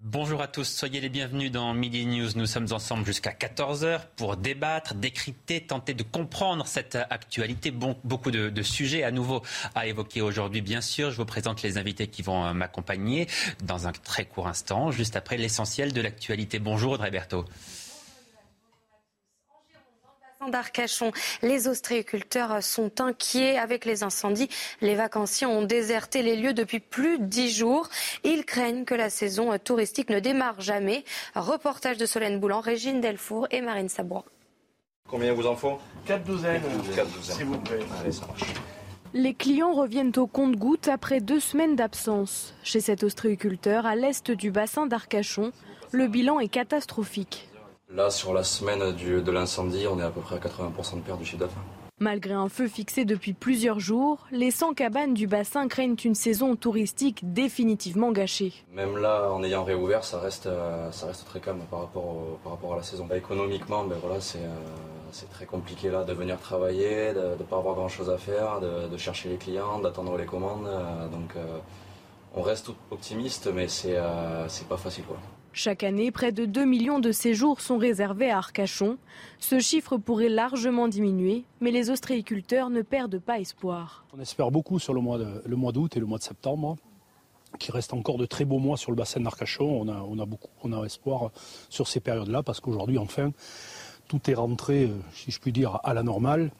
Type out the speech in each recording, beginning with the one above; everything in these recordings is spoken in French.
Bonjour à tous, soyez les bienvenus dans Midi News. Nous sommes ensemble jusqu'à 14h pour débattre, décrypter, tenter de comprendre cette actualité. Bon, beaucoup de, de sujets à nouveau à évoquer aujourd'hui, bien sûr. Je vous présente les invités qui vont euh, m'accompagner dans un très court instant, juste après l'essentiel de l'actualité. Bonjour Audrey Berthaud. d'Arcachon. Les ostréiculteurs sont inquiets avec les incendies. Les vacanciers ont déserté les lieux depuis plus de dix jours. Ils craignent que la saison touristique ne démarre jamais. Reportage de Solène Boulan, Régine Delfour et Marine Sabourin. Combien vous en faut? Quatre douzaines, Quatre douzaines. s'il vous plaît. Allez, ça marche. Les clients reviennent au compte-gouttes après deux semaines d'absence. Chez cet ostréiculteur à l'est du bassin d'Arcachon, le bilan est catastrophique. Là, sur la semaine du- de l'incendie, on est à peu près à 80% de perte du chiffre d'affaires. Malgré un feu fixé depuis plusieurs jours, les 100 cabanes du bassin craignent une saison touristique définitivement gâchée. Même là, en ayant réouvert, ça reste, euh, ça reste très calme par rapport, au- par rapport à la saison. Bah, économiquement, ben voilà, c'est euh, c'est très compliqué là de venir travailler, de ne pas avoir grand chose à faire, de, de chercher les clients, d'attendre les commandes. euh, donc, euh, on reste optimiste, mais c'est c'est pas facile. Quoi. Chaque année, près de 2 millions de séjours sont réservés à Arcachon. Ce chiffre pourrait largement diminuer, mais les ostréiculteurs ne perdent pas espoir. On espère beaucoup sur le mois d'août et le mois de septembre, qui reste encore de très beaux mois sur le bassin d'Arcachon. On a, on a beaucoup, on a espoir sur ces périodes-là parce qu'aujourd'hui, enfin, tout est rentré, euh, si je puis dire, à la normale.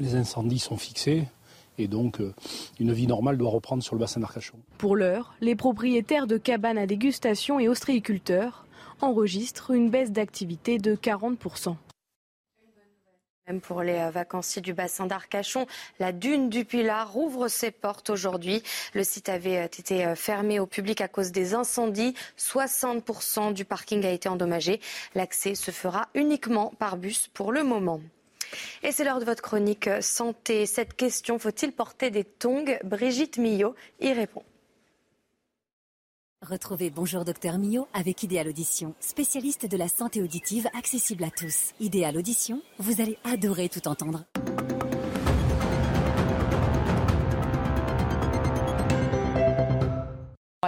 Les incendies sont fixés et donc euh, une vie normale doit reprendre sur le bassin d'Arcachon. Pour l'heure, les propriétaires de cabanes à dégustation et ostréiculteurs enregistrent une baisse d'activité de 40%. Même pour les euh, vacanciers du bassin d'Arcachon, la dune du Pilat rouvre ses portes aujourd'hui. Le site avait euh, été fermé au public à cause des incendies. 60% du parking a été endommagé. L'accès se fera uniquement par bus pour le moment. Et c'est l'heure de votre chronique euh, santé. Cette question, faut-il porter des tongs? Brigitte Millot y répond. Retrouvez Bonjour Docteur Mio avec Idéal Audition, spécialiste de la santé auditive accessible à tous. Idéal Audition, vous allez adorer tout entendre.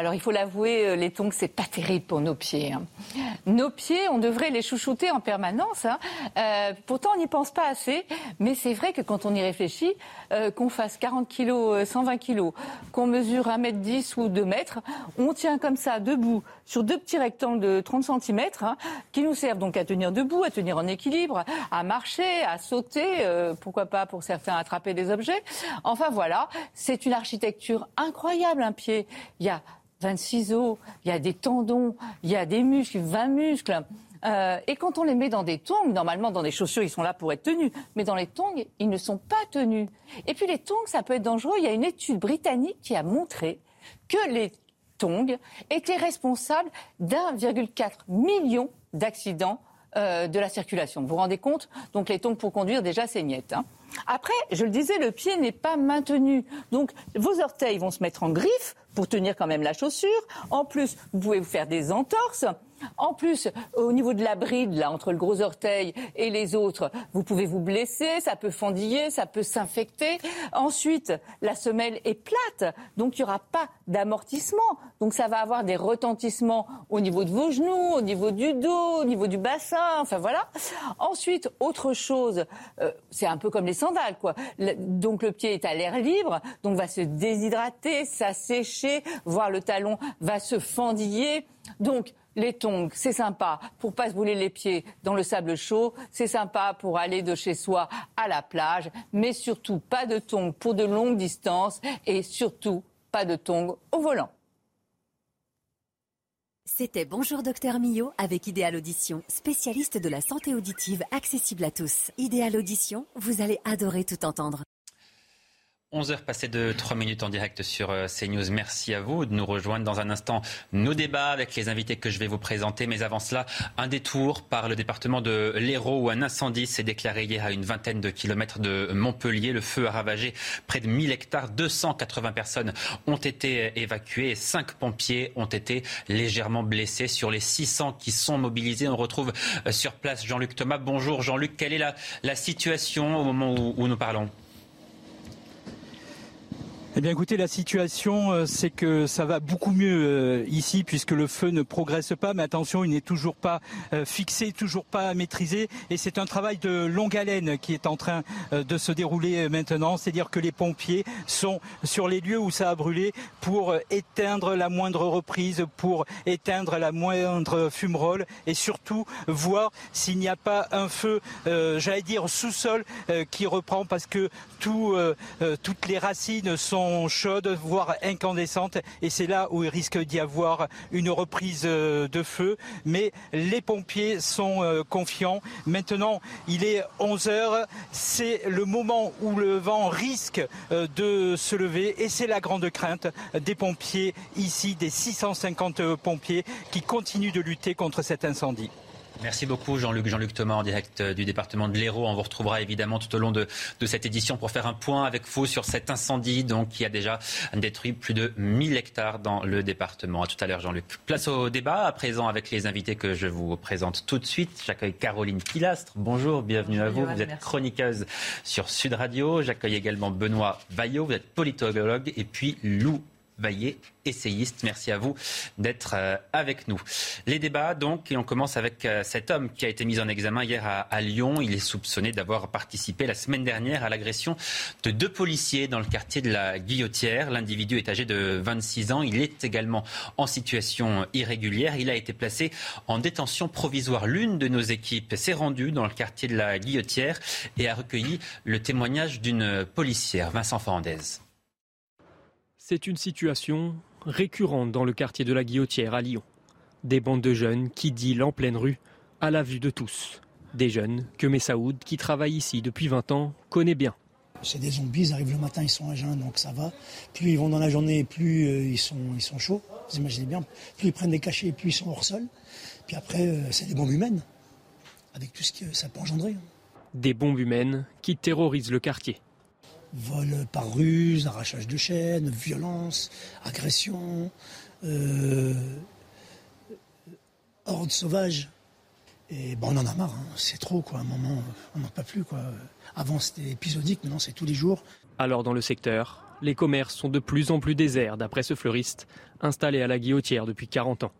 Alors il faut l'avouer, euh, les tongs c'est pas terrible pour nos pieds. hein. Nos pieds, on devrait les chouchouter en permanence. hein. Euh, pourtant on n'y pense pas assez, mais c'est vrai que quand on y réfléchit, euh, qu'on fasse 40 kilos, euh, 120 kilos, qu'on mesure 1 m 10 ou 2 mètres, on tient comme ça debout sur deux petits rectangles de 30 cm qui nous servent donc à tenir debout, à tenir en équilibre, à marcher, à sauter, euh, pourquoi pas pour certains attraper des objets. Enfin voilà, c'est une architecture incroyable un pied. Il y a 26 os, il y a des tendons, il y a des muscles, 20 muscles. Euh, et quand on les met dans des tongs, normalement dans des chaussures, ils sont là pour être tenus, mais dans les tongs, ils ne sont pas tenus. Et puis les tongs, ça peut être dangereux. Il y a une étude britannique qui a montré que les tongs étaient responsables d'1,4 million d'accidents euh, de la circulation. Vous vous rendez compte? Donc les tongs pour conduire, déjà, c'est niette. hein. Après, je le disais, le pied n'est pas maintenu. Donc vos orteils vont se mettre en griffe pour tenir quand même la chaussure. En plus, vous pouvez vous faire des entorses. En plus, au niveau de la bride, là, entre le gros orteil et les autres, vous pouvez vous blesser, ça peut fendiller, ça peut s'infecter. Ensuite, la semelle est plate, donc il n'y aura pas d'amortissement. Donc ça va avoir des retentissements au niveau de vos genoux, au niveau du dos, au niveau du bassin, enfin voilà. Ensuite, autre chose, euh, c'est un peu comme les sandales, quoi. Donc le pied est à l'air libre, donc va se déshydrater, s'assécher, voire le talon va se fendiller. Donc les tongs, c'est sympa pour pas se brûler les pieds dans le sable chaud, c'est sympa pour aller de chez soi à la plage, mais surtout pas de tongs pour de longues distances et surtout pas de tongs au volant. C'était Bonjour Docteur Mio avec Idéal Audition, spécialiste de la santé auditive accessible à tous. Idéal Audition, vous allez adorer tout entendre. 11h passées de 3 minutes en direct sur euh, CNews. Merci à vous de nous rejoindre dans un instant. Nos débats avec les invités que je vais vous présenter. Mais avant cela, un détour par le département de l'Hérault où un incendie s'est déclaré hier à une vingtaine de kilomètres de Montpellier. Le feu a ravagé près de 1000 hectares. 280 personnes ont été évacuées et 5 pompiers ont été légèrement blessés. Sur les 600 qui sont mobilisés, on retrouve euh, sur place Jean-Luc Thomas. Bonjour Jean-Luc. Quelle est la, situation au moment où nous parlons? Eh bien écoutez, la situation, euh, c'est que ça va beaucoup mieux euh, ici puisque le feu ne progresse pas, mais attention, il n'est toujours pas euh, fixé, toujours pas maîtrisé, et c'est un travail de longue haleine qui est en train de se dérouler maintenant, c'est-à-dire que les pompiers sont sur les lieux où ça a brûlé pour éteindre la moindre reprise, pour éteindre la moindre fumerole, et surtout voir s'il n'y a pas un feu, j'allais dire sous-sol, qui reprend parce que tout, toutes les racines sont chaudes, voire incandescentes, et c'est là où il risque d'y avoir une reprise euh, de feu. Mais les pompiers sont euh, confiants. Maintenant, il est 11 heures, c'est le moment où le vent risque euh, de se lever, et c'est la grande crainte des pompiers ici, des 650 pompiers qui continuent de lutter contre cet incendie. Merci beaucoup Jean-Luc. Jean-Luc Thomas en direct euh, du département de l'Hérault. On vous retrouvera évidemment tout au long de, cette édition pour faire un point avec vous sur cet incendie donc, qui a déjà détruit plus de 1000 hectares dans le département. À tout à l'heure Jean-Luc. Place au débat à présent avec les invités que je vous présente tout de suite. J'accueille Caroline Pilastre. Bonjour, bienvenue à vous. Vous êtes chroniqueuse sur Sud Radio. J'accueille également Benoît Vaillot. Vous êtes politologue. Et puis Lou Vaillé, essayiste. Merci à vous d'être euh, avec nous. Les débats, donc, et on commence avec euh, cet homme qui a été mis en examen hier à, Lyon. Il est soupçonné d'avoir participé la semaine dernière à l'agression de deux policiers dans le quartier de la Guillotière. L'individu est âgé de 26 ans. Il est également en situation irrégulière. Il a été placé en détention provisoire. L'une de nos équipes s'est rendue dans le quartier de la Guillotière et a recueilli le témoignage d'une policière, Vincent Fernandez. C'est une situation récurrente dans le quartier de la Guillotière à Lyon. Des bandes de jeunes qui dealent en pleine rue, à la vue de tous. Des jeunes que Messaoud, qui travaille ici depuis 20 ans, connaît bien. C'est des zombies, ils arrivent le matin, ils sont à jeun, donc ça va. Plus ils vont dans la journée, plus euh, ils, sont, ils sont chauds, vous imaginez bien. Plus ils prennent des cachets, plus ils sont hors sol. Puis après, euh, c'est des bombes humaines, avec tout ce que ça peut engendrer. Des bombes humaines qui terrorisent le quartier vol par ruse, arrachage de chaînes, violence, agression, euh, horde sauvage. Et bon, on en a marre, hein. c'est trop quoi. À un moment, on n'en peut plus quoi. Avant c'était épisodique, maintenant c'est tous les jours. Alors dans le secteur, les commerces sont de plus en plus déserts, d'après ce fleuriste, installé à la Guillotière depuis 40 ans.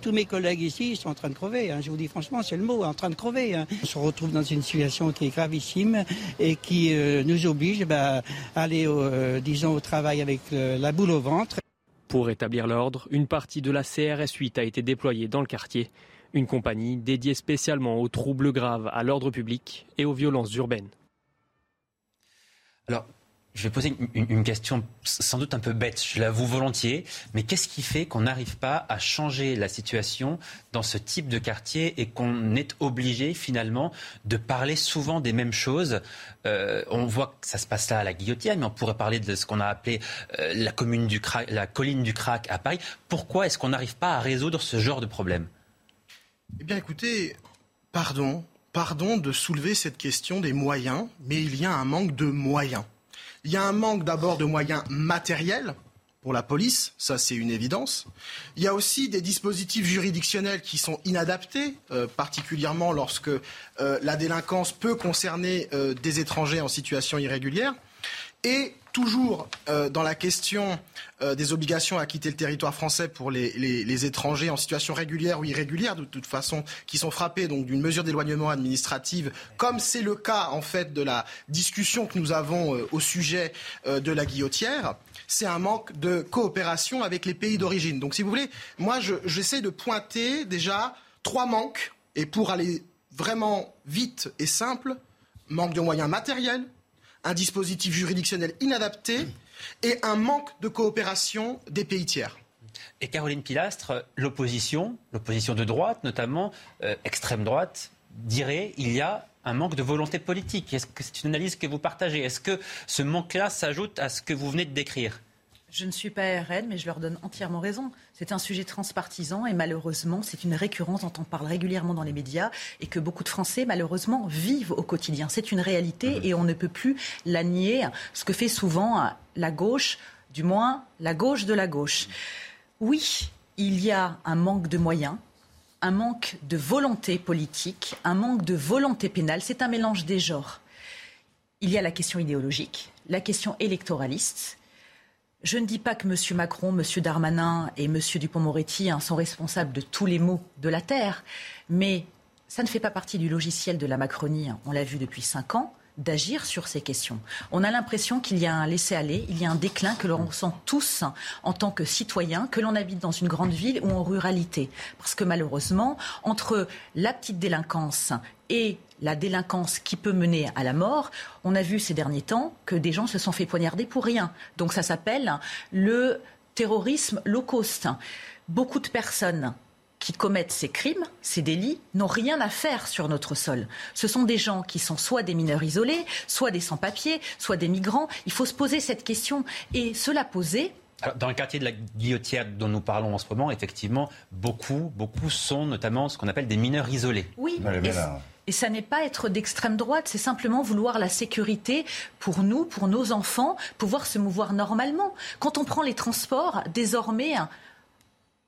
Tous mes collègues ici sont en train de crever. Hein. Je vous dis franchement, c'est le mot, en train de crever. Hein. On se retrouve dans une situation qui est gravissime et qui euh, nous oblige bah, à aller, euh, disons, au travail avec euh, la boule au ventre. Pour rétablir l'ordre, une partie de la CRS 8 a été déployée dans le quartier. Une compagnie dédiée spécialement aux troubles graves à l'ordre public et aux violences urbaines. Alors, je vais poser une, question sans doute un peu bête, je l'avoue volontiers, mais qu'est-ce qui fait qu'on n'arrive pas à changer la situation dans ce type de quartier et qu'on est obligé finalement de parler souvent des mêmes choses? Euh, On voit que ça se passe là à la Guillotière, mais on pourrait parler de ce qu'on a appelé euh, la, commune du la colline du Crac à Paris. Pourquoi est-ce qu'on n'arrive pas à résoudre ce genre de problème? Eh bien écoutez, pardon, pardon de soulever cette question des moyens, mais il y a un manque de moyens. Il y a un manque d'abord de moyens matériels pour la police, ça c'est une évidence. Il y a aussi des dispositifs juridictionnels qui sont inadaptés, euh, particulièrement lorsque euh, la délinquance peut concerner euh, des étrangers en situation irrégulière. Et toujours euh, dans la question euh, des obligations à quitter le territoire français pour les, étrangers en situation régulière ou irrégulière, de toute façon, qui sont frappés d'une mesure d'éloignement administrative, comme c'est le cas en fait de la discussion que nous avons euh, au sujet de la guillotière, c'est un manque de coopération avec les pays d'origine. Donc, si vous voulez, moi, j'essaie de pointer déjà trois manques, et pour aller vraiment vite et simple, manque de moyens matériels, un dispositif juridictionnel inadapté et un manque de coopération des pays tiers. Et Caroline Pilastre, l'opposition, l'opposition de droite notamment, euh, extrême droite, dirait il y a un manque de volonté politique. Est-ce que c'est une analyse que vous partagez? Est-ce que ce manque-là s'ajoute à ce que vous venez de décrire? Je ne suis pas RN, mais je leur donne entièrement raison. C'est un sujet transpartisan et malheureusement, c'est une récurrence dont on parle régulièrement dans les médias et que beaucoup de Français, malheureusement, vivent au quotidien. C'est une réalité et on ne peut plus la nier, ce que fait souvent la gauche, du moins la gauche de la gauche. Oui, il y a un manque de moyens, un manque de volonté politique, un manque de volonté pénale. C'est un mélange des genres. Il y a la question idéologique, la question électoraliste je ne dis pas que M. Macron, M. Darmanin et M. Dupont-Moretti hein, sont responsables de tous les maux de la Terre, mais ça ne fait pas partie du logiciel de la Macronie, hein. on l'a vu depuis cinq ans d'agir sur ces questions. On a l'impression qu'il y a un laisser-aller, il y a un déclin que l'on ressent tous en tant que citoyens, que l'on habite dans une grande ville ou en ruralité. Parce que malheureusement, entre la petite délinquance et la délinquance qui peut mener à la mort, on a vu ces derniers temps que des gens se sont fait poignarder pour rien. Donc ça s'appelle le terrorisme low cost. Beaucoup de personnes qui commettent ces crimes, ces délits, n'ont rien à faire sur notre sol. Ce sont des gens qui sont soit des mineurs isolés, soit des sans-papiers, soit des migrants. Il faut se poser cette question. Et cela poser, dans le quartier de la Guillotière dont nous parlons en ce moment, effectivement, beaucoup, beaucoup sont notamment ce qu'on appelle des mineurs isolés. Oui, et, ça n'est pas être d'extrême droite, c'est simplement vouloir la sécurité pour nous, pour nos enfants, pouvoir se mouvoir normalement. Quand on prend les transports, désormais,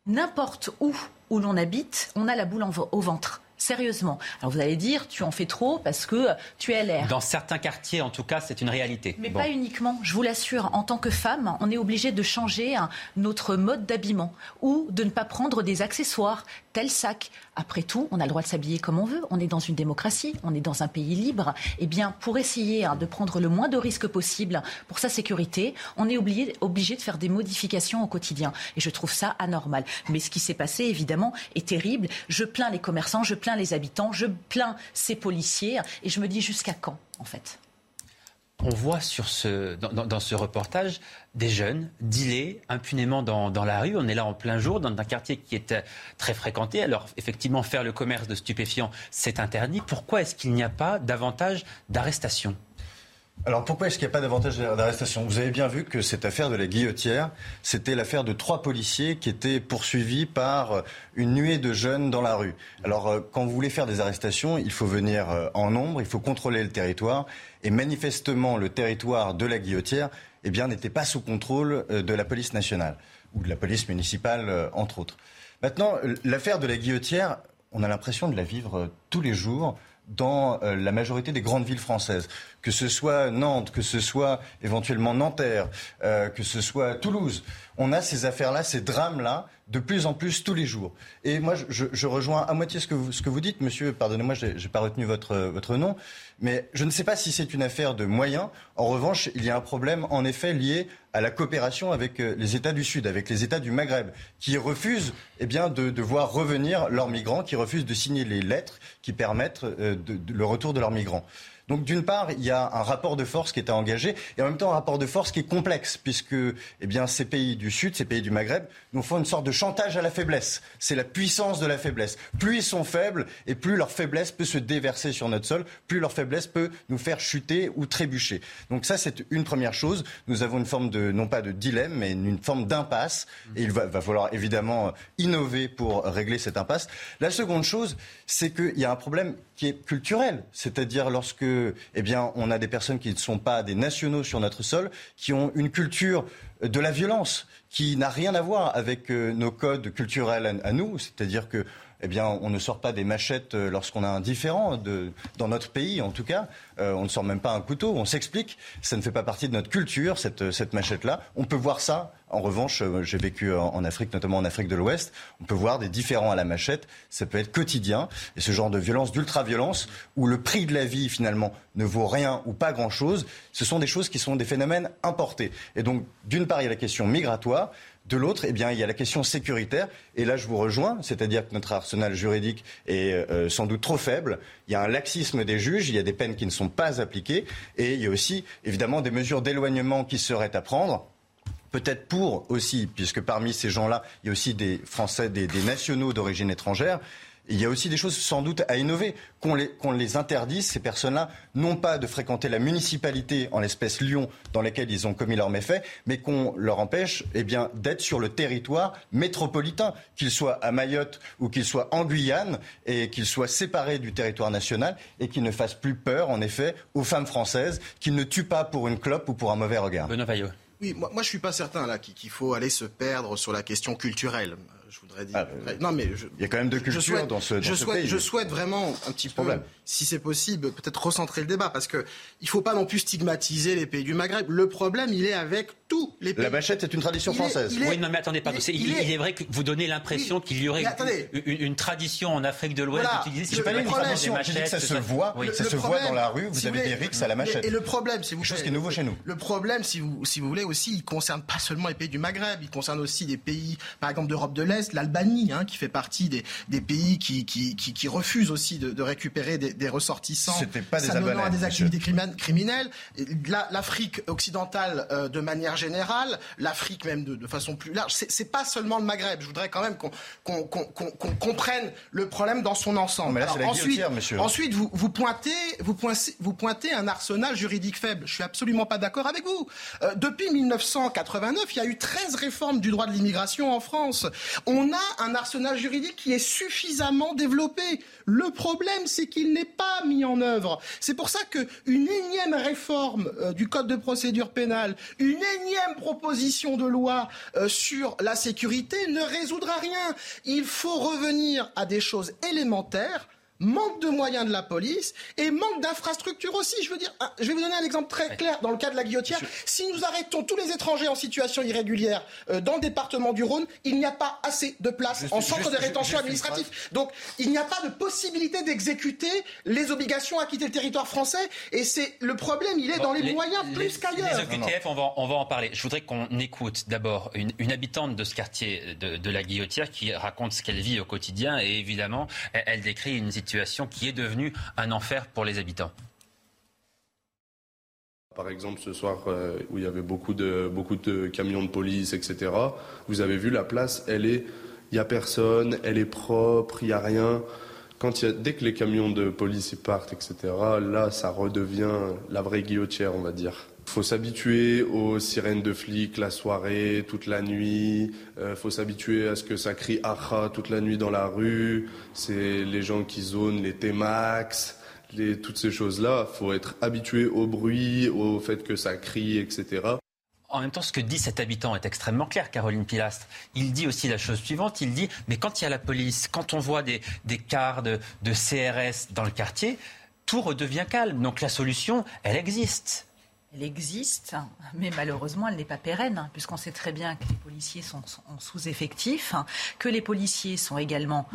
n'importe où où l'on habite, on a la boule au ventre. Sérieusement. Alors vous allez dire, tu en fais trop parce que tu es l'air. Dans certains quartiers, en tout cas, c'est une réalité. Mais pas uniquement. Je vous l'assure, en tant que femme, on est obligé de changer notre mode d'habillement ou de ne pas prendre des accessoires, tel sac. Après tout, on a le droit de s'habiller comme on veut. On est dans une démocratie, on est dans un pays libre. Eh bien, pour essayer hein, de prendre le moins de risques possible pour sa sécurité, on est obligé, de faire des modifications au quotidien. Et je trouve ça anormal. Mais ce qui s'est passé, évidemment, est terrible. Je plains les commerçants, je plains les habitants, je plains ces policiers. Et je me dis jusqu'à quand, en fait? On voit dans, ce reportage des jeunes dealer impunément dans, la rue. On est là en plein jour, dans un quartier qui est euh, très fréquenté. Alors, effectivement, faire le commerce de stupéfiants, c'est interdit. Pourquoi est-ce qu'il n'y a pas davantage d'arrestations? Alors pourquoi est-ce qu'il n'y a pas davantage d'arrestation Vous avez bien vu que cette affaire de la guillotière, c'était l'affaire de trois policiers qui étaient poursuivis par une nuée de jeunes dans la rue. Alors euh, quand vous voulez faire des arrestations, il faut venir euh, en nombre, il faut contrôler le territoire. Et manifestement, le territoire de la guillotière eh bien, n'était pas sous contrôle euh, de la police nationale ou de la police municipale, entre autres. Maintenant, l'affaire de la guillotière, on a l'impression de la vivre tous les jours dans la majorité des grandes villes françaises que ce soit Nantes, que ce soit éventuellement Nanterre, euh, que ce soit Toulouse. On a ces affaires-là, ces drames-là, de plus en plus tous les jours. Et moi, je, rejoins à moitié ce que vous, ce que vous dites, monsieur. Pardonnez-moi, je n'ai pas retenu votre, votre nom. Mais je ne sais pas si c'est une affaire de moyens. En revanche, il y a un problème, en effet, lié à la coopération avec euh, les États du Sud, avec les États du Maghreb, qui refusent eh bien, de, voir revenir leurs migrants, qui refusent de signer les lettres qui permettent euh, le retour de leurs migrants. Donc d'une part, il y a un rapport de force qui est engagé et en même temps un rapport de force qui est complexe puisque eh bien, ces pays du Sud, ces pays du Maghreb nous font une sorte de chantage à la faiblesse. C'est la puissance de la faiblesse. Plus ils sont faibles et plus leur faiblesse peut se déverser sur notre sol, plus leur faiblesse peut nous faire chuter ou trébucher. Donc ça, c'est une première chose. Nous avons une forme de, non pas de dilemme, mais une forme d'impasse et il va, va falloir évidemment innover pour régler cette impasse. La seconde chose, c'est qu'il y a un problème qui est culturel, c'est-à-dire lorsque eh bien, on a des personnes qui ne sont pas des nationaux sur notre sol, qui ont une culture de la violence qui n'a rien à voir avec euh, nos codes culturels à, nous, c'est-à-dire que eh bien, on ne sort pas des machettes euh, lorsqu'on a un différent, de, dans notre pays en tout cas. Euh, on ne sort même pas un couteau, on s'explique. Ça ne fait pas partie de notre culture, cette, cette machette-là. On peut voir ça. En revanche, euh, j'ai vécu en, Afrique, notamment en Afrique de l'Ouest. On peut voir des différents à la machette. Ça peut être quotidien. Et ce genre de violence, d'ultra-violence, où le prix de la vie, finalement, ne vaut rien ou pas grand-chose, ce sont des choses qui sont des phénomènes importés. Et donc, d'une part, il y a la question migratoire. De l'autre, eh bien, il y a la question sécuritaire. Et là, je vous rejoins, c'est-à-dire que notre arsenal juridique est euh, sans doute trop faible. Il y a un laxisme des juges, il y a des peines qui ne sont pas appliquées, et il y a aussi, évidemment, des mesures d'éloignement qui seraient à prendre. Peut-être pour aussi, puisque parmi ces gens-là, il y a aussi des Français, des nationaux d'origine étrangère il y a aussi des choses sans doute à innover. Qu'on les, qu'on les interdise, ces personnes-là, non pas de fréquenter la municipalité, en l'espèce Lyon, dans laquelle ils ont commis leurs méfaits, mais qu'on leur empêche eh bien, d'être sur le territoire métropolitain, qu'ils soient à Mayotte ou qu'ils soient en Guyane, et qu'ils soient séparés du territoire national, et qu'ils ne fassent plus peur, en effet, aux femmes françaises, qu'ils ne tuent pas pour une clope ou pour un mauvais regard. Benoît Oui, moi, moi je suis pas certain là qu'il faut aller se perdre sur la question culturelle je voudrais dire. Ah, non, mais il y a quand même de culture dans ce, dans je ce souhaite, pays. Je souhaite vraiment un petit peu, si c'est possible, peut-être recentrer le débat, parce que il faut pas non plus stigmatiser les pays du Maghreb. Le problème, il est avec tous les pays. La machette est une tradition française. oui, non, mais attendez, pardon. Il, il, il, est... vrai que vous donnez l'impression qu'il y aurait une, une, tradition en Afrique de l'Ouest voilà, d'utiliser. C'est pas une tradition. J'ai dit que ça se voit. Oui. Ça le se problème, voit dans la rue. Vous si avez vous des rixes à la machette. Et le problème, si vous chose qui est nouveau chez nous. Le problème, si vous si vous voulez aussi, il concerne pas seulement les pays du Maghreb. Il concerne aussi des pays, par exemple, d'Europe de l'Est, l'Albanie, hein, qui fait partie des, des pays qui, qui, qui, qui, refusent aussi de, de récupérer des, des ressortissants C'était pas des à des activités criminelles. L'Afrique occidentale euh, de manière générale, l'Afrique même de, de, façon plus large, c'est pas seulement le Maghreb. Je voudrais quand même qu'on qu qu qu comprenne le problème dans son ensemble. Mais là, Alors, la ensuite, monsieur. ensuite vous, vous, pointez, vous, pointez, vous pointez un arsenal juridique faible. Je suis absolument pas d'accord avec vous. Euh, depuis 1989, il y a eu 13 réformes du droit de l'immigration en France. On a un arsenal juridique qui est suffisamment développé. Le problème, c'est qu'il n'est pas mis en œuvre. C'est pour ça qu'une énième réforme euh, du Code de procédure pénale, une énième proposition de loi euh, sur la sécurité ne résoudra rien. Il faut revenir à des choses élémentaires manque de moyens de la police et manque d'infrastructures aussi. Je veux dire, je vais vous donner un exemple très clair dans le cas de la guillotière. Si nous arrêtons tous les étrangers en situation irrégulière euh, dans le département du Rhône, il n'y a pas assez de place juste, en centre juste, de rétention administratif. Donc, il n'y a pas de possibilité d'exécuter les obligations à quitter le territoire français. Et c'est le problème, il est bon, dans les, les moyens plus qu'ailleurs. Les OQTF, on va, on va en parler. Je voudrais qu'on écoute d'abord une, une, habitante de ce quartier de, de la Guillotière qui raconte ce qu'elle vit au quotidien et évidemment, elle, elle décrit une situation qui est devenu un enfer pour les habitants. Par exemple, ce soir euh, où il y avait beaucoup de, beaucoup de camions de police, etc., vous avez vu la place, elle est, il n'y a personne, elle est propre, il n'y a rien. Quand y dès que les camions de police partent, etc., là, ça redevient la vraie guillotière, on va dire. Faut s'habituer aux sirènes de flics la soirée, toute la nuit. Euh, faut s'habituer à ce que ça crie aha toute la nuit dans la rue. C'est les gens qui zonent les T-Max, toutes ces choses-là. Faut être habitué au bruit, au fait que ça crie, etc. En même temps, ce que dit cet habitant est extrêmement clair, Caroline Pilastre. Il dit aussi la chose suivante, il dit, mais quand il y a la police, quand on voit des, des cars de CRS dans le quartier, tout redevient calme. Donc la solution, elle existe. Elle existe, mais malheureusement, elle n'est pas pérenne, puisqu'on sait très bien que les policiers sont en sous-effectif, que les policiers sont également,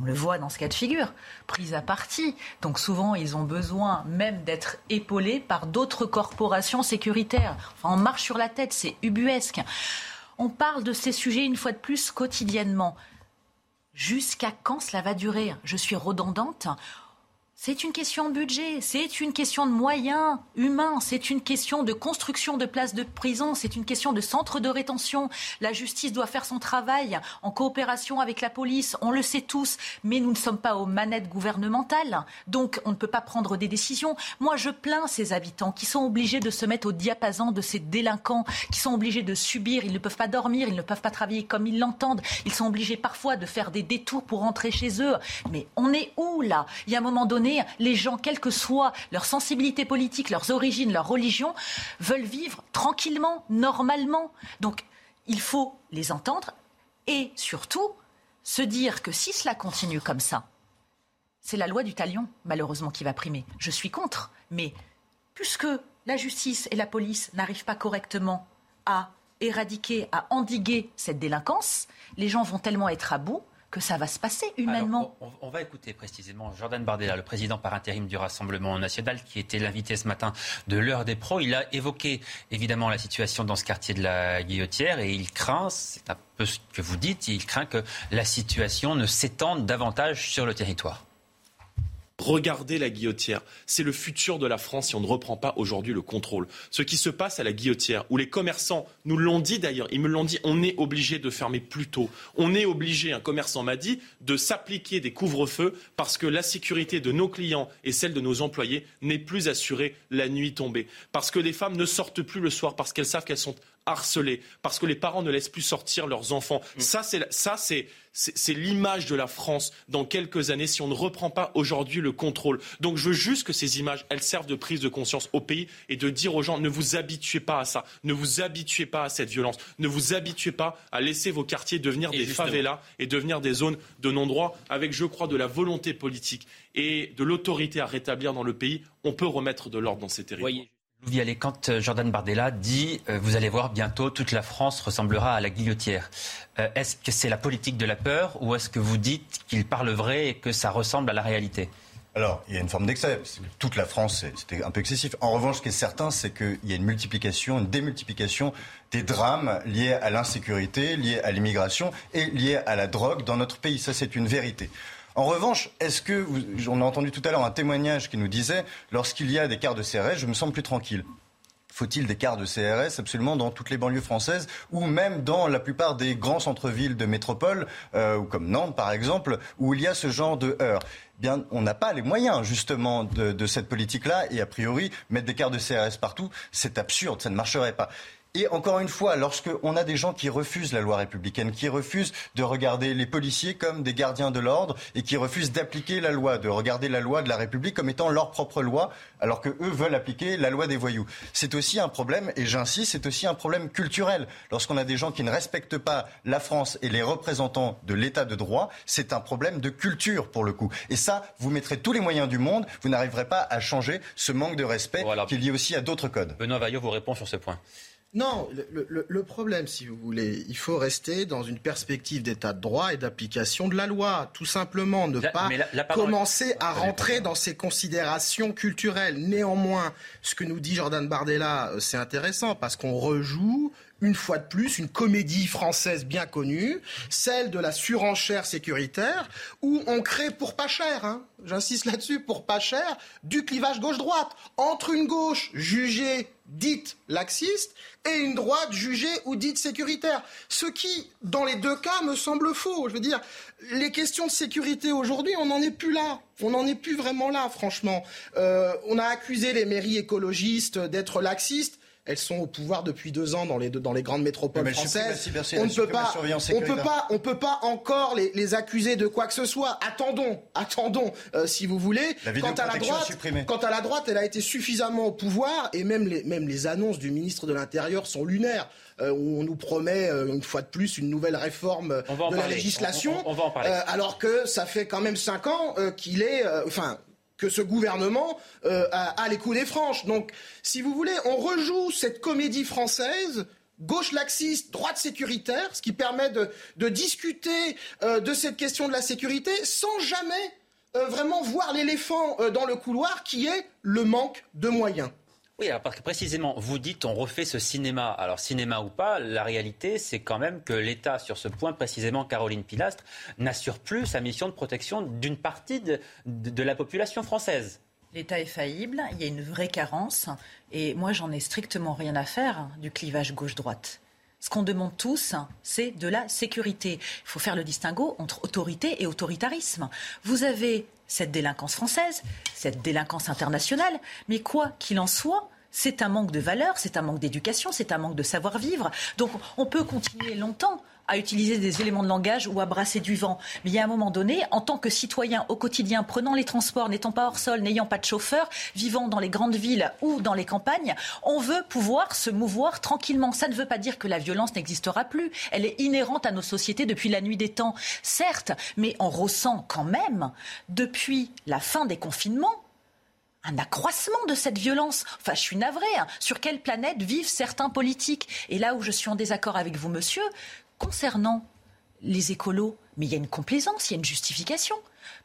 on le voit dans ce cas de figure, pris à partie. Donc souvent, ils ont besoin même d'être épaulés par d'autres corporations sécuritaires. Enfin, on marche sur la tête, c'est ubuesque. On parle de ces sujets une fois de plus quotidiennement. Jusqu'à quand cela va durer? Je suis redondante. C'est une question de budget, c'est une question de moyens humains, c'est une question de construction de places de prison, c'est une question de centres de rétention. La justice doit faire son travail en coopération avec la police, on le sait tous, mais nous ne sommes pas aux manettes gouvernementales, donc on ne peut pas prendre des décisions. Moi, je plains ces habitants qui sont obligés de se mettre au diapason de ces délinquants, qui sont obligés de subir, ils ne peuvent pas dormir, ils ne peuvent pas travailler comme ils l'entendent, ils sont obligés parfois de faire des détours pour rentrer chez eux. Mais on est où là? Il y a un moment donné, les gens, quelle que soit leur sensibilité politique, leurs origines, leur religion, veulent vivre tranquillement, normalement. Donc, il faut les entendre et surtout se dire que si cela continue comme ça, c'est la loi du talion, malheureusement, qui va primer. Je suis contre, mais puisque la justice et la police n'arrivent pas correctement à éradiquer, à endiguer cette délinquance, les gens vont tellement être à bout que ça va se passer humainement. Alors, on, on, va écouter précisément Jordan Bardella, le président par intérim du Rassemblement national, qui était l'invité ce matin de l'heure des pros. Il a évoqué évidemment la situation dans ce quartier de la Guillotière et il craint, c'est un peu ce que vous dites, il craint que la situation ne s'étende davantage sur le territoire. Regardez la guillotière. C'est le futur de la France si on ne reprend pas aujourd'hui le contrôle. Ce qui se passe à la guillotière, où les commerçants nous l'ont dit d'ailleurs, ils me l'ont dit, on est obligé de fermer plus tôt. On est obligé, un commerçant m'a dit, de s'appliquer des couvre-feux parce que la sécurité de nos clients et celle de nos employés n'est plus assurée la nuit tombée. Parce que les femmes ne sortent plus le soir parce qu'elles savent qu'elles sont harcelés, parce que les parents ne laissent plus sortir leurs enfants. Mm. Ça, c'est ça, c'est c'est l'image de la France dans quelques années si on ne reprend pas aujourd'hui le contrôle. Donc je veux juste que ces images, elles servent de prise de conscience au pays et de dire aux gens ne vous habituez pas à ça, ne vous habituez pas à cette violence, ne vous habituez pas à laisser vos quartiers devenir des favelas et devenir des zones de non-droit avec, je crois, de la volonté politique et de l'autorité à rétablir dans le pays. On peut remettre de l'ordre dans ces territoires. Allez, quand euh, Jordan Bardella dit euh, Vous allez voir bientôt, toute la France ressemblera à la guillotière, euh, est-ce que c'est la politique de la peur ou est-ce que vous dites qu'il parle vrai et que ça ressemble à la réalité? Alors, il y a une forme d'excès. Toute la France, c'était un peu excessif. En revanche, ce qui est certain, c'est qu'il y a une multiplication, une démultiplication des drames liés à l'insécurité, liés à l'immigration et liés à la drogue dans notre pays. Ça, c'est une vérité. En revanche, est-ce que, on a entendu tout à l'heure un témoignage qui nous disait, lorsqu'il y a des quarts de CRS, je me sens plus tranquille faut-il des quarts de CRS absolument dans toutes les banlieues françaises ou même dans la plupart des grands centres-villes de métropole, euh, comme Nantes par exemple, où il y a ce genre de heurts? Bien, on n'a pas les moyens justement de, de cette politique-là et a priori mettre des quarts de CRS partout, c'est absurde, ça ne marcherait pas. Et encore une fois, lorsqu'on a des gens qui refusent la loi républicaine, qui refusent de regarder les policiers comme des gardiens de l'ordre et qui refusent d'appliquer la loi, de regarder la loi de la République comme étant leur propre loi, alors qu'eux veulent appliquer la loi des voyous. C'est aussi un problème, et j'insiste, c'est aussi un problème culturel. Lorsqu'on a des gens qui ne respectent pas la France et les représentants de l'état de droit, c'est un problème de culture pour le coup. Et ça, vous mettrez tous les moyens du monde, vous n'arriverez pas à changer ce manque de respect qui est lié aussi à d'autres codes. Benoît Vaillot vous répond sur ce point. Non, le, problème, si vous voulez, il faut rester dans une perspective d'état de droit et d'application de la loi. Tout simplement, ne pas commencer à rentrer dans ces considérations culturelles. Néanmoins, ce que nous dit Jordan Bardella, euh, c'est intéressant parce qu'on rejoue une fois de plus, une comédie française bien connue, celle de la surenchère sécuritaire, où on crée pour pas cher, hein, j'insiste là-dessus, pour pas cher, du clivage gauche-droite, entre une gauche jugée dite laxiste et une droite jugée ou dite sécuritaire. Ce qui, dans les deux cas, me semble faux. Je veux dire, les questions de sécurité aujourd'hui, on n'en est plus là. On n'en est plus vraiment là, franchement. Euh, on a accusé les mairies écologistes d'être laxistes. Elles sont au pouvoir depuis deux ans dans les, dans les grandes métropoles françaises. On ne peut pas, on peut pas, on peut pas encore les, les, accuser de quoi que ce soit. Attendons, attendons, euh, si vous voulez. quant à la droite, quant à la droite, elle a été suffisamment au pouvoir et même les, même les annonces du ministre de l'Intérieur sont lunaires. Euh, où on nous promet euh, une fois de plus une nouvelle réforme de la législation, on, va en parler. alors que ça fait quand même cinq ans qu'il est, enfin que ce gouvernement euh, a, les coups des franches. Donc, si vous voulez, on rejoue cette comédie française gauche laxiste, droite sécuritaire, ce qui permet de, discuter euh, de cette question de la sécurité sans jamais euh, vraiment voir l'éléphant dans le couloir qui est le manque de moyens. Oui, parce que précisément, vous dites on refait ce cinéma. Alors cinéma ou pas, la réalité, c'est quand même que l'État, sur ce point précisément, Caroline Pilastre, n'assure plus sa mission de protection d'une partie de, la population française. L'État est faillible, il y a une vraie carence, et moi j'en ai strictement rien à faire du clivage gauche-droite. Ce qu'on demande tous, c'est de la sécurité. Il faut faire le distinguo entre autorité et autoritarisme. Vous avez cette délinquance française, cette délinquance internationale, mais quoi qu'il en soit, c'est un manque de valeur, c'est un manque d'éducation, c'est un manque de savoir-vivre. Donc on peut continuer longtemps à utiliser des éléments de langage ou à brasser du vent. Mais il y a un moment donné, en tant que citoyen au quotidien, prenant les transports, n'étant pas hors sol, n'ayant pas de chauffeur, vivant dans les grandes villes ou dans les campagnes, on veut pouvoir se mouvoir tranquillement. Ça ne veut pas dire que la violence n'existera plus. Elle est inhérente à nos sociétés depuis la nuit des temps, certes, mais on ressent quand même, depuis la fin des confinements, un accroissement de cette violence. Enfin, je suis navrée. Hein. Sur quelle planète vivent certains politiques? Et là où je suis en désaccord avec vous, monsieur, concernant les écolos, mais il y a une complaisance, il y a une justification.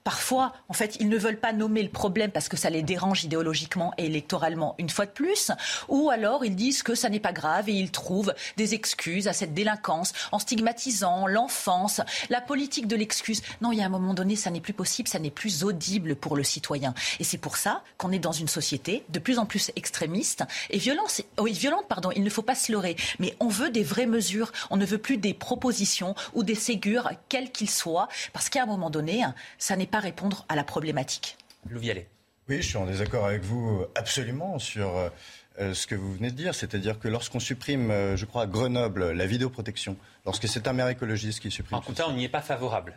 Parfois, en fait, ils ne veulent pas nommer le problème parce que ça les dérange idéologiquement et électoralement une fois de plus, ou alors ils disent que ça n'est pas grave et ils trouvent des excuses à cette délinquance en stigmatisant l'enfance, la politique de l'excuse. Non, il y a un moment donné, ça n'est plus possible, ça n'est plus audible pour le citoyen. Et c'est pour ça qu'on est dans une société de plus en plus extrémiste et violente. Oui, violente, pardon. Il ne faut pas se leurrer, mais on veut des vraies mesures. On ne veut plus des propositions ou des ségures, quels qu'ils soient, parce qu'à un moment donné, ça n'est pas répondre à la problématique. Louvialet. Oui, je suis en désaccord avec vous absolument sur euh, ce que vous venez de dire. C'est-à-dire que lorsqu'on supprime, euh, je crois, à Grenoble, la vidéoprotection, lorsque c'est un maire écologiste qui supprime. En tout cas, on n'y est pas favorable.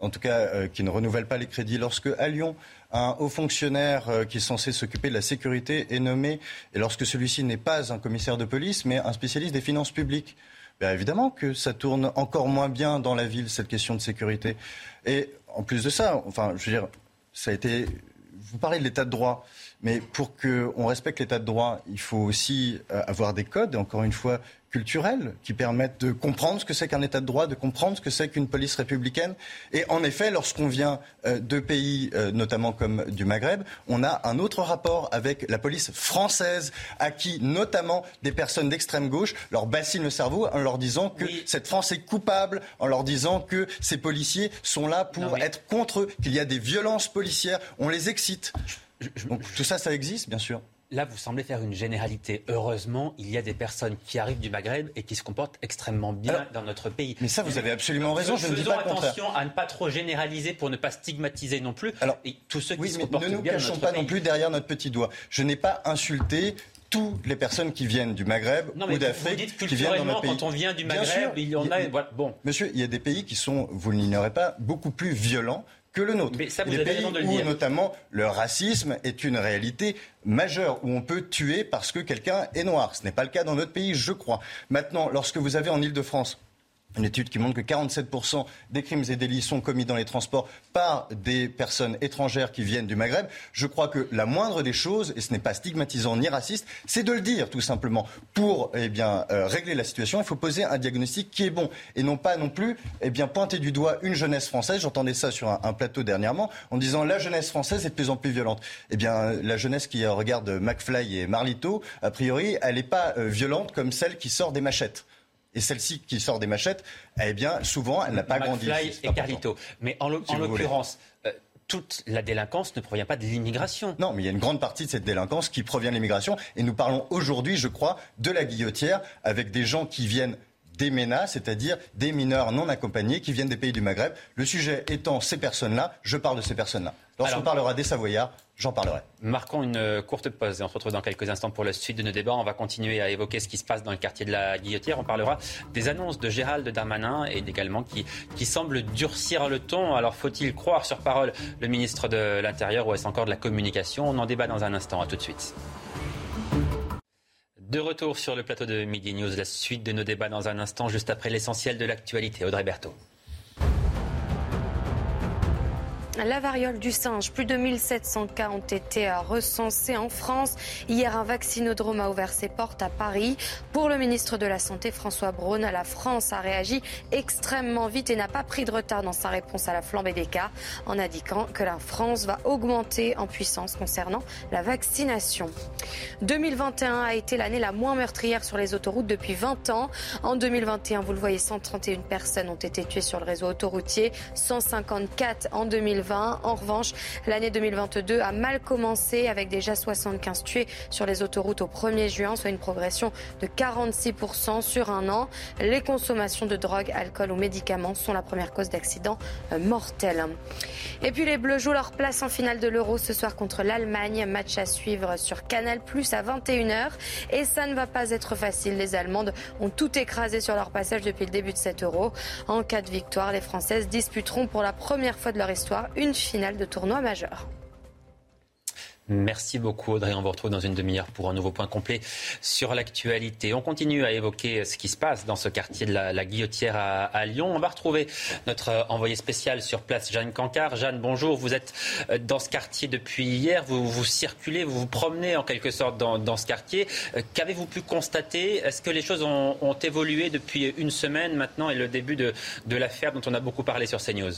en tout cas, euh, qui ne renouvelle pas les crédits. Lorsque à Lyon, un haut fonctionnaire qui est censé s'occuper de la sécurité est nommé, et lorsque celui-ci n'est pas un commissaire de police, mais un spécialiste des finances publiques, bien évidemment que ça tourne encore moins bien dans la ville, cette question de sécurité. Et en plus de ça, enfin, je veux dire, ça a été. Vous parlez de l'état de droit. Mais pour qu'on respecte l'état de droit, il faut aussi euh, avoir des codes, encore une fois, culturels, qui permettent de comprendre ce que c'est qu'un état de droit, de comprendre ce que c'est qu'une police républicaine. Et en effet, lorsqu'on vient euh, de pays, euh, notamment comme du Maghreb, on a un autre rapport avec la police française, à qui, notamment, des personnes d'extrême gauche leur bassinent le cerveau en leur disant que cette France est coupable, en leur disant que ces policiers sont là pour être contre eux, qu'il y a des violences policières. On les excite. Donc, tout ça, ça existe, bien sûr. Là, vous semblez faire une généralité. Heureusement, il y a des personnes qui arrivent du Maghreb et qui se comportent extrêmement bien dans notre pays. Mais ça, vous avez absolument raison. Je ne dis pas attention à ne pas trop généraliser pour ne pas stigmatiser non plus. Alors, et tous ceux qui oui, se comportent ne nous cachons pas non plus derrière notre petit doigt. Je n'ai pas insulté toutes les personnes qui viennent du Maghreb ou d'Afrique, qui viennent dans notre pays. quand on vient du Maghreb, il y en a. Bon. Monsieur, il y a des pays qui sont, vous ne l'ignorez pas, beaucoup plus violents que le nôtre. Mais ça, vous des pays où, dire. notamment, le racisme est une réalité majeure, où on peut tuer parce que quelqu'un est noir. Ce n'est pas le cas dans notre pays, je crois. Maintenant, lorsque vous avez en Ile-de-France une étude qui montre que 47% des crimes et délits sont commis dans les transports par des personnes étrangères qui viennent du Maghreb. Je crois que la moindre des choses, et ce n'est pas stigmatisant ni raciste, c'est de le dire tout simplement. Pour eh bien, euh, régler la situation, il faut poser un diagnostic qui est bon et non pas non plus eh bien, pointer du doigt une jeunesse française. J'entendais ça sur un, plateau dernièrement en disant la jeunesse française est de plus en plus violente. Eh bien, la jeunesse qui regarde McFly et Marlito, a priori, elle n'est pas euh, violente comme celle qui sort des machettes. Et celle-ci qui sort des machettes, eh bien, souvent, elle n'a pas grandi. et Carlito. Mais en l'occurrence, euh, toute la délinquance ne provient pas de l'immigration. Non, mais il y a une grande partie de cette délinquance qui provient de l'immigration. Et nous parlons aujourd'hui, je crois, de la guillotière avec des gens qui viennent des MENA, c'est-à-dire des mineurs non accompagnés qui viennent des pays du Maghreb. Le sujet étant ces personnes-là, je parle de ces personnes-là. Lorsqu'on parlera des Savoyards, j'en parlerai. Marquons une euh, courte pause et on se retrouve dans quelques instants pour la suite de nos débats. On va continuer à évoquer ce qui se passe dans le quartier de la Guillotière. On parlera des annonces de Gérald Darmanin et également qui, qui semblent durcir le ton. Alors faut-il croire sur parole le ministre de l'Intérieur ou est-ce encore de la communication? On en débat dans un instant. À tout de suite. De retour sur le plateau de Midi News, la suite de nos débats dans un instant, juste après l'essentiel de l'actualité. Audrey Berthaud. La variole du singe, plus de 1700 cas ont été euh, recensés en France. Hier, un vaccinodrome a ouvert ses portes à Paris. Pour le ministre de la Santé, François Braun, la France a réagi extrêmement vite et n'a pas pris de retard dans sa réponse à la flambée des cas, en indiquant que la France va augmenter en puissance concernant la vaccination. 2021 a été l'année la moins meurtrière sur les autoroutes depuis 20 ans. En 2021, vous le voyez, 131 personnes ont été tuées sur le réseau autoroutier, 154 en 2020. En revanche, l'année 2022 a mal commencé avec déjà 75 tués sur les autoroutes au 1er juin, soit une progression de 46% sur un an. Les consommations de drogue, alcool ou médicaments sont la première cause d'accidents euh, mortels. Et puis les Bleus jouent leur place en finale de l'Euro ce soir contre l'Allemagne. Match à suivre sur Canal Plus à 21h. Et ça ne va pas être facile. Les Allemandes ont tout écrasé sur leur passage depuis le début de cet Euro. En cas de victoire, les Françaises disputeront pour la première fois de leur histoire une finale de tournoi majeur. Merci beaucoup Audrey. On vous retrouve dans une demi-heure pour un nouveau point complet sur l'actualité. On continue à évoquer ce qui se passe dans ce quartier de la, Guillotière à, Lyon. On va retrouver notre euh, envoyé spécial sur place, Jeanne Cancard. Jeanne, bonjour. Vous êtes euh, dans ce quartier depuis hier. Vous, vous circulez, vous vous promenez en quelque sorte dans, ce quartier. Euh, qu'avez-vous pu constater? Est-ce que les choses ont, évolué depuis une semaine maintenant et le début de, de l'affaire dont on a beaucoup parlé sur CNews?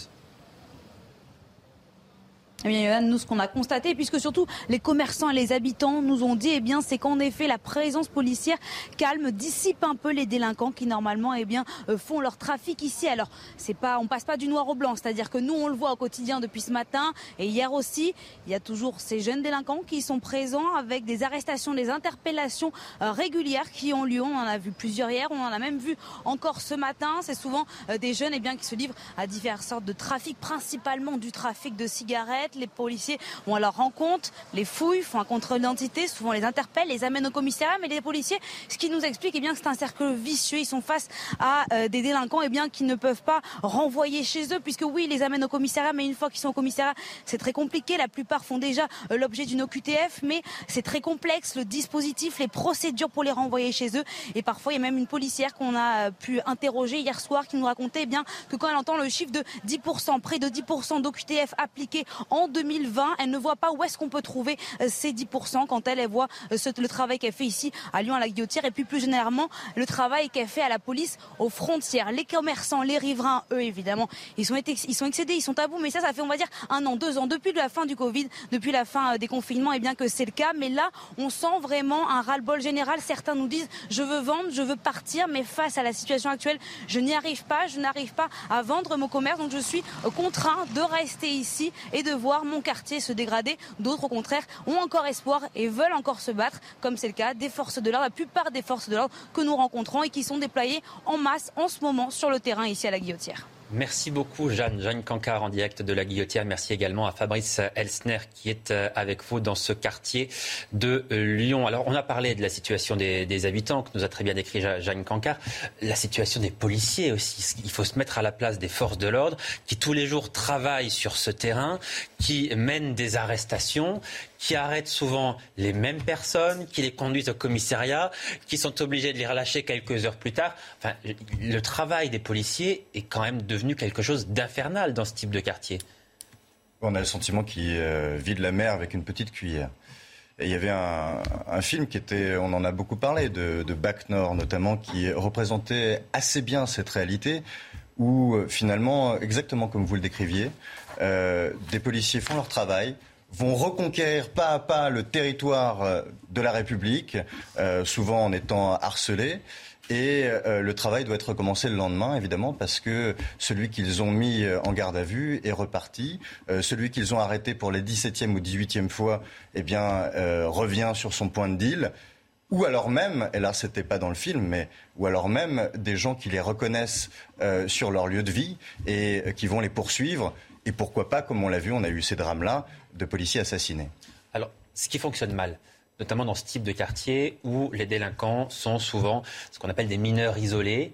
Eh bien, nous, ce qu'on a constaté, puisque surtout les commerçants et les habitants nous ont dit, eh bien, c'est qu'en effet, la présence policière calme, dissipe un peu les délinquants qui normalement, eh bien, euh, font leur trafic ici. Alors, c'est pas, on passe pas du noir au blanc, c'est-à-dire que nous, on le voit au quotidien depuis ce matin et hier aussi, il y a toujours ces jeunes délinquants qui sont présents avec des arrestations, des interpellations euh, régulières qui ont lieu. On en a vu plusieurs hier, on en a même vu encore ce matin. C'est souvent euh, des jeunes, eh bien, qui se livrent à diverses sortes de trafic, principalement du trafic de cigarettes. Les policiers vont à leur rencontre, les fouillent, font un contrôle d'identité, souvent les interpellent, les amènent au commissariat. Mais les policiers, ce qui nous explique, eh bien, que c'est un cercle vicieux. Ils sont face à euh, des délinquants, eh bien, qui ne peuvent pas renvoyer chez eux, puisque oui, ils les amènent au commissariat, mais une fois qu'ils sont au commissariat, c'est très compliqué. La plupart font déjà euh, l'objet d'une OQTF, mais c'est très complexe, le dispositif, les procédures pour les renvoyer chez eux. Et parfois, il y a même une policière qu'on a euh, pu interroger hier soir qui nous racontait eh bien, que quand elle entend le chiffre de 10%, près de 10% d'OQTF appliqués en 2020, elle ne voit pas où est-ce qu'on peut trouver ces 10% quand elle, voit le travail qu'elle fait ici à Lyon à la Guillotière et puis plus généralement le travail qu'elle fait à la police aux frontières. Les commerçants, les riverains, eux évidemment, ils sont, excédés, ils sont à bout, mais ça, ça fait on va dire un an, deux ans, depuis la fin du Covid, depuis la fin euh, des confinements, et bien que c'est le cas. Mais là, on sent vraiment un ras-le-bol général. Certains nous disent je veux vendre, je veux partir, mais face à la situation actuelle, je n'y arrive pas, je n'arrive pas à vendre mon commerce, donc je suis euh, contraint de rester ici et de voir mon quartier se dégrader. D'autres, au contraire, ont encore espoir et veulent encore se battre, comme c'est le cas des forces de l'ordre, la plupart des forces de l'ordre que nous rencontrons et qui sont déployées en masse en ce moment sur le terrain ici à la Guillotière. Merci beaucoup, Jeanne. Jeanne Cancard en direct de la Guillotière. Merci également à Fabrice Elsner qui est euh, avec vous dans ce quartier de Lyon. Alors, on a parlé de la situation des, habitants que nous a très bien décrit Jeanne Cancard. La situation des policiers aussi. Il faut se mettre à la place des forces de l'ordre qui tous les jours travaillent sur ce terrain, qui mènent des arrestations, qui arrêtent souvent les mêmes personnes, qui les conduisent au commissariat, qui sont obligés de les relâcher quelques heures plus tard. Enfin, le travail des policiers est quand même devenu quelque chose d'infernal dans ce type de quartier. On a le sentiment qu'ils euh, vident la mer avec une petite cuillère. Il y avait un, film qui était, on en a beaucoup parlé, de, de Bac Nord notamment, qui représentait assez bien cette réalité, où euh, finalement, exactement comme vous le décriviez, euh, des policiers font leur travail, vont reconquérir pas à pas le territoire euh, de la République, euh, souvent en étant harcelés. Et euh, le travail doit être recommencé le lendemain, évidemment, parce que celui qu'ils ont mis en garde à vue est reparti. celui qu'ils ont arrêté pour les 17e ou 18e fois, eh bien, revient sur son point de deal. Ou alors même, et là c'était pas dans le film, mais ou alors même des gens qui les reconnaissent sur leur lieu de vie et qui vont les poursuivre. Et pourquoi pas, comme on l'a vu, on a eu ces drames-là, de policiers assassinés. Alors, ce qui fonctionne mal, notamment dans ce type de quartier où les délinquants sont souvent ce qu'on appelle des mineurs isolés,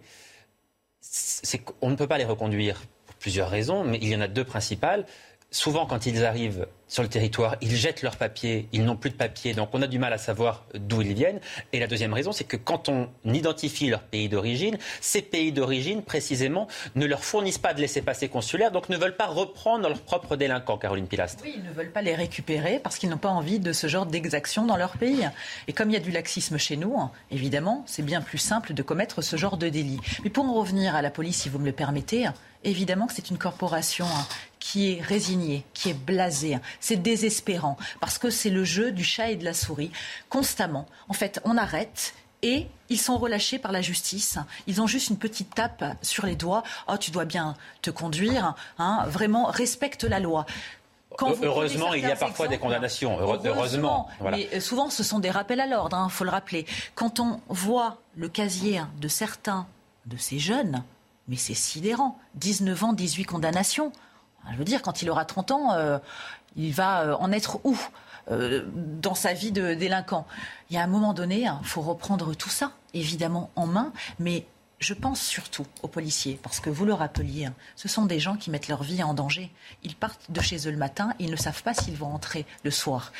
c'est qu'on ne peut pas les reconduire pour plusieurs raisons, mais il y en a deux principales. Souvent, quand ils arrivent sur le territoire, ils jettent leurs papiers, ils n'ont plus de papiers, donc on a du mal à savoir d'où ils viennent. Et la deuxième raison, c'est que quand on identifie leur pays d'origine, ces pays d'origine, précisément, ne leur fournissent pas de laissez-passer consulaire, donc ne veulent pas reprendre leurs propres délinquants, Caroline Pilastre. Oui, ils ne veulent pas les récupérer parce qu'ils n'ont pas envie de ce genre d'exaction dans leur pays. Et comme il y a du laxisme chez nous, évidemment, c'est bien plus simple de commettre ce genre de délit. Mais pour en revenir à la police, si vous me le permettez, évidemment que c'est une corporation hein, qui est résignée, qui est blasée. C'est désespérant parce que c'est le jeu du chat et de la souris constamment. En fait, on arrête et ils sont relâchés par la justice. Ils ont juste une petite tape sur les doigts. Oh, tu dois bien te conduire. Hein. Vraiment, respecte la loi. heureusement, il y a parfois des condamnations. Heureusement. Mais euh, souvent, ce sont des rappels à l'ordre, il hein, faut le rappeler. Quand on voit le casier de certains de ces jeunes, mais c'est sidérant. 19 ans, 18 condamnations. Je veux dire, quand il aura 30 ans, euh, il va euh, en être où euh, dans sa vie de délinquant? Il y a un moment donné, il hein, faut reprendre tout ça, évidemment, en main, mais je pense surtout aux policiers, parce que vous le rappeliez, hein, ce sont des gens qui mettent leur vie en danger. Ils partent de chez eux le matin, ils ne savent pas s'ils vont entrer le soir.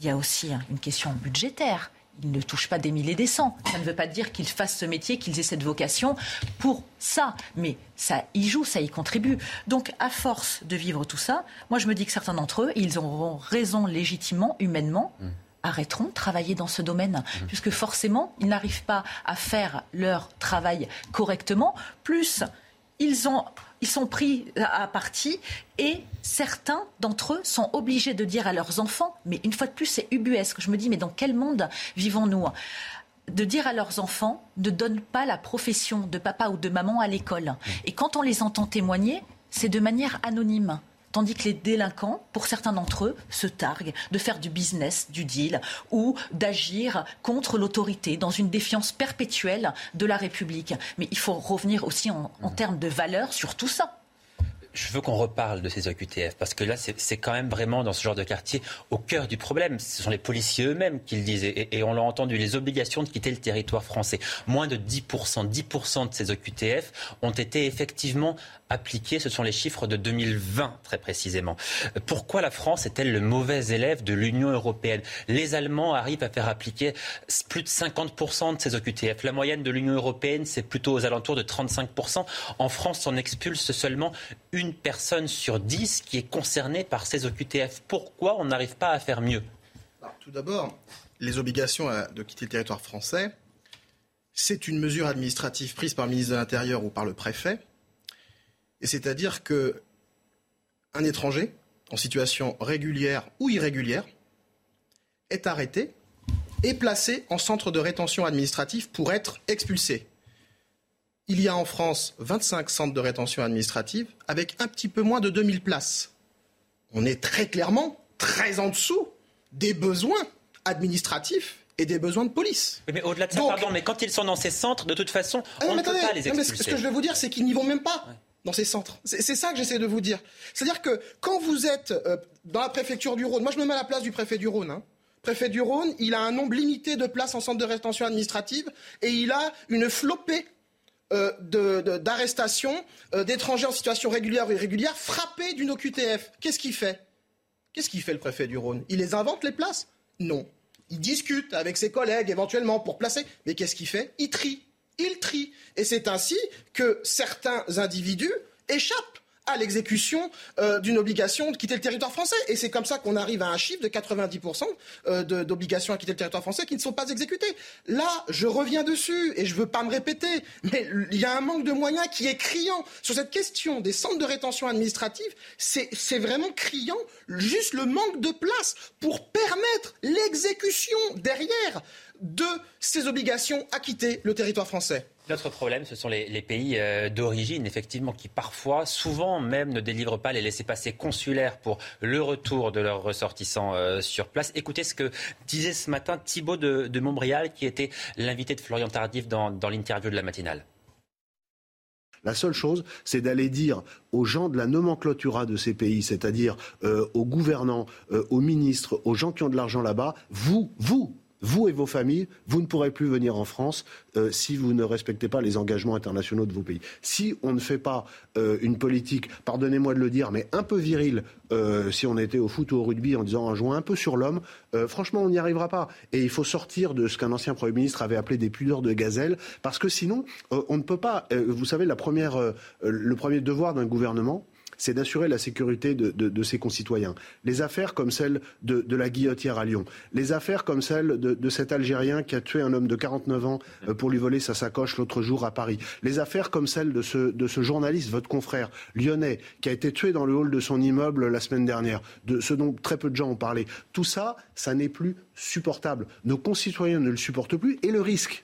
Il y a aussi hein, une question budgétaire ils ne touchent pas des milliers et des cents. Ça ne veut pas dire qu'ils fassent ce métier, qu'ils aient cette vocation pour ça. Mais ça y joue, ça y contribue. Donc, à force de vivre tout ça, moi, je me dis que certains d'entre eux, ils auront raison légitimement, humainement. Mmh. arrêteront de travailler dans ce domaine, mmh. puisque forcément, ils n'arrivent pas à faire leur travail correctement, plus ils ont ils sont pris à partie et certains d'entre eux sont obligés de dire à leurs enfants, mais une fois de plus c'est ubuesque, je me dis mais dans quel monde vivons-nous? De dire à leurs enfants ne donne pas la profession de papa ou de maman à l'école. Et quand on les entend témoigner, c'est de manière anonyme. Tandis que les délinquants, pour certains d'entre eux, se targuent de faire du business, du deal, ou d'agir contre l'autorité dans une défiance perpétuelle de la République. Mais il faut revenir aussi en, en termes de valeurs sur tout ça je veux qu'on reparle de ces OQTF parce que là, c'est quand même vraiment dans ce genre de quartier au cœur du problème. Ce sont les policiers eux-mêmes qui le disent et, on l'a entendu, les obligations de quitter le territoire français. Moins de 10%, 10% de ces OQTF ont été effectivement appliqués. Ce sont les chiffres de 2020 très précisément. Pourquoi la France est-elle le mauvais élève de l'Union européenne? Les Allemands arrivent à faire appliquer plus de 50% de ces OQTF. La moyenne de l'Union européenne, c'est plutôt aux alentours de 35%. En France, on expulse seulement une personne sur dix qui est concernée par ces OQTF. Pourquoi on n'arrive pas à faire mieux? Tout d'abord, les obligations de quitter le territoire français, c'est une mesure administrative prise par le ministre de l'Intérieur ou par le préfet. Et c'est-à-dire que un étranger en situation régulière ou irrégulière est arrêté et placé en centre de rétention administrative pour être expulsé. Il y a en France 25 centres de rétention administrative avec un petit peu moins de 2000 places. On est très clairement très en dessous des besoins administratifs et des besoins de police. mais au-delà de ça, pardon, mais quand ils sont dans ces centres, de toute façon, ah on ne peut pas les expulser. ce que je veux vous dire, c'est qu'ils n'y vont même pas. Dans ces centres. C'est ça que j'essaie de vous dire. C'est-à-dire que quand vous êtes euh, dans la préfecture du Rhône, moi je me mets à la place du préfet du Rhône. Hein. Préfet du Rhône, il a un nombre limité de places en centre de rétention administrative et il a une flopée euh, d'arrestation euh, d'étrangers en situation régulière ou irrégulière frappés d'une OQTF. Qu'est-ce qu'il fait? Qu'est-ce qu'il fait le préfet du Rhône? Il les invente les places? Non. Il discute avec ses collègues éventuellement pour placer. Mais qu'est-ce qu'il fait? Il trie. Il trie. Et c'est ainsi que certains individus échappent à l'exécution euh, d'une obligation de quitter le territoire français. Et c'est comme ça qu'on arrive à un chiffre de 90% euh, d'obligations à quitter le territoire français qui ne sont pas exécutées. Là, je reviens dessus et je ne veux pas me répéter, mais il y a un manque de moyens qui est criant. Sur cette question des centres de rétention administrative, c'est vraiment criant juste le manque de place pour permettre l'exécution derrière de ces obligations à quitter le territoire français. Notre problème, ce sont les, pays euh, d'origine, effectivement, qui parfois, souvent même, ne délivrent pas les laissés-passer consulaires pour le retour de leurs ressortissants euh, sur place. Écoutez ce que disait ce matin Thibault de, Montbrial, qui était l'invité de Florian Tardif dans, l'interview de la matinale. La seule chose, c'est d'aller dire aux gens de la nomenclatura de ces pays, c'est-à-dire euh, aux gouvernants, aux ministres, aux gens qui ont de l'argent là-bas, vous, vous, vous et vos familles, vous ne pourrez plus venir en France euh, si vous ne respectez pas les engagements internationaux de vos pays. Si on ne fait pas euh, une politique, pardonnez-moi de le dire, mais un peu virile, euh, si on était au foot ou au rugby en disant un jouant un peu sur l'homme, franchement, on n'y arrivera pas. Et il faut sortir de ce qu'un ancien Premier ministre avait appelé des pudeurs de gazelle, parce que sinon, on ne peut pas. vous savez, la première, le premier devoir d'un gouvernement, c'est d'assurer la sécurité de, ses concitoyens. Les affaires comme celle de, la guillotière à Lyon, les affaires comme celle de, cet Algérien qui a tué un homme de 49 ans euh, pour lui voler sa sacoche l'autre jour à Paris, les affaires comme celle de ce, journaliste, votre confrère lyonnais, qui a été tué dans le hall de son immeuble la semaine dernière, de ce dont très peu de gens ont parlé. Tout ça, ça n'est plus supportable. Nos concitoyens ne le supportent plus et le risque,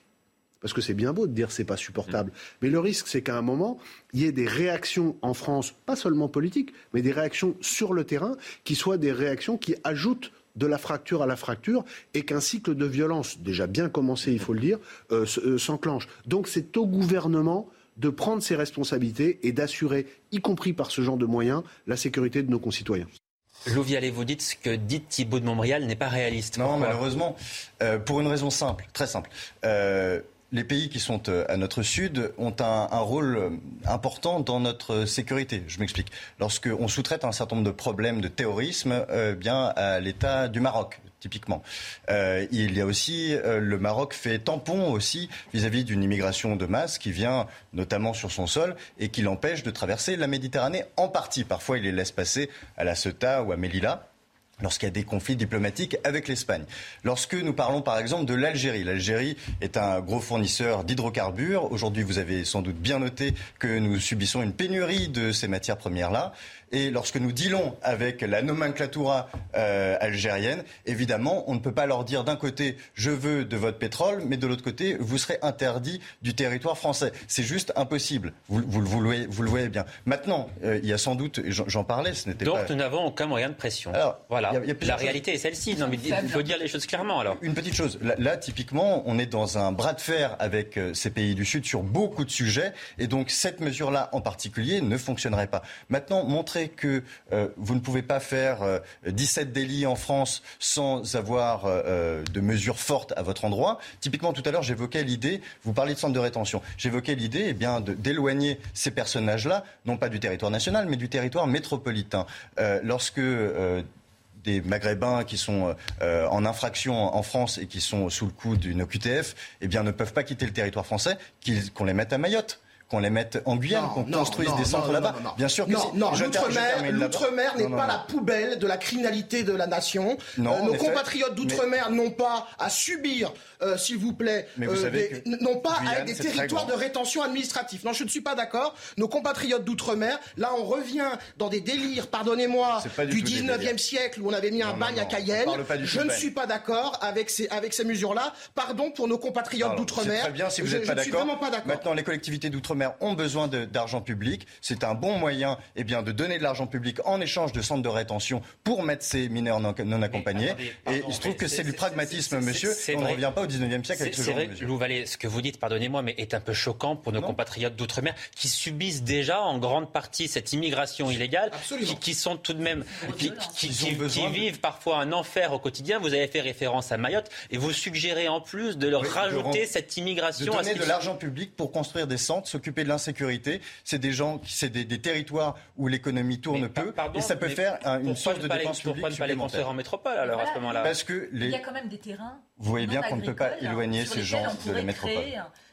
parce que c'est bien beau de dire c'est pas supportable. Mais le risque, c'est qu'à un moment, il y ait des réactions en France, pas seulement politiques, mais des réactions sur le terrain, qui soient des réactions qui ajoutent de la fracture à la fracture et qu'un cycle de violence, déjà bien commencé, il faut le dire, euh, euh, s'enclenche. Donc c'est au gouvernement de prendre ses responsabilités et d'assurer, y compris par ce genre de moyens, la sécurité de nos concitoyens. Louvier, vous dites ce que dit Thibault de Montbrial n'est pas réaliste. Non, malheureusement, euh, pour une raison simple, très simple les pays qui sont euh, à notre sud ont un, rôle euh, important dans notre sécurité. Je m'explique. Lorsqu'on sous-traite un certain nombre de problèmes de terrorisme, euh, bien à l'État du Maroc, typiquement. il y a aussi, le Maroc fait tampon aussi vis-à-vis d'une immigration de masse qui vient notamment sur son sol et qui l'empêche de traverser la Méditerranée en partie. Parfois, il les laisse passer à la Ceuta ou à Melilla. Lorsqu'il y a des conflits diplomatiques avec l'Espagne. Lorsque nous parlons par exemple de l'Algérie, l'Algérie est un gros fournisseur d'hydrocarbures. Aujourd'hui, vous avez sans doute bien noté que nous subissons une pénurie de ces matières premières-là. Et lorsque nous dealons avec la nomenclatura euh, algérienne, évidemment, on ne peut pas leur dire d'un côté je veux de votre pétrole, mais de l'autre côté vous serez interdit du territoire français. C'est juste impossible. Vous, vous, vous, le, voyez, vous le voyez bien. Maintenant, euh, il y a sans doute, j'en parlais, ce n'était pas. Donc nous n'avons aucun moyen de pression. Alors, voilà. Y a, y a la réalité est celle-ci. Non, mais il faut dire les choses clairement. Alors, une petite chose. Là, là, typiquement, on est dans un bras de fer avec euh, ces pays du Sud sur beaucoup de sujets, et donc cette mesure-là en particulier ne fonctionnerait pas. Maintenant, montrer que euh, vous ne pouvez pas faire euh, 17 délits en France sans avoir euh, de mesures fortes à votre endroit. Typiquement, tout à l'heure, j'évoquais l'idée, vous parlez de centre de rétention, j'évoquais l'idée eh bien, d'éloigner ces personnages-là, non pas du territoire national, mais du territoire métropolitain. Euh, lorsque des Maghrébins qui sont euh, en infraction en France et qui sont sous le coup d'une OQTF, eh bien, ne peuvent pas quitter le territoire français, qu'on les mette à Mayotte qu'on les mette en Guyane, qu'on construise non, des centres là-bas. Bien sûr que non, non l'outre-mer n'est pas la poubelle de la criminalité de la nation. Non, euh, nos compatriotes d'outre-mer mais... n'ont pas à subir, euh, s'il vous plaît, vous euh, des, n'ont pas Guyane, à être des territoires de rétention administrative. Non, je ne suis pas d'accord. Nos compatriotes d'outre-mer, là, on revient dans des délires, pardonnez-moi, du, du 19e siècle où on avait mis un bagne à Cayenne. Je ne suis pas d'accord avec ces, avec ces mesures-là. Pardon pour nos compatriotes d'outre-mer. Bien si vous n'êtes pas d'accord. Maintenant, les collectivités d'outre-mer ont besoin d'argent public. C'est un bon moyen eh bien, de donner de l'argent public en échange de centres de rétention pour mettre ces mineurs non, non accompagnés. Mais attendez, pardon, et il se trouve que c'est du pragmatisme, monsieur. On ne revient pas au 19e siècle avec ce genre vrai, de. Loup Vallée, ce que vous dites, pardonnez-moi, mais est un peu choquant pour nos non. compatriotes d'outre-mer qui subissent déjà en grande partie cette immigration illégale, qui, qui, sont tout de même, qui, qui, qui vivent de... parfois un enfer au quotidien. Vous avez fait référence à Mayotte et vous suggérez en plus de leur oui, rajouter de cette immigration. De donner de l'argent public pour construire des centres, s'occuper de l'insécurité. C'est des gens, c'est des, des, territoires où l'économie tourne mais, peu pardon, et ça peut faire un, une source de dépenses publiques Pourquoi ne pas les construire en métropole alors voilà. à ce moment-là Parce que les... il y a quand même des terrains. Vous voyez bien qu'on ne peut pas éloigner ces gens de la métropole.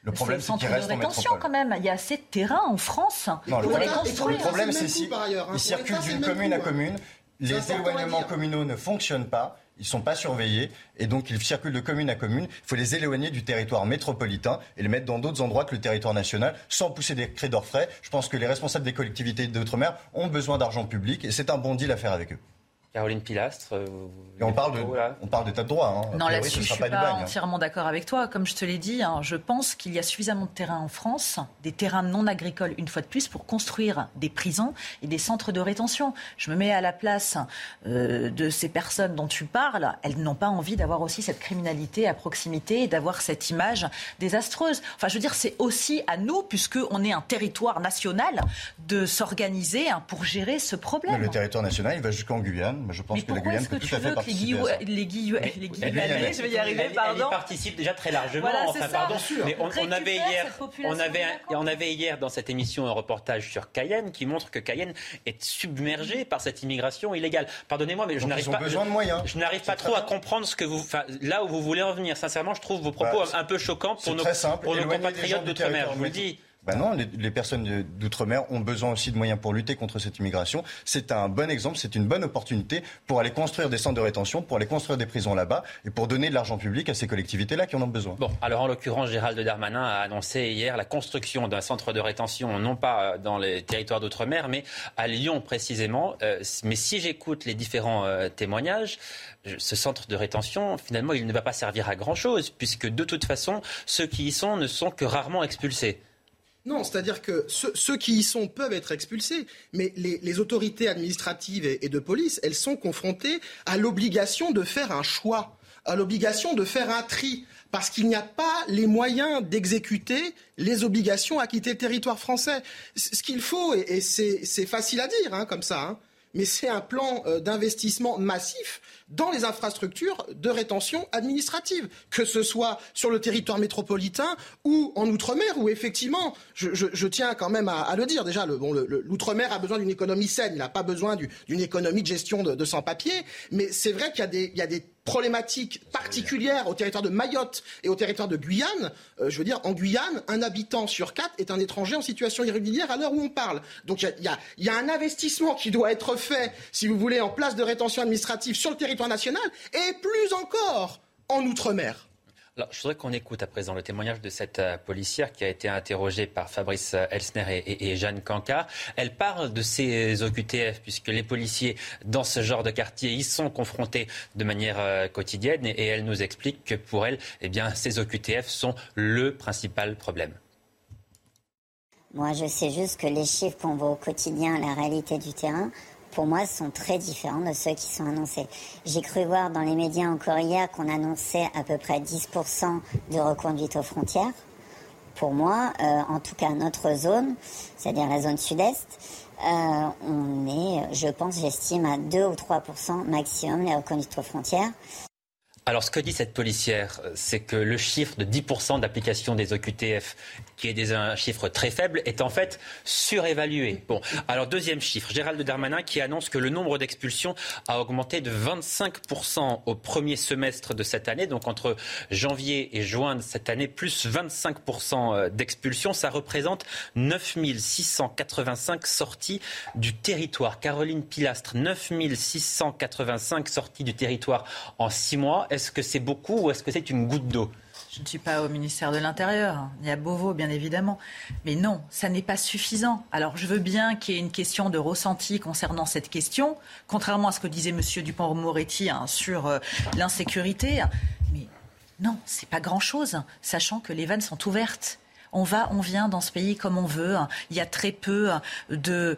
Le problème, c'est qu'ils restent en métropole. quand même. Il y a assez de terrains en France. Non, le problème, le problème c'est si ils circulent d'une commune à commune. Les éloignements communaux ne fonctionnent pas. Ils ne sont pas surveillés et donc ils circulent de commune à commune. Il faut les éloigner du territoire métropolitain et les mettre dans d'autres endroits que le territoire national sans pousser des cris d'orfraie. Je pense que les responsables des collectivités d'outre-mer ont besoin d'argent public et c'est un bon deal à faire avec eux. Caroline Pilastre. Et on parle, de, on parle d'état de droit. Hein. Non, là-dessus, je ne suis pas, entièrement hein. d'accord avec toi. Comme je te l'ai dit, hein, je pense qu'il y a suffisamment de terrains en France, des terrains non agricoles, une fois de plus, pour construire des prisons et des centres de rétention. Je me mets à la place euh, de ces personnes dont tu parles. Elles n'ont pas envie d'avoir aussi cette criminalité à proximité et d'avoir cette image désastreuse. Enfin, je veux dire, c'est aussi à nous, puisqu'on est un territoire national, de s'organiser pour gérer ce problème. Mais le territoire national, il va jusqu'en Guyane. Je pense mais que la Guyane est-ce que peut tu tout à fait veux que les Guillou, les Guyanais, je vais y arriver, pardon. Elle y participe déjà très largement. Voilà, enfin, ça, pardon. Mais on, on, avait hier, on avait, on avait hier dans cette émission un reportage sur Cayenne qui montre que Cayenne est submergée par cette immigration illégale. Pardonnez-moi, mais je n'arrive pas. besoin de moyens. Je n'arrive pas trop à comprendre ce que vous, là où vous voulez en venir. Sincèrement, je trouve vos propos bah, un peu choquants pour nos, pour nos compatriotes d'outre-mer. Je vous le dis. Ben non, les, personnes d'outre-mer ont besoin aussi de moyens pour lutter contre cette immigration. C'est un bon exemple, c'est une bonne opportunité pour aller construire des centres de rétention, pour aller construire des prisons là-bas et pour donner de l'argent public à ces collectivités-là qui en ont besoin. Bon, alors en l'occurrence, Gérald Darmanin a annoncé hier la construction d'un centre de rétention, non pas dans les territoires d'outre-mer, mais à Lyon précisément. Euh, mais si j'écoute les différents euh, témoignages, ce centre de rétention, finalement, il ne va pas servir à grand-chose, puisque de toute façon, ceux qui y sont ne sont que rarement expulsés. Non, c'est-à-dire que ceux, qui y sont peuvent être expulsés, mais les, autorités administratives et, de police, elles sont confrontées à l'obligation de faire un choix, à l'obligation de faire un tri, parce qu'il n'y a pas les moyens d'exécuter les obligations à quitter le territoire français. Ce qu'il faut, et, et c'est facile à dire hein, comme ça, hein, mais c'est un plan euh, d'investissement massif dans les infrastructures de rétention administrative, que ce soit sur le territoire métropolitain ou en Outre-mer, où effectivement, je, tiens quand même à, le dire, déjà, l'Outre-mer a besoin d'une économie saine, il n'a pas besoin d'une économie de gestion de, sans-papiers, mais c'est vrai qu'il y a des problématique particulière au territoire de Mayotte et au territoire de Guyane. Euh, je veux dire, en Guyane, un habitant sur quatre est un étranger en situation irrégulière à l'heure où on parle. Donc il y, y a, un investissement qui doit être fait, si vous voulez, en place de rétention administrative sur le territoire national et plus encore en Outre-mer. Alors, je voudrais qu'on écoute à présent le témoignage de cette euh, policière qui a été interrogée par Fabrice euh, Elsner et, Jeanne Cancard. Elle parle de ces OQTF puisque les policiers dans ce genre de quartier y sont confrontés de manière euh, quotidienne et, elle nous explique que pour elle, eh bien, ces OQTF sont le principal problème. Moi, je sais juste que les chiffres qu'on voit au quotidien, la réalité du terrain, pour moi, sont très différents de ceux qui sont annoncés. J'ai cru voir dans les médias encore hier qu'on annonçait à peu près 10% de reconduite aux frontières. Pour moi, euh, en tout cas notre zone, c'est-à-dire la zone sud-est, euh, on est, je pense, j'estime à 2 ou 3% maximum les reconduites aux frontières. Alors, ce que dit cette policière, c'est que le chiffre de 10% d'application des OQTF, qui est un chiffre très faible, est en fait surévalué. Bon, alors deuxième chiffre, Gérald Darmanin qui annonce que le nombre d'expulsions a augmenté de 25% au premier semestre de cette année, donc entre janvier et juin de cette année, plus 25% euh, d'expulsions. Ça représente 9685 sorties du territoire. Caroline Pilastre, 9685 sorties du territoire en six mois. Est-ce que c'est beaucoup ou est-ce que c'est une goutte d'eau? Je ne suis pas au ministère de l'Intérieur. Il y a Beauvau, bien évidemment. Mais non, ça n'est pas suffisant. Alors, je veux bien qu'il y ait une question de ressenti concernant cette question, contrairement à ce que disait M. Dupont-Moretti hein, sur euh, l'insécurité. Mais non, c'est pas grand-chose, sachant que les vannes sont ouvertes on va, on vient dans ce pays comme on veut. Il y a très peu de.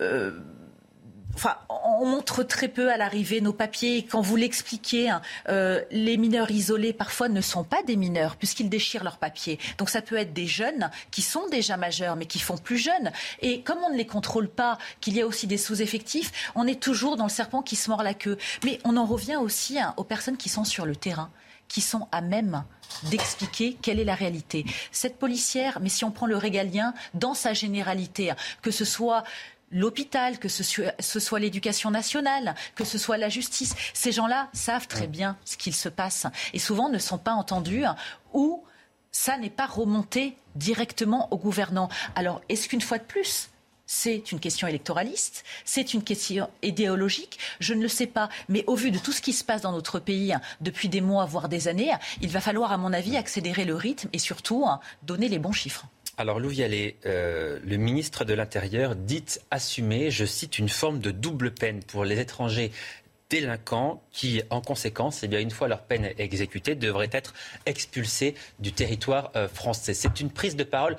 Euh, On montre très peu à l'arrivée nos papiers. Quand vous l'expliquez, hein, euh, les mineurs isolés parfois ne sont pas des mineurs puisqu'ils déchirent leurs papiers. Donc ça peut être des jeunes qui sont déjà majeurs mais qui font plus jeunes. Et comme on ne les contrôle pas, qu'il y a aussi des sous-effectifs, on est toujours dans le serpent qui se mord la queue. Mais on en revient aussi hein, aux personnes qui sont sur le terrain qui sont à même d'expliquer quelle est la réalité. Cette policière, mais si on prend le régalien dans sa généralité, hein, que ce soit l'hôpital, que ce soit, l'éducation nationale, que ce soit la justice. Ces gens-là savent très bien ce qu'il se passe et souvent ne sont pas entendus ou ça n'est pas remonté directement au gouvernant. Alors, est-ce qu'une fois de plus, c'est une question électoraliste, c'est une question idéologique, je ne le sais pas. Mais au vu de tout ce qui se passe dans notre pays depuis des mois, voire des années, il va falloir, à mon avis, accélérer le rythme et surtout donner les bons chiffres. Alors, Lou euh, le ministre de l'Intérieur dit assumer, je cite, une forme de double peine pour les étrangers délinquants qui, en conséquence, eh bien, une fois leur peine exécutée, devraient être expulsés du territoire euh, français. C'est une prise de parole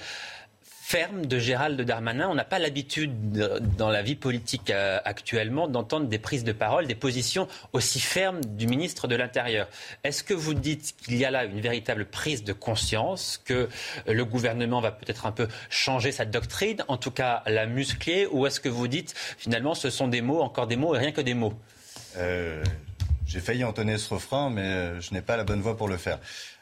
ferme de Gérald Darmanin. On n'a pas l'habitude dans la vie politique euh, actuellement d'entendre des prises de parole, des positions aussi fermes du ministre de l'Intérieur. Est-ce que vous dites qu'il y a là une véritable prise de conscience, que le gouvernement va peut-être un peu changer sa doctrine, en tout cas la muscler, ou est-ce que vous dites finalement ce sont des mots, encore des mots et rien que des mots? Euh, J'ai failli entonner ce refrain, mais euh, je n'ai pas la bonne voix pour le faire.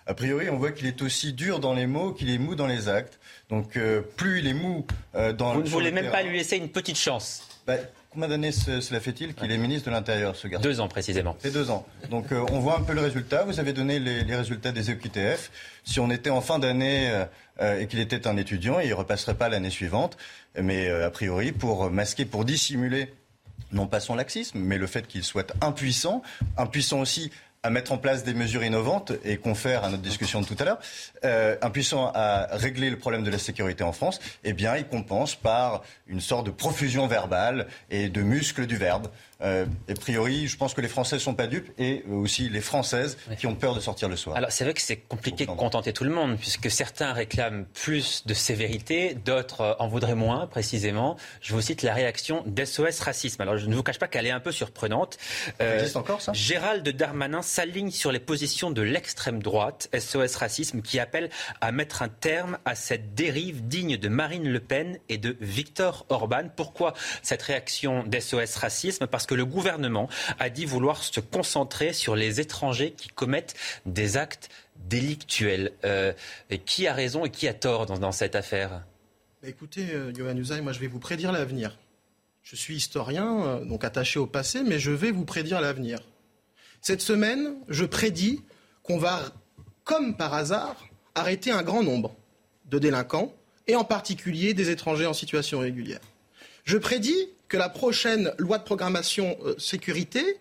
A priori, on voit qu'il est aussi dur dans les mots qu'il est mou dans les actes. Donc euh, plus il est mou euh, dans Vous ne voulez même pas lui laisser une petite chance bah, Combien d'années cela fait-il qu'il est ministre de l'Intérieur, ce garçon Deux ans précisément. C'est deux ans. Donc euh, on voit un peu le résultat. Vous avez donné les, résultats des EQTF. Si on était en fin d'année et qu'il était un étudiant, il ne repasserait pas l'année suivante. Mais a priori, pour masquer, pour dissimuler non pas son laxisme, mais le fait qu'il soit impuissant, impuissant aussi à mettre en place des mesures innovantes et confère à notre discussion de tout à l'heure, euh, impuissant à régler le problème de la sécurité en France, eh bien, il compense par une sorte de profusion verbale et de muscle du verbe. Euh, a priori, je pense que les Français ne sont pas dupes et aussi les Françaises qui ont peur de sortir le soir. Alors c'est vrai que c'est compliqué de contenter tout le monde puisque certains réclament plus de sévérité, d'autres euh, en voudraient moins précisément. Je vous cite la réaction d'SOS Racisme. Alors je ne vous cache pas qu'elle est un peu surprenante. Euh, existe encore ça? Gérald Darmanin s'aligne sur les positions de l'extrême droite, SOS Racisme, qui appelle à mettre un terme à cette dérive digne de Marine Le Pen et de Viktor Orban. Pourquoi cette réaction d'SOS Racisme? Parce que le gouvernement a dit vouloir se concentrer sur les étrangers qui commettent des actes délictuels. Euh, qui a raison et qui a tort dans, cette affaire? Bah, Écoutez, euh, Johan moi je vais vous prédire l'avenir. Je suis historien, euh, donc attaché au passé, mais je vais vous prédire l'avenir. Cette semaine, je prédis qu'on va, comme par hasard, arrêter un grand nombre de délinquants, et en particulier des étrangers en situation régulière. Je prédis que la prochaine loi de programmation euh, sécurité,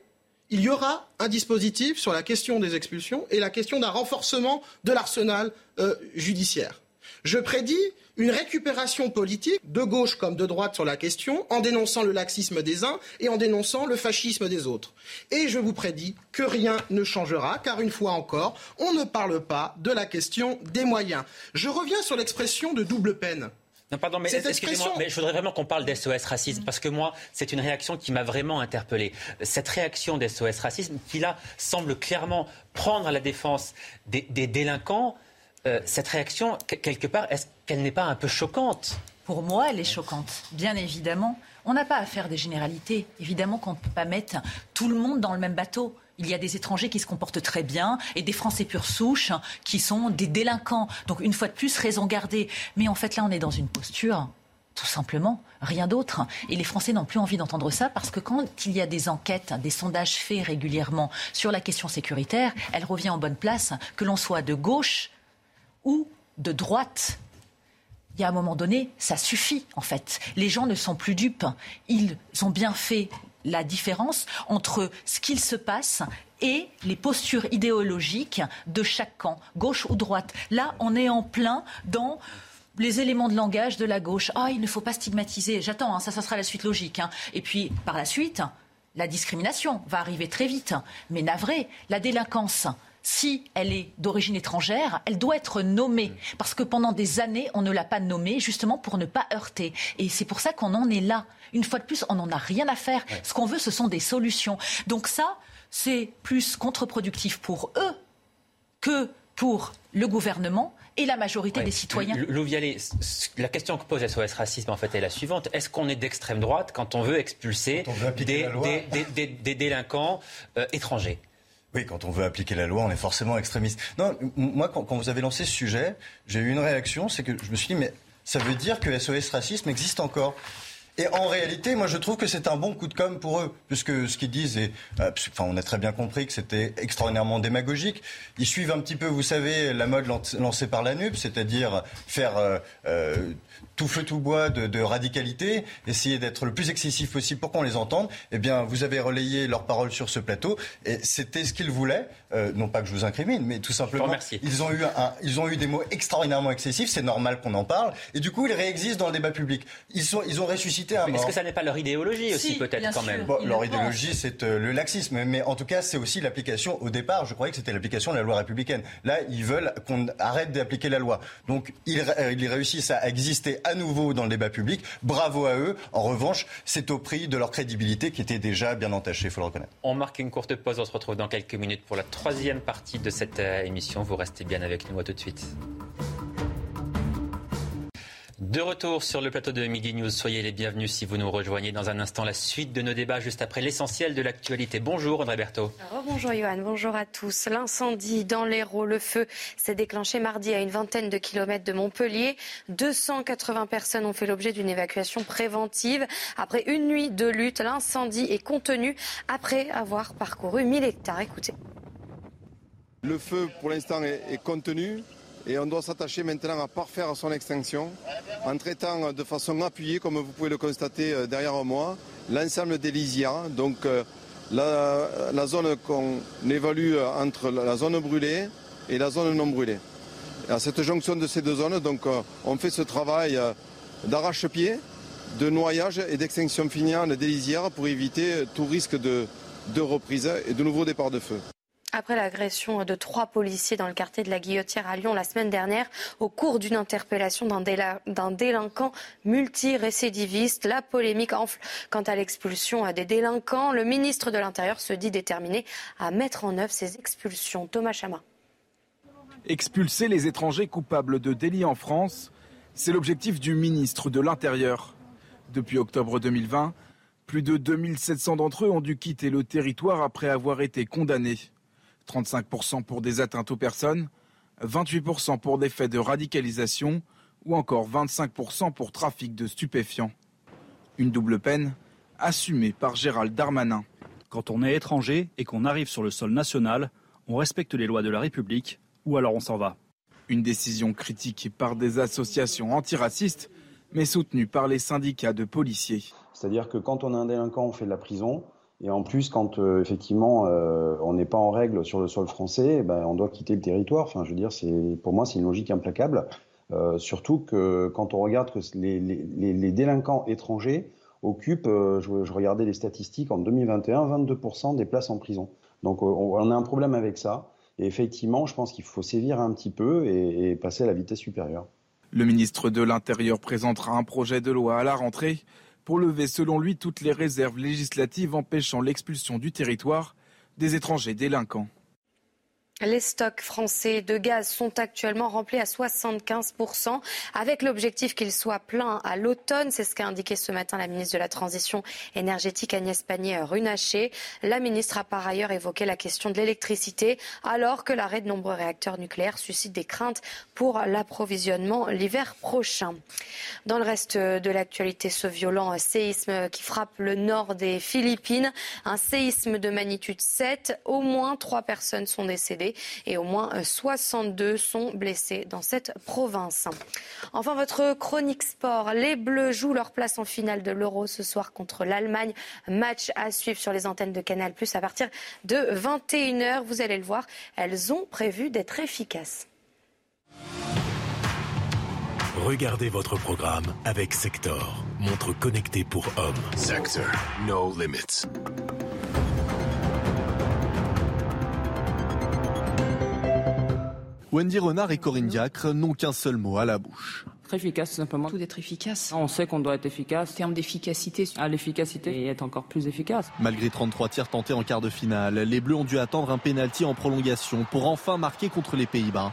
il y aura un dispositif sur la question des expulsions et la question d'un renforcement de l'arsenal euh, judiciaire. Je prédis une récupération politique, de gauche comme de droite sur la question, en dénonçant le laxisme des uns et en dénonçant le fascisme des autres. Et je vous prédis que rien ne changera, car une fois encore, on ne parle pas de la question des moyens. Je reviens sur l'expression de double peine. Non, pardon, mais excusez-moi, mais je voudrais vraiment qu'on parle d'SOS racisme, parce que moi, c'est une réaction qui m'a vraiment interpellé. Cette réaction d'SOS racisme, qui là semble clairement prendre la défense des délinquants, euh, cette réaction, quelque part, est-ce qu'elle n'est pas un peu choquante? Pour moi, elle est choquante, bien évidemment. On n'a pas à faire des généralités. Évidemment qu'on ne peut pas mettre tout le monde dans le même bateau. Il y a des étrangers qui se comportent très bien et des Français pure souche qui sont des délinquants. Donc, une fois de plus, raison gardée. Mais en fait, là, on est dans une posture tout simplement, rien d'autre. Et les Français n'ont plus envie d'entendre ça parce que quand il y a des enquêtes, des sondages faits régulièrement sur la question sécuritaire, elle revient en bonne place, que l'on soit de gauche, ou de droite. Il y a un moment donné, ça suffit en fait. Les gens ne sont plus dupes. Ils ont bien fait la différence entre ce qu'il se passe et les postures idéologiques de chaque camp, gauche ou droite. Là, on est en plein dans les éléments de langage de la gauche. Ah, il ne faut pas stigmatiser. J'attends, hein, ça, ça sera la suite logique. Hein. Et puis, par la suite, la discrimination va arriver très vite. Mais navré, la délinquance, si elle est d'origine étrangère, elle doit être nommée. Parce que pendant des années, on ne l'a pas nommée, justement pour ne pas heurter. Et c'est pour ça qu'on en est là. Une fois de plus, on n'en a rien à faire. Ce qu'on veut, ce sont des solutions. Donc ça, c'est plus contre-productif pour eux que pour le gouvernement et la majorité des citoyens. Louvialet, la question que pose SOS Racisme, en fait, est la suivante. Est-ce qu'on est, d'extrême droite quand on veut expulser des, délinquants euh, étrangers? Oui, quand on veut appliquer la loi, on est forcément extrémiste. Non, moi, quand, vous avez lancé ce sujet, j'ai eu une réaction, c'est que je me suis dit, mais ça veut dire que SOS Racisme existe encore. Et en réalité, moi, je trouve que c'est un bon coup de com' pour eux, puisque ce qu'ils disent, est, euh, enfin, on a très bien compris que c'était extraordinairement démagogique. Ils suivent un petit peu, vous savez, la mode lancée par la NUP, c'est-à-dire faire euh, euh, tout feu tout bois de, de radicalité, essayer d'être le plus excessif possible pour qu'on les entende, eh bien, vous avez relayé leurs paroles sur ce plateau, et c'était ce qu'ils voulaient. Euh, non pas que je vous incrimine, mais tout simplement, ils ont eu un, ils ont eu des mots extraordinairement excessifs. C'est normal qu'on en parle, et du coup, ils réexistent dans le débat public. Ils sont, ils ont ressuscité un. Est-ce que ça n'est pas leur idéologie aussi, peut-être quand même Leur idéologie, c'est euh, le laxisme, mais en tout cas, c'est aussi l'application. Au départ, je croyais que c'était l'application de la loi républicaine. Là, ils veulent qu'on arrête d'appliquer la loi. Donc, ils, euh, ils réussissent à exister à nouveau dans le débat public. Bravo à eux. En revanche, c'est au prix de leur crédibilité qui était déjà bien entachée, il faut le reconnaître. On marque une courte pause. On se retrouve dans quelques minutes pour la troisième partie de cette euh, émission. Vous restez bien avec nous. À tout de suite. De retour sur le plateau de Midi News, soyez les bienvenus si vous nous rejoignez dans un instant la suite de nos débats juste après l'essentiel de l'actualité. Bonjour André Berthaud. bonjour Johan, bonjour à tous. L'incendie dans l'Hérault, le feu s'est déclenché mardi à une vingtaine de kilomètres de Montpellier. 280 personnes ont fait l'objet d'une évacuation préventive. Après une nuit de lutte, l'incendie est contenu après avoir parcouru 1000 hectares. Écoutez. Le feu pour l'instant est contenu et on doit s'attacher maintenant à parfaire son extinction en traitant de façon appuyée, comme vous pouvez le constater euh, derrière moi, l'ensemble des lisières. Donc euh, la, zone qu'on évalue entre la zone brûlée et la zone non brûlée. à cette jonction de ces deux zones, donc, euh, on fait ce travail d'arrache-pied, de noyage et d'extinction finale des lisières pour éviter tout risque de reprise et de nouveaux départs de feu. Après l'agression de trois policiers dans le quartier de la Guillotière à Lyon la semaine dernière, au cours d'une interpellation d'un délinquant multirécidiviste, la polémique enfle quant à l'expulsion des délinquants. Le ministre de l'Intérieur se dit déterminé à mettre en œuvre ces expulsions. Thomas Chama. Expulser les étrangers coupables de délits en France, c'est l'objectif du ministre de l'Intérieur. Depuis octobre 2020, plus de 2700 d'entre eux ont dû quitter le territoire après avoir été condamnés. 35% pour des atteintes aux personnes, 28% pour des faits de radicalisation ou encore 25% pour trafic de stupéfiants. Une double peine assumée par Gérald Darmanin. Quand on est étranger et qu'on arrive sur le sol national, on respecte les lois de la République ou alors on s'en va. Une décision critiquée par des associations antiracistes mais soutenue par les syndicats de policiers. C'est-à-dire que quand on a un délinquant, on fait de la prison. Et en plus, quand euh, effectivement euh, on n'est pas en règle sur le sol français, eh ben, on doit quitter le territoire. Enfin, je veux dire, c'est pour moi c'est une logique implacable. Euh, surtout que quand on regarde que les, les, les délinquants étrangers occupent, je, regardais les statistiques en 2021, 22% des places en prison. Donc on, a un problème avec ça. Et effectivement, je pense qu'il faut sévir un petit peu et passer à la vitesse supérieure. Le ministre de l'Intérieur présentera un projet de loi à la rentrée pour lever selon lui toutes les réserves législatives empêchant l'expulsion du territoire des étrangers délinquants. Les stocks français de gaz sont actuellement remplis à 75%, avec l'objectif qu'ils soient pleins à l'automne. C'est ce qu'a indiqué ce matin la ministre de la Transition énergétique Agnès Pannier-Runacher. La ministre a par ailleurs évoqué la question de l'électricité, alors que l'arrêt de nombreux réacteurs nucléaires suscite des craintes pour l'approvisionnement l'hiver prochain. Dans le reste de l'actualité, ce violent séisme qui frappe le nord des Philippines, un séisme de magnitude 7, au moins trois personnes sont décédées et au moins 62 sont blessés dans cette province. Enfin, votre chronique sport. Les Bleus jouent leur place en finale de l'Euro ce soir contre l'Allemagne. Match à suivre sur les antennes de Canal Plus à partir de 21h. Vous allez le voir, elles ont prévu d'être efficaces. Regardez votre programme avec Sector, montre connectée pour hommes. Sector, no limits. Wendy Renard et Corinne Diacre n'ont qu'un seul mot à la bouche. Très efficace, simplement. Tout d'être efficace. On sait qu'on doit être efficace. En termes d'efficacité. À l'efficacité et être encore plus efficace. Malgré 33 tirs tentés en quart de finale, les Bleus ont dû attendre un pénalty en prolongation pour enfin marquer contre les Pays-Bas.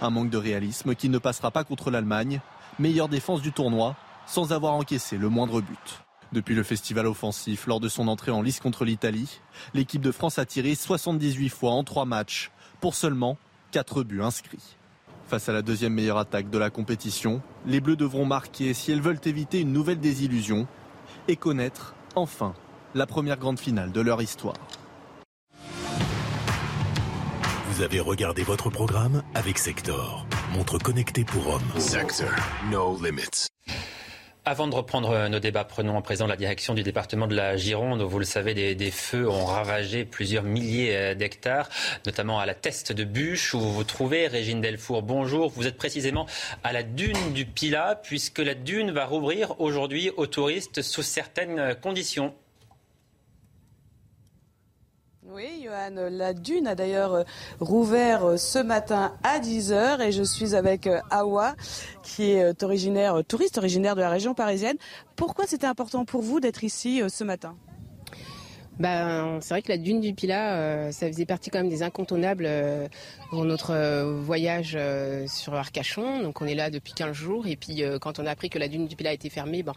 Un manque de réalisme qui ne passera pas contre l'Allemagne, meilleure défense du tournoi, sans avoir encaissé le moindre but. Depuis le festival offensif, lors de son entrée en lice contre l'Italie, l'équipe de France a tiré 78 fois en 3 matchs, pour seulement 4 buts inscrits. Face à la deuxième meilleure attaque de la compétition, les Bleus devront marquer si elles veulent éviter une nouvelle désillusion et connaître, enfin, la première grande finale de leur histoire. Vous avez regardé votre programme avec Sector, montre connectée pour hommes. Sector, no limits. Avant de reprendre nos débats, prenons à présent la direction du département de la Gironde. Vous le savez, des, des feux ont ravagé plusieurs milliers d'hectares, notamment à la Teste de Bûche, où vous vous trouvez. Régine Delfour, bonjour. Vous êtes précisément à la dune du Pilat, puisque la dune va rouvrir aujourd'hui aux touristes sous certaines conditions. Oui, Johan, la dune a d'ailleurs rouvert ce matin à 10h et je suis avec Awa qui est originaire, touriste originaire de la région parisienne. Pourquoi c'était important pour vous d'être ici ce matin? Ben, c'est vrai que la dune du Pilat, euh, ça faisait partie quand même des incontournables euh, pour notre euh, voyage sur Arcachon. Donc on est là depuis 15 jours et puis quand on a appris que la dune du Pilat était fermée, ben,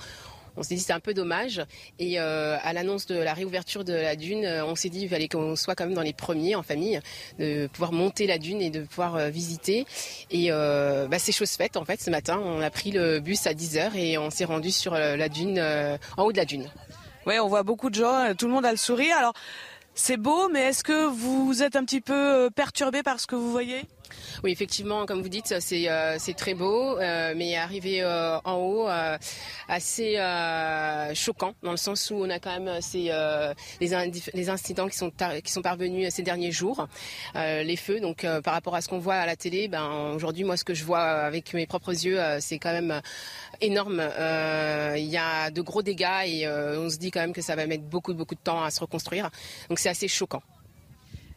on s'est dit c'est un peu dommage. Et euh, à l'annonce de la réouverture de la dune, on s'est dit qu'il fallait qu'on soit quand même dans les premiers en famille, de pouvoir monter la dune et de pouvoir euh, visiter. Et euh, bah, c'est chose faite en fait ce matin. On a pris le bus à 10h et on s'est rendu sur la dune, en haut de la dune. Oui, on voit beaucoup de gens, tout le monde a le sourire. Alors c'est beau, mais est-ce que vous êtes un petit peu perturbé par ce que vous voyez? Oui, effectivement, comme vous dites, c'est euh, très beau, euh, mais arrivé euh, en haut, euh, assez euh, choquant dans le sens où on a quand même ces, les, les, incidents qui sont qui sont parvenus ces derniers jours, les feux. Donc, par rapport à ce qu'on voit à la télé, ben aujourd'hui, moi, ce que je vois avec mes propres yeux, c'est quand même énorme. Il y a de gros dégâts et on se dit quand même que ça va mettre beaucoup beaucoup de temps à se reconstruire. Donc, c'est assez choquant.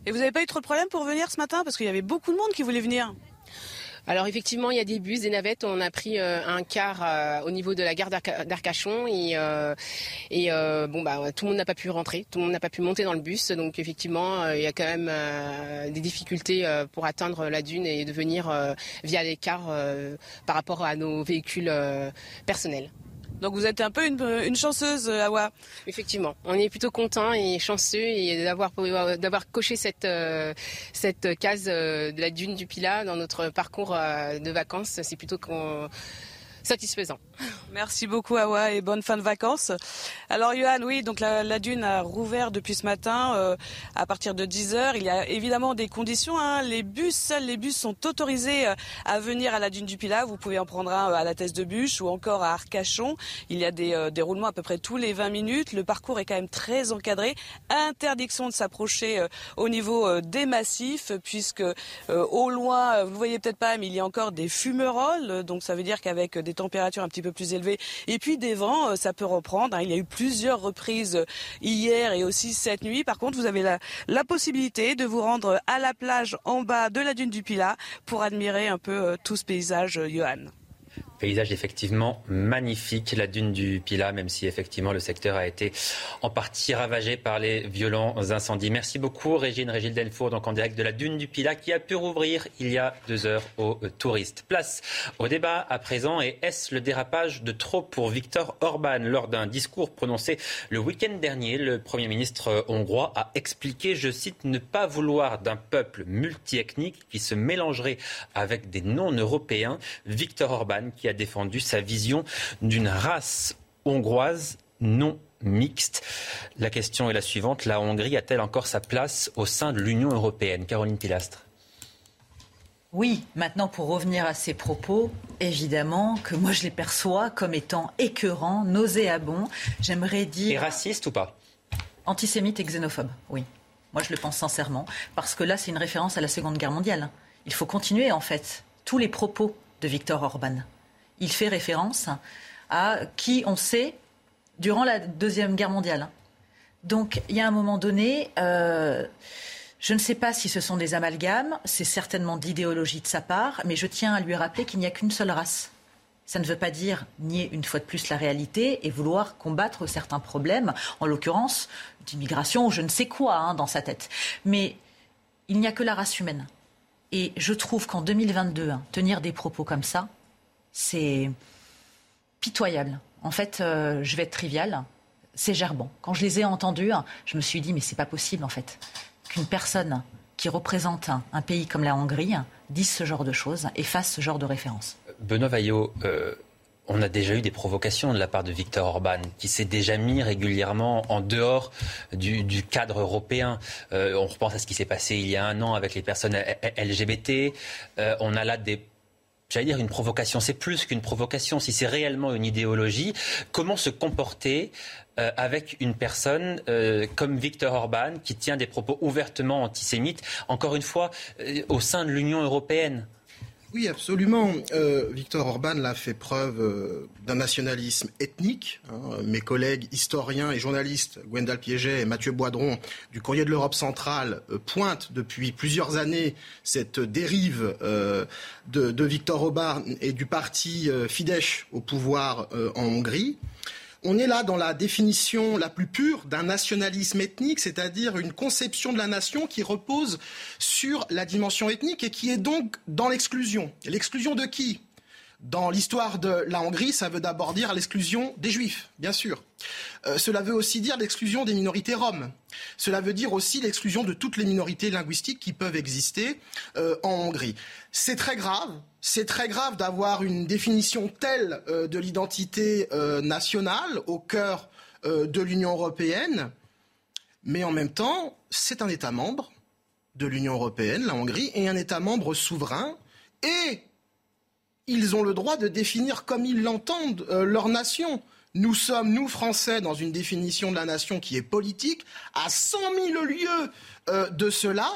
Et vous n'avez pas eu trop de problèmes pour venir ce matin? Parce qu'il y avait beaucoup de monde qui voulait venir. Alors effectivement, il y a des bus, des navettes. On a pris euh, un car euh, au niveau de la gare d'Arcachon et, euh, bon bah tout le monde n'a pas pu rentrer, tout le monde n'a pas pu monter dans le bus. Donc effectivement, il y a quand même des difficultés pour atteindre la dune et de venir via les cars par rapport à nos véhicules personnels. Donc vous êtes un peu une, chanceuse, euh, Awa. Effectivement, on est plutôt content et chanceux et d'avoir d'avoir coché cette euh, cette case euh, de la dune du Pilat dans notre parcours de vacances. C'est plutôt qu'on satisfaisant. Merci beaucoup Awa et bonne fin de vacances. Alors Johan, oui, donc la, dune a rouvert depuis ce matin euh, à partir de 10h. Il y a évidemment des conditions. Hein. Les bus, seuls les bus sont autorisés euh, à venir à la dune du Pilat. Vous pouvez en prendre un euh, à la Thèse de Bûche ou encore à Arcachon. Il y a des, des roulements à peu près tous les 20 minutes. Le parcours est quand même très encadré. Interdiction de s'approcher au niveau des massifs puisque au loin, vous ne voyez peut-être pas, mais il y a encore des fumerolles. Donc ça veut dire qu'avec des températures un petit peu plus élevées et puis des vents, euh, ça peut reprendre. Hein. Il y a eu plusieurs reprises euh, hier et aussi cette nuit. Par contre, vous avez la, la possibilité de vous rendre à la plage en bas de la dune du Pilat pour admirer un peu euh, tout ce paysage, Johan. Paysage effectivement magnifique, la dune du Pila, même si effectivement le secteur a été en partie ravagé par les violents incendies. Merci beaucoup Régine, Régine Delfour, donc en direct de la dune du Pila, qui a pu rouvrir il y a deux heures aux touristes. Place au débat à présent, et est-ce le dérapage de trop pour Viktor Orban? Lors d'un discours prononcé le week-end dernier, le Premier ministre hongrois a expliqué, je cite, ne pas vouloir d'un peuple multiethnique qui se mélangerait avec des non-européens. Viktor Orban qui a défendu sa vision d'une race hongroise non mixte. La question est la suivante. La Hongrie a-t-elle encore sa place au sein de l'Union européenne? Caroline Pilastre. Oui, maintenant pour revenir à ces propos, évidemment que moi je les perçois comme étant écœurants, nauséabonds. J'aimerais dire. Et racistes ou pas? Antisémites et xénophobes, oui. Moi je le pense sincèrement, parce que là c'est une référence à la Seconde Guerre mondiale. Il faut continuer en fait tous les propos de Viktor Orban il fait référence à qui on sait durant la Deuxième Guerre mondiale. Donc il y a un moment donné, euh, je ne sais pas si ce sont des amalgames, c'est certainement d'idéologie de sa part, mais je tiens à lui rappeler qu'il n'y a qu'une seule race. Ça ne veut pas dire nier une fois de plus la réalité et vouloir combattre certains problèmes, en l'occurrence d'immigration ou je ne sais quoi hein, dans sa tête. Mais il n'y a que la race humaine. Et je trouve qu'en 2022, hein, tenir des propos comme ça, c'est pitoyable. En fait, euh, je vais être trivial, c'est gerbant. Quand je les ai entendus, je me suis dit, mais c'est pas possible, en fait, qu'une personne qui représente un, pays comme la Hongrie dise ce genre de choses et fasse ce genre de référence. Benoît Vaillot, euh, on a déjà eu des provocations de la part de Viktor Orban, qui s'est déjà mis régulièrement en dehors du, cadre européen. Euh, on repense à ce qui s'est passé il y a un an avec les personnes LGBT. on a là des j'allais dire une provocation. C'est plus qu'une provocation. Si c'est réellement une idéologie, comment se comporter euh, avec une personne euh, comme Viktor Orban qui tient des propos ouvertement antisémites, encore une fois, euh, au sein de l'Union européenne? Oui, absolument. Euh, Victor Orban l'a fait preuve euh, d'un nationalisme ethnique. Hein. Mes collègues historiens et journalistes, Gwendal Piéget et Mathieu Boidron, du Courrier de l'Europe centrale, euh, pointent depuis plusieurs années cette dérive de, de, Victor Orban et du parti Fidesz au pouvoir en Hongrie. On est là dans la définition la plus pure d'un nationalisme ethnique, c'est-à-dire une conception de la nation qui repose sur la dimension ethnique et qui est donc dans l'exclusion. L'exclusion de qui? Dans l'histoire de la Hongrie, ça veut d'abord dire l'exclusion des juifs, bien sûr. Euh, cela veut aussi dire l'exclusion des minorités roms. Cela veut dire aussi l'exclusion de toutes les minorités linguistiques qui peuvent exister euh, en Hongrie. C'est très grave. C'est très grave d'avoir une définition telle euh, de l'identité nationale au cœur de l'Union européenne. Mais en même temps, c'est un État membre de l'Union européenne, la Hongrie, et un État membre souverain. Et ils ont le droit de définir comme ils l'entendent euh, leur nation. Nous sommes, nous Français, dans une définition de la nation qui est politique, à 100 000 lieues euh, de cela.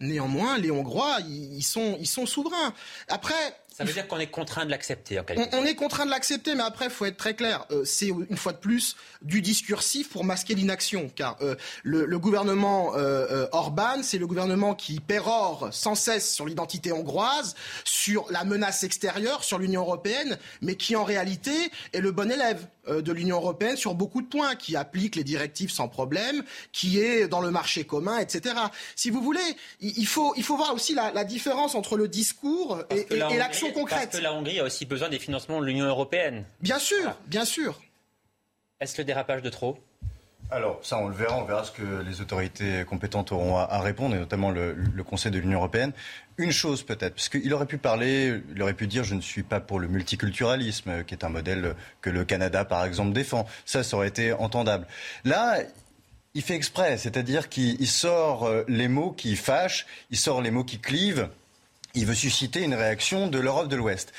Néanmoins, les Hongrois, ils sont, ils sont souverains. Après, Ça veut dire qu'on est contraint de l'accepter en quelque on, on est contraint de l'accepter, mais après, il faut être très clair. Euh, c'est une fois de plus du discursif pour masquer l'inaction, car euh, le, le, gouvernement euh, Orban, c'est le gouvernement qui pérore sans cesse sur l'identité hongroise, sur la menace extérieure, sur l'Union européenne, mais qui en réalité est le bon élève de l'Union européenne sur beaucoup de points, qui applique les directives sans problème, qui est dans le marché commun, etc. Si vous voulez, il faut, il faut voir aussi la, la différence entre le discours et, et, et l'action concrète. Parce que la Hongrie a aussi besoin des financements de l'Union européenne. Bien sûr, voilà. bien sûr. Est-ce le dérapage de trop? Alors, ça, on le verra. On verra ce que les autorités compétentes auront à, à répondre, et notamment le, le Conseil de l'Union européenne. Une chose peut-être, parce qu'il aurait pu parler, il aurait pu dire je ne suis pas pour le multiculturalisme, qui est un modèle que le Canada, par exemple, défend. Ça, ça aurait été entendable. Là, il fait exprès, c'est-à-dire qu'il sort les mots qui fâchent, il sort les mots qui clivent. Il veut susciter une réaction de l'Europe de l'Ouest.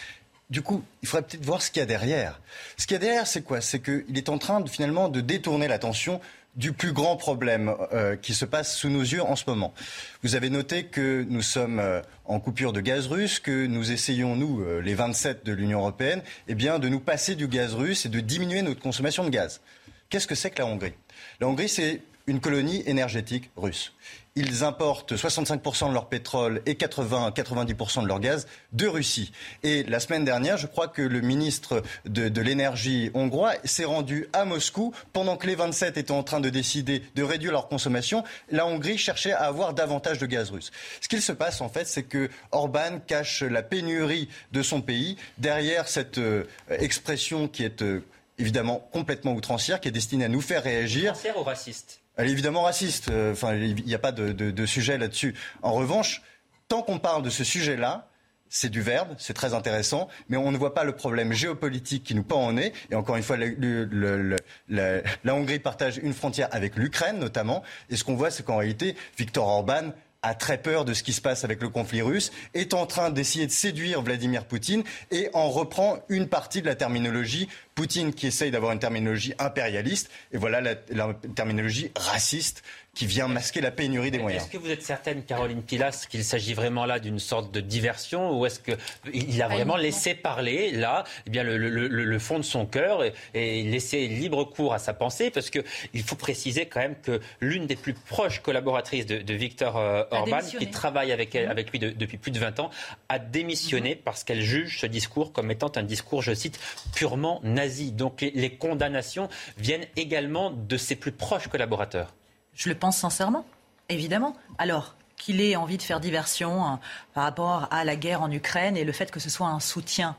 Du coup, il faudrait peut-être voir ce qu'il y a derrière. Ce qu'il y a derrière, c'est quoi? C'est qu'il est en train de, finalement de détourner l'attention du plus grand problème euh, qui se passe sous nos yeux en ce moment. Vous avez noté que nous sommes euh, en coupure de gaz russe, que nous essayons, nous, euh, les 27 de l'Union européenne, eh bien, de nous passer du gaz russe et de diminuer notre consommation de gaz. Qu'est-ce que c'est que la Hongrie? La Hongrie, c'est une colonie énergétique russe ils importent 65% de leur pétrole et 80-90% de leur gaz de Russie. Et la semaine dernière, je crois que le ministre de, l'énergie hongrois s'est rendu à Moscou pendant que les 27 étaient en train de décider de réduire leur consommation. La Hongrie cherchait à avoir davantage de gaz russe. Ce qu'il se passe en fait, c'est que Orban cache la pénurie de son pays derrière cette euh, expression qui est euh, évidemment complètement outrancière, qui est destinée à nous faire réagir. Outrancière ou raciste? Elle est évidemment raciste. Enfin, il n'y a pas de, sujet là-dessus. En revanche, tant qu'on parle de ce sujet-là, c'est du verbe, c'est très intéressant, mais on ne voit pas le problème géopolitique qui nous pend en nez. Et encore une fois, la Hongrie partage une frontière avec l'Ukraine notamment. Et ce qu'on voit, c'est qu'en réalité, Viktor Orban a très peur de ce qui se passe avec le conflit russe, est en train d'essayer de séduire Vladimir Poutine et en reprend une partie de la terminologie Poutine qui essaye d'avoir une terminologie impérialiste. Et voilà la, la terminologie raciste qui vient masquer la pénurie des moyens. Est-ce que vous êtes certaine, Caroline Pilas, qu'il s'agit vraiment là d'une sorte de diversion ou est-ce qu'il a vraiment laissé parler là eh bien, le, le, le, fond de son cœur et, et laisser libre cours à sa pensée? Parce qu'il faut préciser quand même que l'une des plus proches collaboratrices de, de Victor euh, Orban, qui travaille avec, elle, avec lui de, depuis plus de 20 ans, a démissionné mmh. parce qu'elle juge ce discours comme étant un discours, je cite, purement nazi. Donc les, les condamnations viennent également de ses plus proches collaborateurs. Je le pense sincèrement, évidemment. Alors, qu'il ait envie de faire diversion hein, par rapport à la guerre en Ukraine et le fait que ce soit un soutien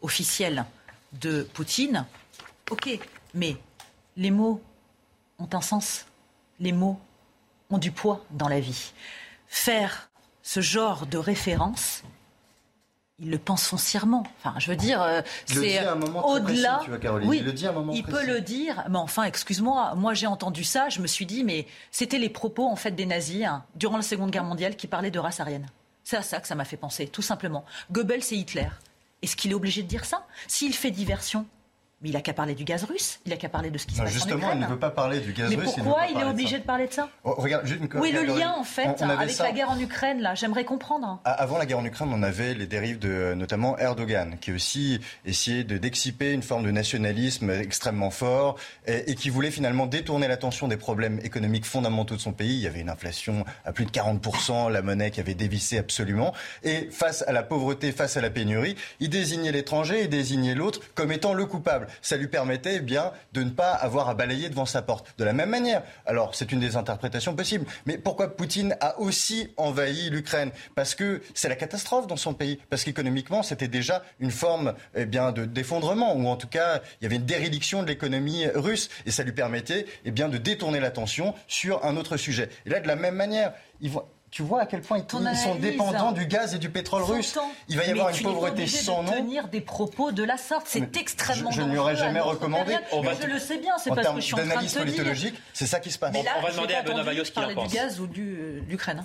officiel de Poutine, ok, mais les mots ont un sens. Les mots ont du poids dans la vie. Faire ce genre de référence, il le pense foncièrement. Enfin, je veux dire, euh, c'est au-delà. Oui, il le dit à un moment il précis. peut le dire, mais enfin, excuse-moi, moi j'ai entendu ça, je me suis dit, mais c'était les propos en fait des nazis hein, durant la Seconde Guerre mondiale qui parlaient de race aryenne. C'est à ça que ça m'a fait penser, tout simplement. Goebbels et Hitler. Est-ce qu'il est obligé de dire ça? S'il fait diversion, mais il n'a qu'à parler du gaz russe, il n'a qu'à parler de ce qui se passe justement, en Ukraine. il ne veut pas parler du gaz mais russe. Mais pourquoi il, il est obligé de, de, parler de ça oh, regarde, une... Où est le lien en fait on, on avec ça. la guerre en Ukraine là? J'aimerais comprendre. Avant la guerre en Ukraine, on avait les dérives de notamment Erdogan, qui aussi essayait de d'exciper une forme de nationalisme extrêmement fort et, et qui voulait finalement détourner l'attention des problèmes économiques fondamentaux de son pays. Il y avait une inflation à plus de 40%, la monnaie qui avait dévissé absolument. Et face à la pauvreté, face à la pénurie, il désignait l'étranger et désignait l'autre comme étant le coupable. Ça lui permettait eh bien, de ne pas avoir à balayer devant sa porte. De la même manière, alors c'est une des interprétations possibles, mais pourquoi Poutine a aussi envahi l'Ukraine? Parce que c'est la catastrophe dans son pays, parce qu'économiquement c'était déjà une forme eh bien, de d'effondrement, ou en tout cas il y avait une dérédiction de l'économie russe, et ça lui permettait eh de détourner l'attention sur un autre sujet. Et là, de la même manière, ils vont tu vois à quel point ils, ils sont dépendants du gaz et du pétrole russe. Il va y avoir une pauvreté sans nom. de tenir des propos de la sorte, c'est extrêmement Je, ne lui aurais jamais recommandé. On va je le sais bien, c'est parce que je suis en train de te politologique, c'est ça qui se passe. Mais là, on va demander à Benoît Bayot ce qu'il en pense. du gaz ou de l'Ukraine.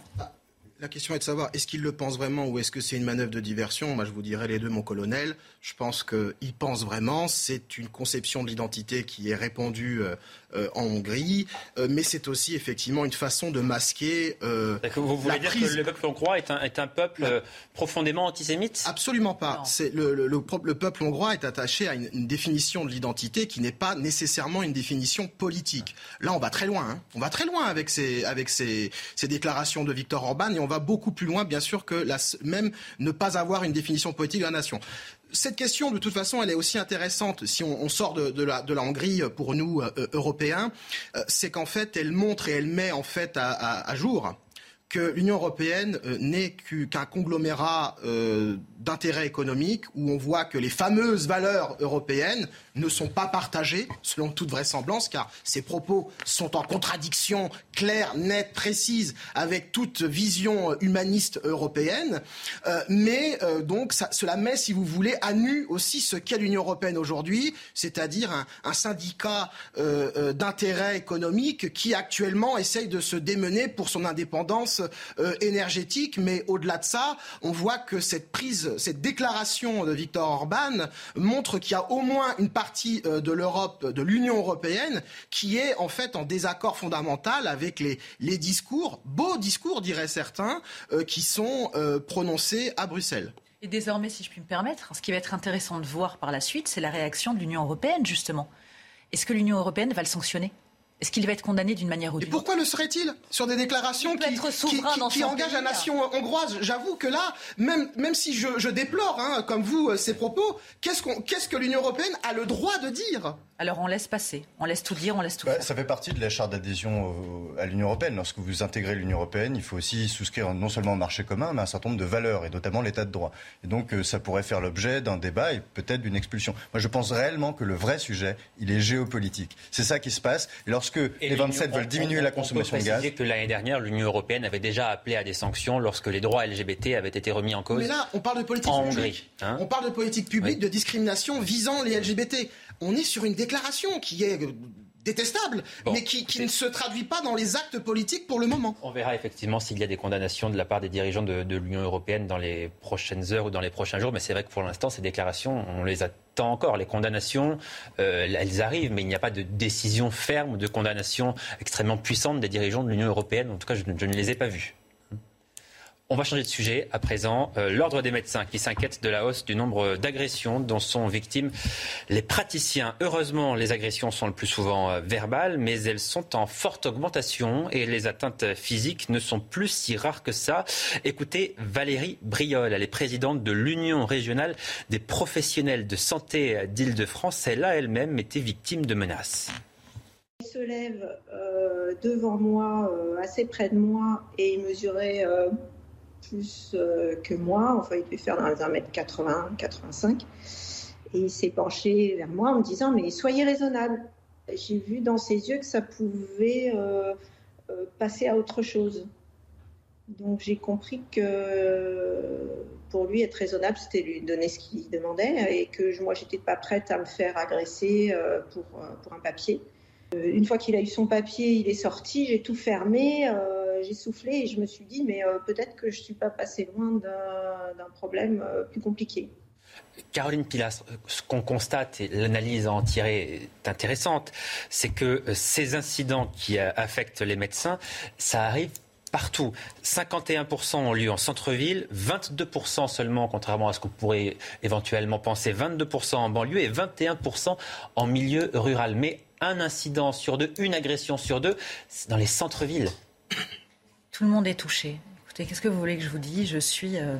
La question est de savoir, est-ce qu'il le pense vraiment ou est-ce que c'est une manœuvre de diversion? Moi, je vous dirais les deux, mon colonel. Je pense qu'il pense vraiment. C'est une conception de l'identité qui est répandue euh, en Hongrie, mais c'est aussi effectivement une façon de masquer. vous voulez dire que le peuple hongrois est un, est un peuple profondément antisémite? Absolument pas. C'est le, le, le, peuple hongrois est attaché à une, une définition de l'identité qui n'est pas nécessairement une définition politique. Là, on va très loin. Hein. On va très loin avec ces, avec ces, ces déclarations de Viktor Orban et on va beaucoup plus loin, bien sûr, que la, même ne pas avoir une définition politique de la nation cette question, de toute façon, elle est aussi intéressante si on, sort de, la, Hongrie pour nous euh, Européens. Euh, c'est qu'en fait, elle montre et elle met en fait à jour que l'Union européenne euh, n'est qu'un conglomérat euh, d'intérêts économiques où on voit que les fameuses valeurs européennes ne sont pas partagées, selon toute vraisemblance, car ces propos sont en contradiction claire, nette, précise avec toute vision humaniste européenne. Euh, mais donc cela met, si vous voulez, à nu aussi ce qu'est l'Union européenne aujourd'hui, c'est-à-dire un, un, syndicat d'intérêts économiques qui actuellement essaye de se démener pour son indépendance euh, énergétique. Mais au-delà de ça, on voit que cette prise cette déclaration de Viktor Orban montre qu'il y a au moins une partie euh, de l'Europe, de l'Union européenne, qui est en fait en désaccord fondamental avec les, discours, beaux discours diraient certains, euh, qui sont prononcés à Bruxelles. Et désormais, si je puis me permettre, ce qui va être intéressant de voir par la suite, c'est la réaction de l'Union européenne, justement. Est-ce que l'Union européenne va le sanctionner? Est-ce qu'il va être condamné d'une manière ou d'une autre. pourquoi le serait-il Sur des déclarations qui, qui, qui, qui engagent la nation hongroise J'avoue que là, même, même si je, je déplore, hein, comme vous, euh, ces propos, qu'est-ce qu'on, qu'est-ce que l'Union européenne a le droit de dire? Alors on laisse passer, on laisse tout dire, on laisse tout bah, faire. Ça fait partie de la charte d'adhésion à l'Union européenne. Lorsque vous intégrez l'Union européenne, il faut aussi souscrire non seulement au marché commun, mais un certain nombre de valeurs, et notamment l'état de droit. Et donc euh, ça pourrait faire l'objet d'un débat et peut-être d'une expulsion. Moi je pense réellement que le vrai sujet, il est géopolitique. C'est ça qui se passe. Et lorsque et les 27 veulent diminuer on, la consommation on peut de gaz... que l'année dernière, l'Union européenne avait déjà appelé à des sanctions lorsque les droits LGBT avaient été remis en cause. Mais là, on parle de politique en publique. Hongrie. Hein on parle de politique publique, oui. de discrimination visant les LGBT on est sur une déclaration qui est détestable, bon, mais qui, qui ne se traduit pas dans les actes politiques pour le moment. On verra effectivement s'il y a des condamnations de la part des dirigeants de, de l'Union européenne dans les prochaines heures ou dans les prochains jours, mais c'est vrai que pour l'instant, ces déclarations, on les attend encore. Les condamnations, euh, elles arrivent, mais il n'y a pas de décision ferme ou de condamnation extrêmement puissante des dirigeants de l'Union européenne. En tout cas, je, je ne les ai pas vues. On va changer de sujet à présent. Euh, L'Ordre des médecins qui s'inquiète de la hausse du nombre d'agressions dont sont victimes les praticiens. Heureusement, les agressions sont le plus souvent euh, verbales, mais elles sont en forte augmentation et les atteintes physiques ne sont plus si rares que ça. Écoutez Valérie Briol, elle est présidente de l'Union régionale des professionnels de santé d'Île-de-France. Elle a elle-même été victime de menaces se lève euh, devant moi, assez près de moi, et il mesurait plus euh, que moi. Enfin, il devait faire dans les 1m80, 85. Et il s'est penché vers moi en me disant Mais soyez raisonnable. J'ai vu dans ses yeux que ça pouvait euh, euh, passer à autre chose. Donc j'ai compris que pour lui, être raisonnable, c'était lui donner ce qu'il demandait et que moi, j'étais pas prête à me faire agresser pour, pour un papier. Une fois qu'il a eu son papier, il est sorti, j'ai tout fermé, j'ai soufflé et je me suis dit, mais euh, peut-être que je ne suis pas passé loin d'un problème euh, plus compliqué. Caroline Pilas, ce qu'on constate et l'analyse à en tirer est intéressante, c'est que ces incidents qui affectent les médecins, ça arrive partout. 51% ont lieu en centre-ville, 22% seulement, contrairement à ce qu'on pourrait éventuellement penser, 22% en banlieue et 21% en milieu rural. Mais un incident sur deux, une agression sur deux, c'est dans les centres-villes. Tout le monde est touché. Écoutez, qu'est-ce que vous voulez que je vous dise? Je suis euh,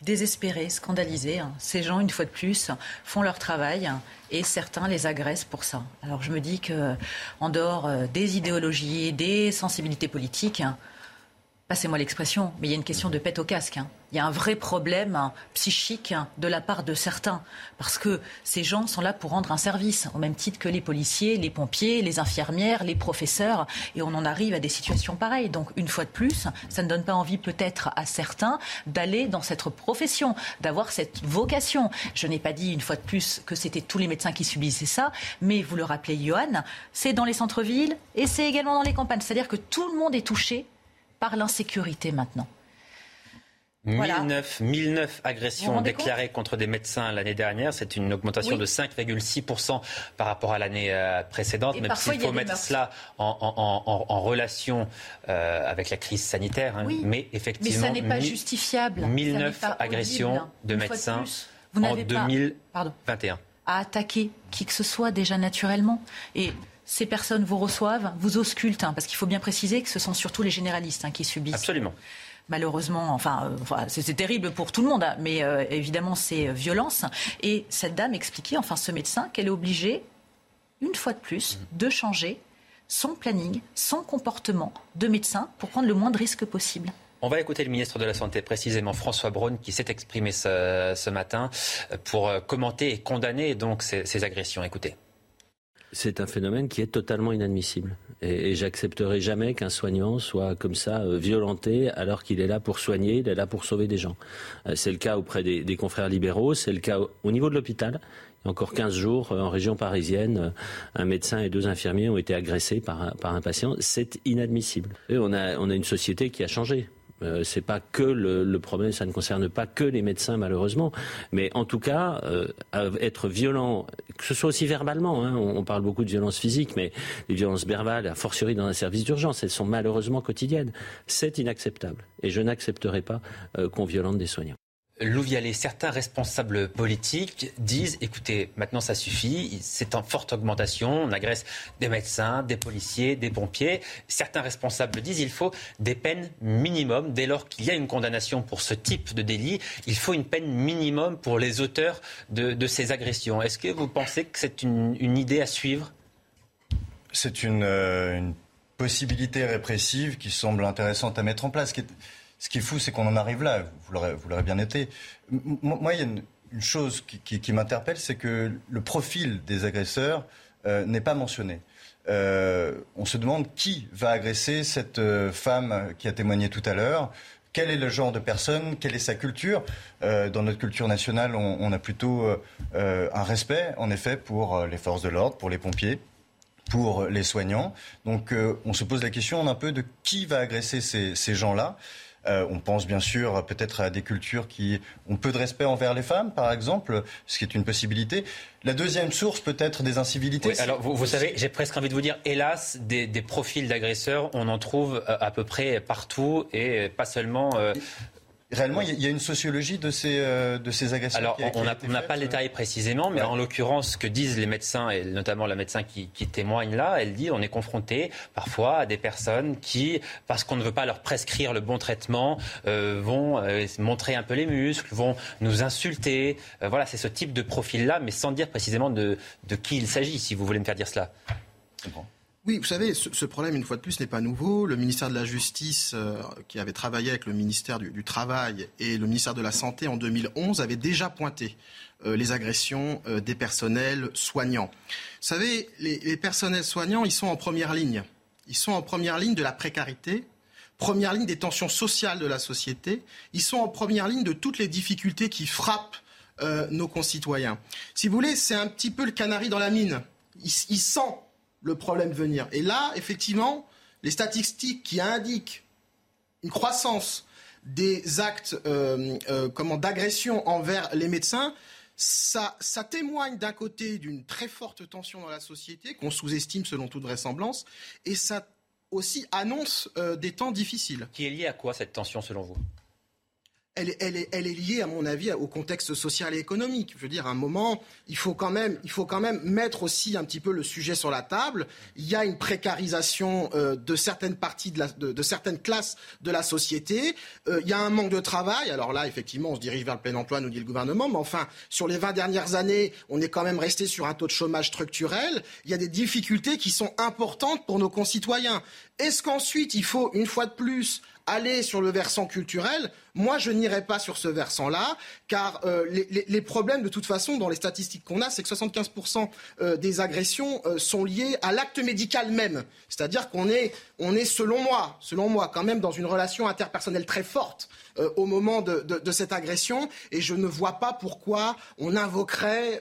désespérée, scandalisée. Ces gens, une fois de plus, font leur travail et certains les agressent pour ça. Alors je me dis que, en dehors euh, des idéologies, des sensibilités politiques, passez-moi l'expression, mais il y a une question de pète au casque. Hein. Il y a un vrai problème hein, psychique hein, de la part de certains, parce que ces gens sont là pour rendre un service, au même titre que les policiers, les pompiers, les infirmières, les professeurs, et on en arrive à des situations pareilles. Donc, une fois de plus, ça ne donne pas envie peut-être à certains d'aller dans cette profession, d'avoir cette vocation. Je n'ai pas dit une fois de plus que c'était tous les médecins qui subissaient ça, mais vous le rappelez, Johan, c'est dans les centres-villes et c'est également dans les campagnes. C'est-à-dire que tout le monde est touché par l'insécurité maintenant. 1009, 1009 agressions déclarées contre des médecins l'année dernière. C'est une augmentation de 5,6% par rapport à l'année euh, précédente. même s'il faut mettre cela en, relation euh, avec la crise sanitaire. Hein. Mais effectivement. Mais ça n'est pas justifiable. 1009 agressions de médecins en 2021. À attaquer qui que ce soit déjà naturellement. Et ces personnes vous reçoivent, vous auscultent, hein, parce qu'il faut bien préciser que ce sont surtout les généralistes hein, qui subissent. Absolument malheureusement, enfin, euh, c'est terrible pour tout le monde, hein, mais euh, évidemment, c'est euh, violence. Et cette dame expliquait, enfin, ce médecin, qu'elle est obligée, une fois de plus, mmh. de changer son planning, son comportement de médecin pour prendre le moins de risques possible. On va écouter le ministre de la Santé, précisément François Braun, qui s'est exprimé ce, matin pour commenter et condamner donc ces agressions. Écoutez c'est un phénomène qui est totalement inadmissible. Et, j'accepterai jamais qu'un soignant soit comme ça euh, violenté alors qu'il est là pour soigner, il est là pour sauver des gens. Euh, c'est le cas auprès des, confrères libéraux, c'est le cas au, niveau de l'hôpital. Encore 15 jours, euh, en région parisienne, un médecin et deux infirmiers ont été agressés par, un patient. C'est inadmissible. Et on on a une société qui a changé. Euh, c'est pas que le, problème, ça ne concerne pas que les médecins malheureusement, mais en tout cas, euh, être violent, que ce soit aussi verbalement, hein, on, parle beaucoup de violence physique, mais les violences verbales, a fortiori dans un service d'urgence, elles sont malheureusement quotidiennes. C'est inacceptable, et je n'accepterai pas euh, qu'on violente des soignants. Louvialet, certains responsables politiques disent écoutez, maintenant ça suffit, c'est en forte augmentation, on agresse des médecins, des policiers, des pompiers. Certains responsables disent il faut des peines minimum. Dès lors qu'il y a une condamnation pour ce type de délit, il faut une peine minimum pour les auteurs de, ces agressions. Est-ce que vous pensez que c'est une, idée à suivre? C'est euh, une, possibilité répressive qui semble intéressante à mettre en place. Ce qui est fou, c'est qu'on en arrive là. Vous l'aurez bien été. Moi, il y a une, chose qui, m'interpelle, c'est que le profil des agresseurs euh, n'est pas mentionné. Euh, on se demande qui va agresser cette euh, femme qui a témoigné tout à l'heure. Quel est le genre de personne? Quelle est sa culture? Dans notre culture nationale, on, a plutôt un respect, en effet, pour les forces de l'ordre, pour les pompiers pour les soignants. Donc on se pose la question un peu de qui va agresser ces gens-là. Euh, on pense bien sûr peut-être à des cultures qui ont peu de respect envers les femmes, par exemple, ce qui est une possibilité. La deuxième source peut-être des incivilités. alors vous, savez, j'ai presque envie de vous dire, hélas, des, profils d'agresseurs, on en trouve euh, à, peu près partout et pas seulement euh, Réellement, il y a une sociologie de ces, euh, de ces agressions Alors, on n'a pas le euh détail précisément, mais en l'occurrence, ce que disent les médecins, et notamment la médecin qui, qui témoigne là, elle dit on est confronté parfois à des personnes qui, parce qu'on ne veut pas leur prescrire le bon traitement, euh, vont montrer un peu les muscles, vont nous insulter. voilà, c'est ce type de profil-là, mais sans dire précisément de, de qui il s'agit, si vous voulez me faire dire cela. Oui, vous savez, ce, problème, une fois de plus, n'est pas nouveau. Le ministère de la Justice, euh, qui avait travaillé avec le ministère du, Travail et le ministère de la Santé en 2011, avait déjà pointé euh, les agressions euh, des personnels soignants. Vous savez, les, personnels soignants, ils sont en première ligne. Ils sont en première ligne de la précarité, première ligne des tensions sociales de la société. Ils sont en première ligne de toutes les difficultés qui frappent nos concitoyens. Si vous voulez, c'est un petit peu le canari dans la mine. Le problème venir. Et là, effectivement, les statistiques qui indiquent une croissance des actes euh, euh, d'agression envers les médecins, ça, témoigne d'un côté d'une très forte tension dans la société, qu'on sous-estime selon toute vraisemblance, et ça aussi annonce euh, des temps difficiles. Qui est lié à quoi cette tension selon vous? Elle, est, liée, à mon avis, au contexte social et économique. Je veux dire, à un moment, il faut quand même, mettre aussi un petit peu le sujet sur la table. Il y a une précarisation euh, de certaines parties de, classes de la société. Euh, il y a un manque de travail. Alors là, effectivement, on se dirige vers le plein emploi, nous dit le gouvernement. Mais enfin, sur les 20 dernières années, on est quand même resté sur un taux de chômage structurel. Il y a des difficultés qui sont importantes pour nos concitoyens. Est-ce qu'ensuite, il faut, une fois de plus, aller sur le versant culturel, moi je n'irai pas sur ce versant-là, car euh, les, problèmes de toute façon dans les statistiques qu'on a, c'est que 75% euh, des agressions euh, sont liées à l'acte médical même. C'est-à-dire qu'on est, on est, selon moi, selon moi, quand même dans une relation interpersonnelle très forte au moment de, cette agression, et je ne vois pas pourquoi on invoquerait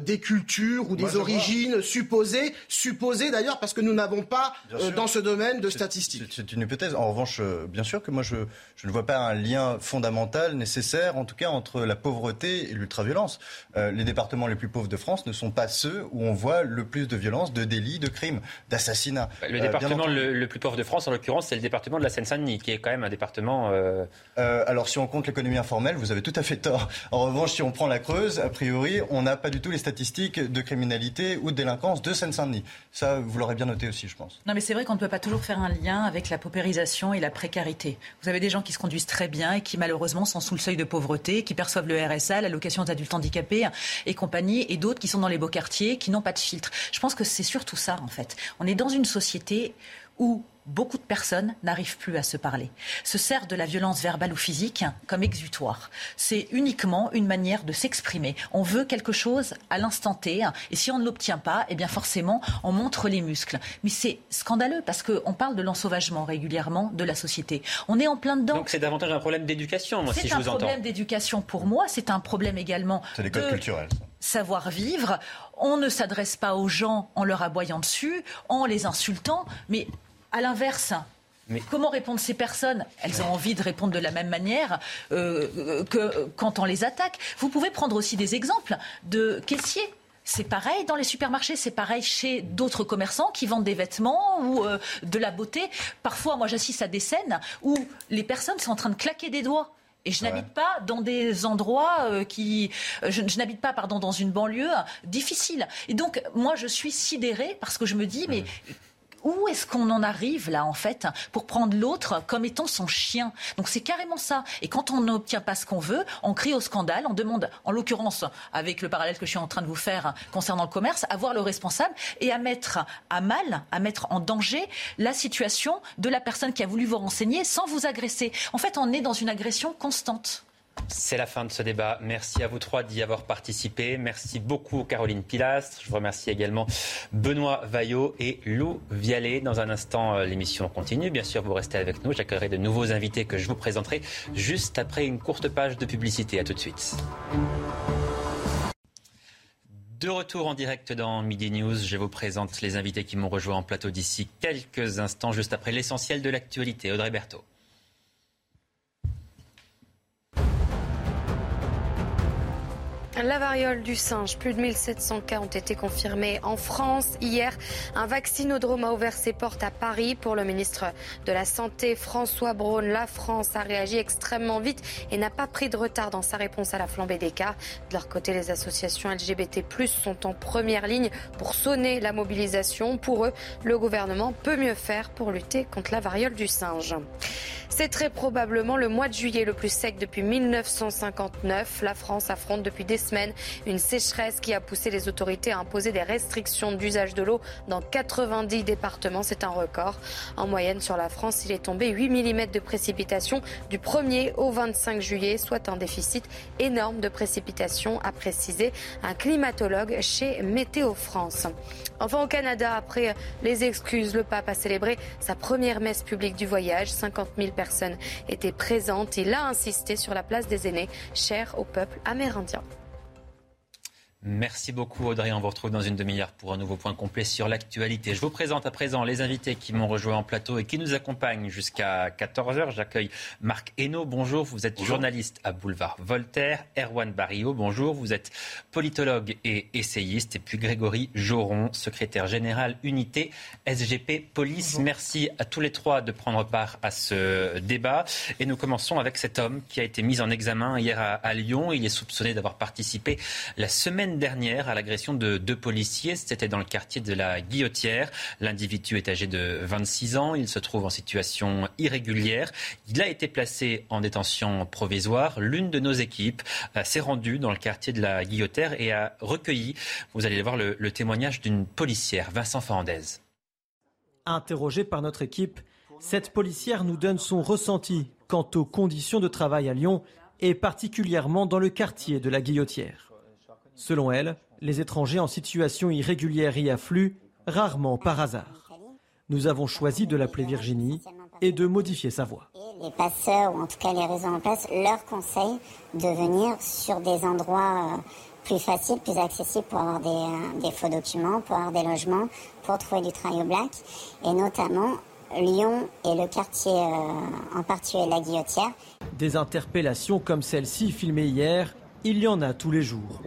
des cultures ou des origines supposées, supposées d'ailleurs, parce que nous n'avons pas dans ce domaine de statistiques. C'est une hypothèse. En revanche, bien sûr que moi, je, je, ne vois pas un lien fondamental nécessaire, en tout cas, entre la pauvreté et l'ultraviolence. les départements les plus pauvres de France ne sont pas ceux où on voit le plus de violence, de délits, de crimes, d'assassinats. Le département le, plus pauvre de France, en l'occurrence, c'est le département de la Seine-Saint-Denis, qui est quand même un département euh, alors si on compte l'économie informelle, vous avez tout à fait tort. En revanche, si on prend la Creuse, a priori, on n'a pas du tout les statistiques de criminalité ou de délinquance de Seine-Saint-Denis. Ça, vous l'aurez bien noté aussi, je pense. Non, mais c'est vrai qu'on ne peut pas toujours faire un lien avec la paupérisation et la précarité. Vous avez des gens qui se conduisent très bien et qui malheureusement sont sous le seuil de pauvreté, qui perçoivent le RSA, l'allocation d'adultes handicapés et compagnie, et d'autres qui sont dans les beaux quartiers, qui n'ont pas de filtre. Je pense que c'est surtout ça, en fait. On est dans une société où beaucoup de personnes n'arrivent plus à se parler, se servent de la violence verbale ou physique comme exutoire. C'est uniquement une manière de s'exprimer. On veut quelque chose à l'instant T, et si on ne l'obtient pas, eh bien forcément, on montre les muscles. Mais c'est scandaleux parce qu'on parle de l'ensauvagement régulièrement de la société. On est en plein dedans. Donc c'est davantage un problème d'éducation, moi, si je vous entends. C'est un problème d'éducation pour moi, c'est un problème également de savoir vivre. On ne s'adresse pas aux gens en leur aboyant dessus, en les insultant, mais à l'inverse, Comment répondent ces personnes? Elles ont envie de répondre de la même manière euh, que quand on les attaque. Vous pouvez prendre aussi des exemples de caissiers. C'est pareil dans les supermarchés, c'est pareil chez d'autres commerçants qui vendent des vêtements ou euh, de la beauté. Parfois, moi, j'assiste à des scènes où les personnes sont en train de claquer des doigts. Et je n'habite pas dans des endroits euh, qui, je, n'habite pas, pardon, dans une banlieue difficile. Et donc, moi, je suis sidérée parce que je me dis, mais où est-ce qu'on en arrive là en fait pour prendre l'autre comme étant son chien? Donc c'est carrément ça. Et quand on n'obtient pas ce qu'on veut, on crie au scandale, on demande, en l'occurrence avec le parallèle que je suis en train de vous faire concernant le commerce, à voir le responsable et à mettre à mal, à mettre en danger la situation de la personne qui a voulu vous renseigner sans vous agresser. En fait, on est dans une agression constante. C'est la fin de ce débat. Merci à vous trois d'y avoir participé. Merci beaucoup Caroline Pilastre. Je vous remercie également Benoît Vaillot et Lou Vialet. Dans un instant, euh, l'émission continue. Bien sûr, vous restez avec nous. J'accueillerai de nouveaux invités que je vous présenterai juste après une courte page de publicité. À tout de suite. De retour en direct dans Midi News, je vous présente les invités qui m'ont rejoint en plateau d'ici quelques instants, juste après l'essentiel de l'actualité. Audrey Berthaud. La variole du singe, plus de 1700 cas ont été confirmés en France. Hier, un vaccinodrome a ouvert ses portes à Paris pour le ministre de la Santé, François Braun. La France a réagi extrêmement vite et n'a pas pris de retard dans sa réponse à la flambée des cas. De leur côté, les associations LGBT+, sont en première ligne pour sonner la mobilisation. Pour eux, le gouvernement peut mieux faire pour lutter contre la variole du singe. C'est très probablement le mois de juillet le plus sec depuis 1959. La France affronte depuis des une sécheresse qui a poussé les autorités à imposer des restrictions d'usage de l'eau dans 90 départements. C'est un record. En moyenne sur la France, il est tombé 8 mm de précipitations du 1er au 25 juillet, soit un déficit énorme de précipitations, a précisé un climatologue chez Météo France. Enfin, au Canada, après les excuses, le pape a célébré sa première messe publique du voyage. 50 000 personnes étaient présentes. Il a insisté sur la place des aînés, chère au peuple amérindien. Merci beaucoup Audrey. On vous retrouve dans une demi-heure pour un nouveau point complet sur l'actualité. Je vous présente à présent les invités qui m'ont rejoint en plateau et qui nous accompagnent jusqu'à 14h. J'accueille Marc Hainaut. Bonjour. Vous êtes journaliste à Boulevard Voltaire. Erwan Barrio. Bonjour. Vous êtes politologue et essayiste. Et puis Grégory Joron, secrétaire général unité SGP Police. Merci à tous les trois de prendre part à ce débat. Et nous commençons avec cet homme qui a été mis en examen hier à, à Lyon. Il est soupçonné d'avoir participé la semaine dernière à l'agression de deux policiers. C'était dans le quartier de la Guillotière. L'individu est âgé de 26 ans. Il se trouve en situation irrégulière. Il a été placé en détention provisoire. L'une de nos équipes euh, s'est rendue dans le quartier de la Guillotière et a recueilli, vous allez voir, le, témoignage d'une policière, Vincent Fernandez. Interrogée par notre équipe, cette policière nous donne son ressenti quant aux conditions de travail à Lyon et particulièrement dans le quartier de la Guillotière. Selon elle, les étrangers en situation irrégulière y affluent, rarement par hasard. Nous avons choisi de l'appeler Virginie et de modifier sa voix. Les passeurs, ou en tout cas les réseaux en place, leur conseillent de venir sur des endroits euh, plus faciles, plus accessibles pour avoir des, euh, des faux documents, pour avoir des logements, pour trouver du travail au black. Et notamment, Lyon et le quartier euh, en particulier la Guillotière. Des interpellations comme celle-ci filmée hier, il y en a tous les jours.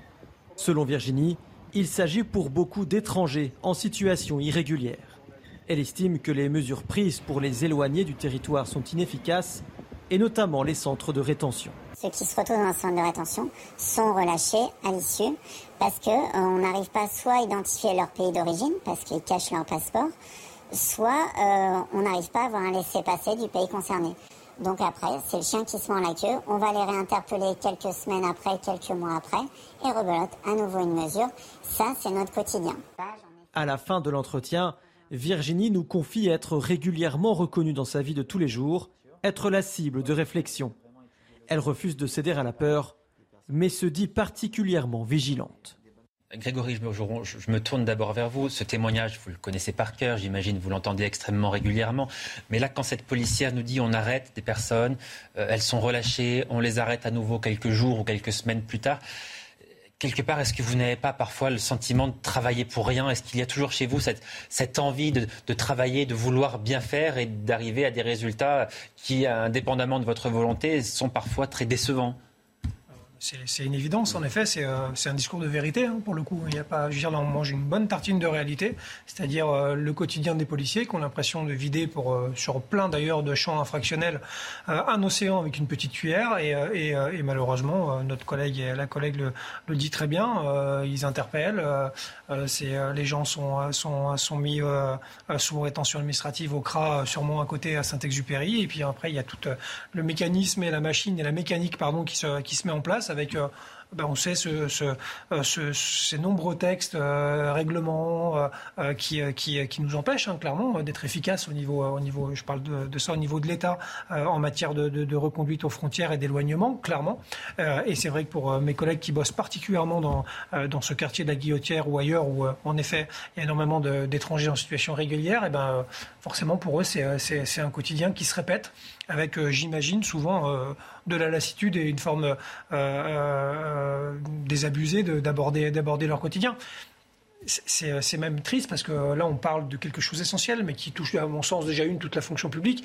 Selon Virginie, il s'agit pour beaucoup d'étrangers en situation irrégulière. Elle estime que les mesures prises pour les éloigner du territoire sont inefficaces, et notamment les centres de rétention. Ceux qui se retrouvent dans un centre de rétention sont relâchés à l'issue parce qu'on n'arrive pas soit à identifier leur pays d'origine parce qu'ils cachent leur passeport, soit euh, on n'arrive pas à avoir un laissez-passer du pays concerné. Donc après, c'est le chien qui se mord la queue. On va les réinterpeller quelques semaines après, quelques mois après, et rebelote à nouveau une mesure. Ça, c'est notre quotidien. À la fin de l'entretien, Virginie nous confie être régulièrement reconnue dans sa vie de tous les jours, être la cible de réflexion. Elle refuse de céder à la peur, mais se dit particulièrement vigilante. Grégory, je me tourne d'abord vers vous. Ce témoignage, vous le connaissez par cœur, j'imagine, vous l'entendez extrêmement régulièrement. Mais là, quand cette policière nous dit on arrête des personnes, euh, elles sont relâchées, on les arrête à nouveau quelques jours ou quelques semaines plus tard, quelque part, est-ce que vous n'avez pas parfois le sentiment de travailler pour rien? Est-ce qu'il y a toujours chez vous cette, envie de, travailler, de vouloir bien faire et d'arriver à des résultats qui, indépendamment de votre volonté, sont parfois très décevants? C'est une évidence, en effet, c'est euh, un discours de vérité, hein, pour le coup. Il n'y a pas, je veux dire, là, on mange une bonne tartine de réalité, c'est-à-dire euh, le quotidien des policiers qui ont l'impression de vider, euh, sur plein d'ailleurs de champs infractionnels, un océan avec une petite cuillère. Et, et, et malheureusement, notre collègue, la collègue le, le dit très bien, ils interpellent, les gens sont, mis sous rétention administrative au CRA, sûrement à côté à Saint-Exupéry. Et puis après, il y a tout le mécanisme et la machine et la mécanique pardon, qui se met en place avec euh, ben, on sait euh, ce, ces nombreux textes, euh, règlements qui, qui, nous empêchent hein, clairement d'être efficaces au niveau, au niveau, je parle de, ça au niveau de l'État en matière de, reconduite aux frontières et d'éloignement, clairement. et c'est vrai que pour mes collègues qui bossent particulièrement dans, dans ce quartier de la Guillotière ou ailleurs où en effet il y a énormément d'étrangers en situation régulière, et ben forcément pour eux c'est un quotidien qui se répète avec, j'imagine, souvent de la lassitude et une forme euh, euh, désabusée d'aborder leur quotidien. C'est même triste parce que là, on parle de quelque chose d'essentiel, mais qui touche, à mon sens, déjà une, toute la fonction publique.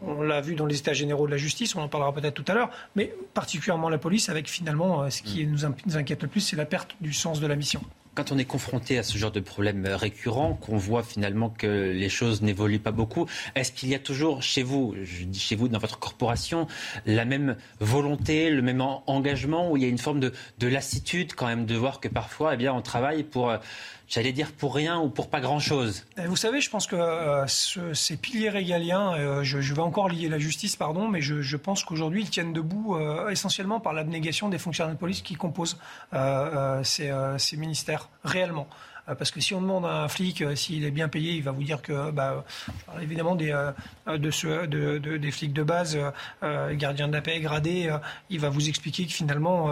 On l'a vu dans les états généraux de la justice, on en parlera peut-être tout à l'heure, mais particulièrement la police, avec finalement, euh, ce qui mm. nous inquiète le plus, c'est la perte du sens de la mission quand on est confronté à ce genre de problème récurrent, qu'on voit finalement que les choses n'évoluent pas beaucoup, est-ce qu'il y a toujours chez vous, je dis chez vous, dans votre corporation, la même volonté, le même engagement, où il y a une forme de, lassitude quand même de voir que parfois, eh bien, on travaille pour euh, j'allais dire pour rien ou pour pas grand-chose. Vous savez, je pense que euh, ces piliers régaliens, euh, je, vais encore lier la justice, pardon, mais je, pense qu'aujourd'hui, ils tiennent debout euh, essentiellement par l'abnégation des fonctionnaires de police qui composent ces ministères, réellement. Euh, parce que si on demande à un flic euh, s'il est bien payé, il va vous dire que, bah, évidemment des, euh, des flics de base, gardiens de la paix, gradés, il va vous expliquer que finalement,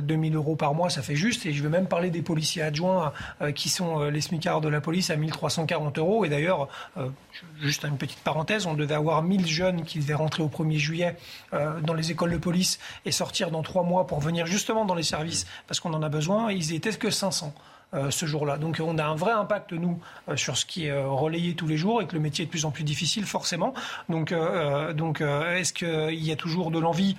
2000 euros par mois, ça fait juste. Et je vais même parler des policiers adjoints qui sont les smicards de la police à 1340 euros. Et d'ailleurs, juste une petite parenthèse, on devait avoir 1000 jeunes qui devaient rentrer au 1er juillet dans les écoles de police et sortir dans trois mois pour venir justement dans les services parce qu'on en a besoin. Ils étaient que 500. Euh, ce jour-là. Donc on a un vrai impact, nous, euh, sur ce qui est euh, relayé tous les jours et que le métier est de plus en plus difficile, forcément. Donc, donc est-ce qu'il y a toujours de l'envie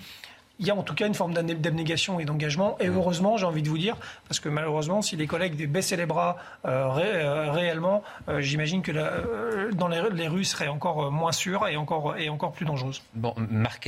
il y a en tout cas une forme d'abnégation et d'engagement. Et mmh. heureusement, j'ai envie de vous dire, parce que malheureusement, si les collègues baissaient les bras euh, euh, réellement, euh, j'imagine que dans les, les, rues seraient encore moins sûres et encore, et encore plus dangereuses. Bon, Marc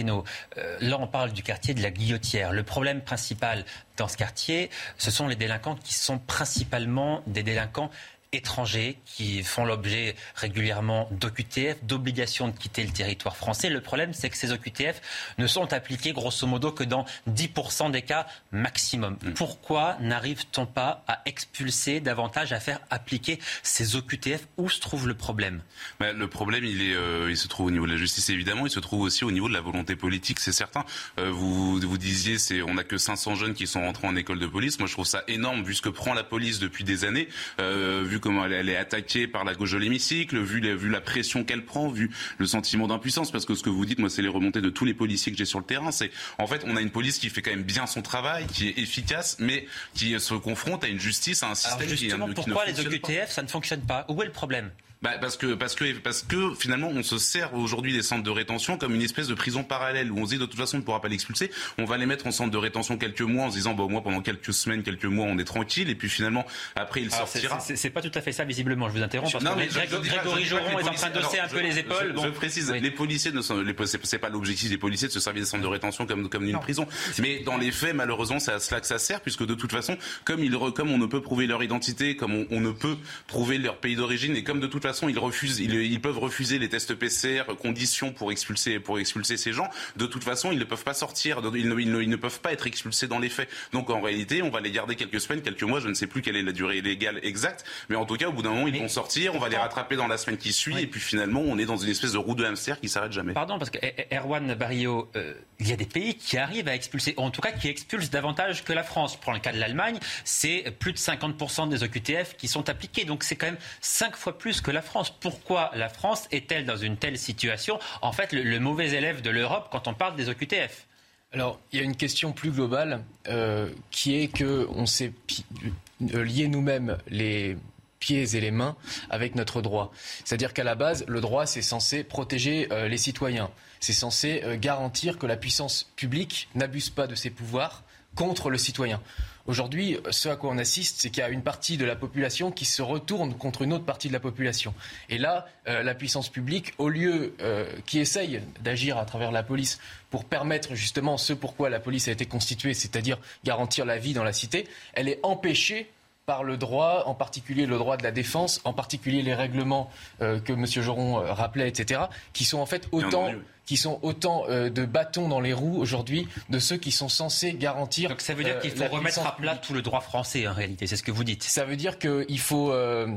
là on parle du quartier de la Guillotière. Le problème principal dans ce quartier, ce sont les délinquants qui sont principalement des délinquants étrangers qui font l'objet régulièrement d'OQTF, d'obligation de quitter le territoire français. Le problème, c'est que ces OQTF ne sont appliqués grosso modo que dans 10% des cas maximum. Mm. Pourquoi n'arrive-t-on pas à expulser davantage, à faire appliquer ces OQTF Où se trouve le problème? Bah, Le problème, il, est, euh, il se trouve au niveau de la justice, évidemment. Il se trouve aussi au niveau de la volonté politique, c'est certain. Euh, vous, vous disiez, c'est, on n'a que 500 jeunes qui sont rentrés en école de police. Moi, je trouve ça énorme vu ce que prend la police depuis des années. Euh, vu vu comment elle, elle est attaquée par la gauche de l'hémicycle, vu, les- vu la pression qu'elle prend, vu le sentiment d'impuissance, parce que ce que vous dites, moi, c'est les remontées de tous les policiers que j'ai sur le terrain. C'est en fait, on a une police qui fait quand même bien son travail, qui est efficace, mais qui se confronte à une justice, à un Alors système qui, justement, qui pourquoi les pas. OQTF, ça ne fonctionne pas? Où est le problème? Bah, parce que parce que parce que finalement on se sert aujourd'hui des centres de rétention comme une espèce de prison parallèle où on se dit de toute façon on ne pourra pas l'expulser, on va les mettre en centre de rétention quelques mois en se disant bah au moins pendant quelques semaines, quelques mois on est tranquille et puis finalement après il Alors, c'est- sortira. c'est- pas tout à fait ça, visiblement. Je vous interromps parce Non, que mais je- Grégory je Joron est en train de hausser un peu les épaules. Je, Bon. je précise, les policiers ne sont, les, c'est pas l'objectif des policiers de se servir des centres de rétention comme comme d'une prison. Mais dans les faits, malheureusement, c'est à cela que ça sert, puisque de toute façon, comme ils, comme on ne peut prouver leur identité, comme on, on ne peut prouver leur pays d'origine, et comme de toute façon ils refusent, ils, ils peuvent refuser les tests PCR, conditions pour expulser pour expulser ces gens. De toute façon, ils ne peuvent pas sortir, ils ne, ils ne- ils ne peuvent pas être expulsés dans les faits. Donc en réalité, on va les garder quelques semaines, quelques mois. Je ne sais plus quelle est la durée légale exacte, mais en tout cas, au bout d'un moment, ils vont sortir. On va les rattraper dans la semaine qui suit, et puis finalement, on est dans une espèce de roue de hamster qui s'arrête jamais. Pardon, parce que eh, eh, Erwan Barrio, euh, il y a des pays qui arrivent à expulser, en tout cas qui expulsent davantage que la France. Je prends le cas de l'Allemagne, c'est plus de 50% des OQTF qui sont appliqués, donc c'est quand même 5 fois plus que la France. Pourquoi la France est-elle dans une telle situation En fait, le, mauvais élève de l'Europe quand on parle des OQTF. Alors, il y a une question plus globale euh, qui est que on s'est euh, lié nous-mêmes les pieds et les mains avec notre droit. C'est-à-dire qu'à la base, le droit, c'est censé protéger euh, les citoyens. C'est censé garantir que la puissance publique n'abuse pas de ses pouvoirs contre le citoyen. Aujourd'hui, ce à quoi on assiste, c'est qu'il y a une partie de la population qui se retourne contre une autre partie de la population. Et là, euh, la puissance publique, au lieu euh, qui essaye d'agir à travers la police pour permettre justement ce pourquoi la police a été constituée, c'est-à-dire garantir la vie dans la cité, elle est empêchée par le droit, en particulier le droit de la défense, en particulier les règlements euh, que M. Joron euh, rappelait, etc., qui sont en fait autant, qui sont autant euh, de bâtons dans les roues aujourd'hui de ceux qui sont censés garantir. Donc ça veut dire euh, qu'il faut remettre à plat tout le droit français en réalité, c'est ce que vous dites. ça veut dire qu'il faut euh,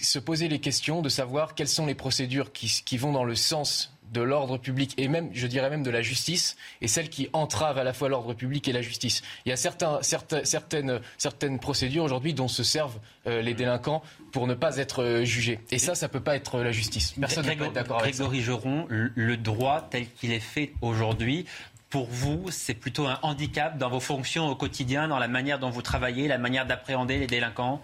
se poser les questions de savoir quelles sont les procédures qui, qui vont dans le sens de l'ordre public et même, je dirais même de la justice, et celles qui entravent à la fois l'ordre public et la justice. Il y a certains, certains- certaines, certaines procédures aujourd'hui dont se servent euh, les délinquants pour ne pas être euh, jugés. Et ça, ça peut pas être la justice. Personne ne être d'accord avec ça. Grégory le le droit tel qu'il est fait aujourd'hui, pour vous, c'est plutôt un handicap dans vos fonctions au quotidien, dans la manière dont vous travaillez, la manière d'appréhender les délinquants?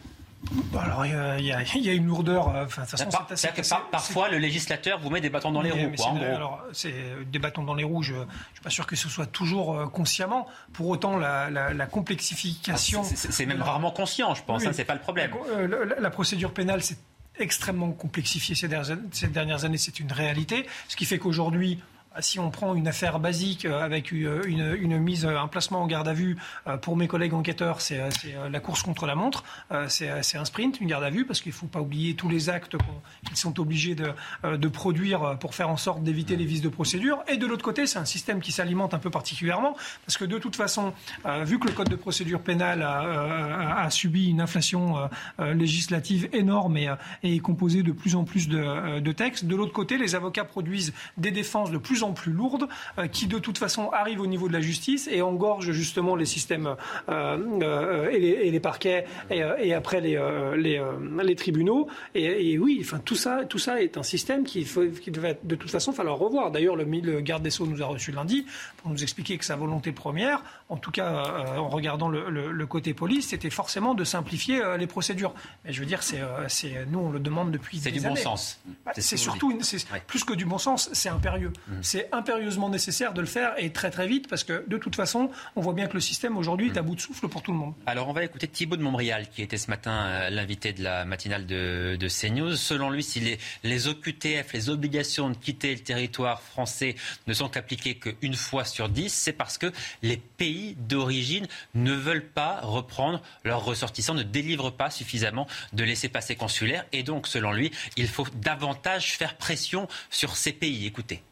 Bon, alors, il y, a- y y une lourdeur. euh, façon, Par- assez- que par- parfois, le législateur vous met des bâtons dans les Mais- roues, quoi, gros. Alors, c'est des bâtons dans les roues. Je ne suis pas sûr que ce soit toujours euh, consciemment. Pour autant, la, la- la complexification. Ah, C'est même rarement conscient, je pense, Oui. hein, c'est pas le problème. Euh, la, procédure pénale, c'est extrêmement complexifié ces dernières années, c'est une réalité. Ce qui fait qu'aujourd'hui, si on prend une affaire basique euh, avec une, une- mise, un placement en garde à vue, euh, pour mes collègues enquêteurs, c'est euh, euh, la course contre la montre. Euh, C'est euh, un sprint, une garde à vue, parce qu'il ne faut pas oublier tous les actes qu'ils sont obligés de, euh, produire euh, pour faire en sorte d'éviter les vices de procédure. Et de l'autre côté, c'est un système qui s'alimente un peu particulièrement, parce que de toute façon, euh, vu que le code de procédure pénale a, euh, subi une inflation euh, euh, législative énorme et, euh, est composé de plus en plus de, euh, de textes, de l'autre côté, les avocats produisent des défenses de plus en plus lourdes, euh, qui de toute façon arrivent au niveau de la justice et engorgent justement les systèmes euh, euh, et, les, et les parquets et, et après les, les, les tribunaux. Et, et oui, enfin tout ça, tout ça est un système qui, faut, qui devait de toute façon falloir revoir. D'ailleurs, le, garde des sceaux nous a reçu lundi pour nous expliquer que sa volonté première, en tout cas euh, en regardant le, le- le côté police, c'était forcément de simplifier euh, les procédures. Mais je veux dire, c'est, euh, c'est nous on le demande depuis C'est des du bon années. sens. Bah, C'est ce c'est surtout une- c'est plus que du bon sens, c'est impérieux. C'est impérieusement nécessaire de le faire et très très vite parce que de toute façon, on voit bien que le système aujourd'hui est à bout de souffle pour tout le monde. Alors on va écouter Thibaut de Montbrial qui était ce matin euh, l'invité de la matinale de, CNews. Selon lui, si les, les OQTF, les obligations de quitter le territoire français ne sont appliquées qu'une fois sur dix, c'est parce que les pays d'origine ne veulent pas reprendre leurs ressortissants, ne délivrent pas suffisamment de laissez-passer consulaires. Et donc, selon lui, il faut davantage faire pression sur ces pays. Écoutez.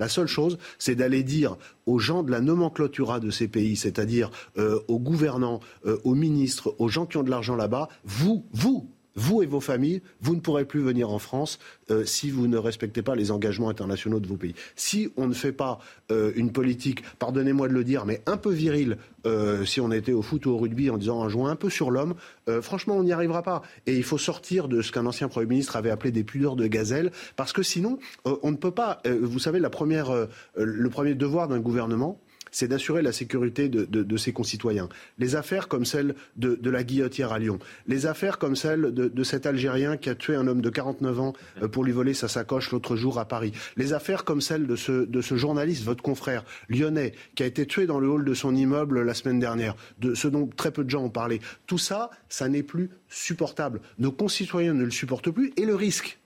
La seule chose, c'est d'aller dire aux gens de la nomenclatura de ces pays, c'est-à-dire euh, aux gouvernants, euh, aux ministres, aux gens qui ont de l'argent là-bas, vous, vous, vous et vos familles, vous ne pourrez plus venir en France euh, si vous ne respectez pas les engagements internationaux de vos pays. Si on ne fait pas euh, une politique, pardonnez-moi de le dire, mais un peu virile, euh, si on était au foot ou au rugby en disant un joint un peu sur l'homme, franchement, on n'y arrivera pas. Et il faut sortir de ce qu'un ancien Premier ministre avait appelé des pudeurs de gazelle, parce que sinon, on ne peut pas. vous savez, la première, le premier devoir d'un gouvernement, c'est d'assurer la sécurité de, ses concitoyens. Les affaires comme celle de, la guillotière à Lyon, les affaires comme celle de, cet Algérien qui a tué un homme de 49 ans euh, pour lui voler sa sacoche l'autre jour à Paris, les affaires comme celle de ce, journaliste, votre confrère lyonnais, qui a été tué dans le hall de son immeuble la semaine dernière, de ce dont très peu de gens ont parlé. Tout ça, ça n'est plus supportable. Nos concitoyens ne le supportent plus et le risque,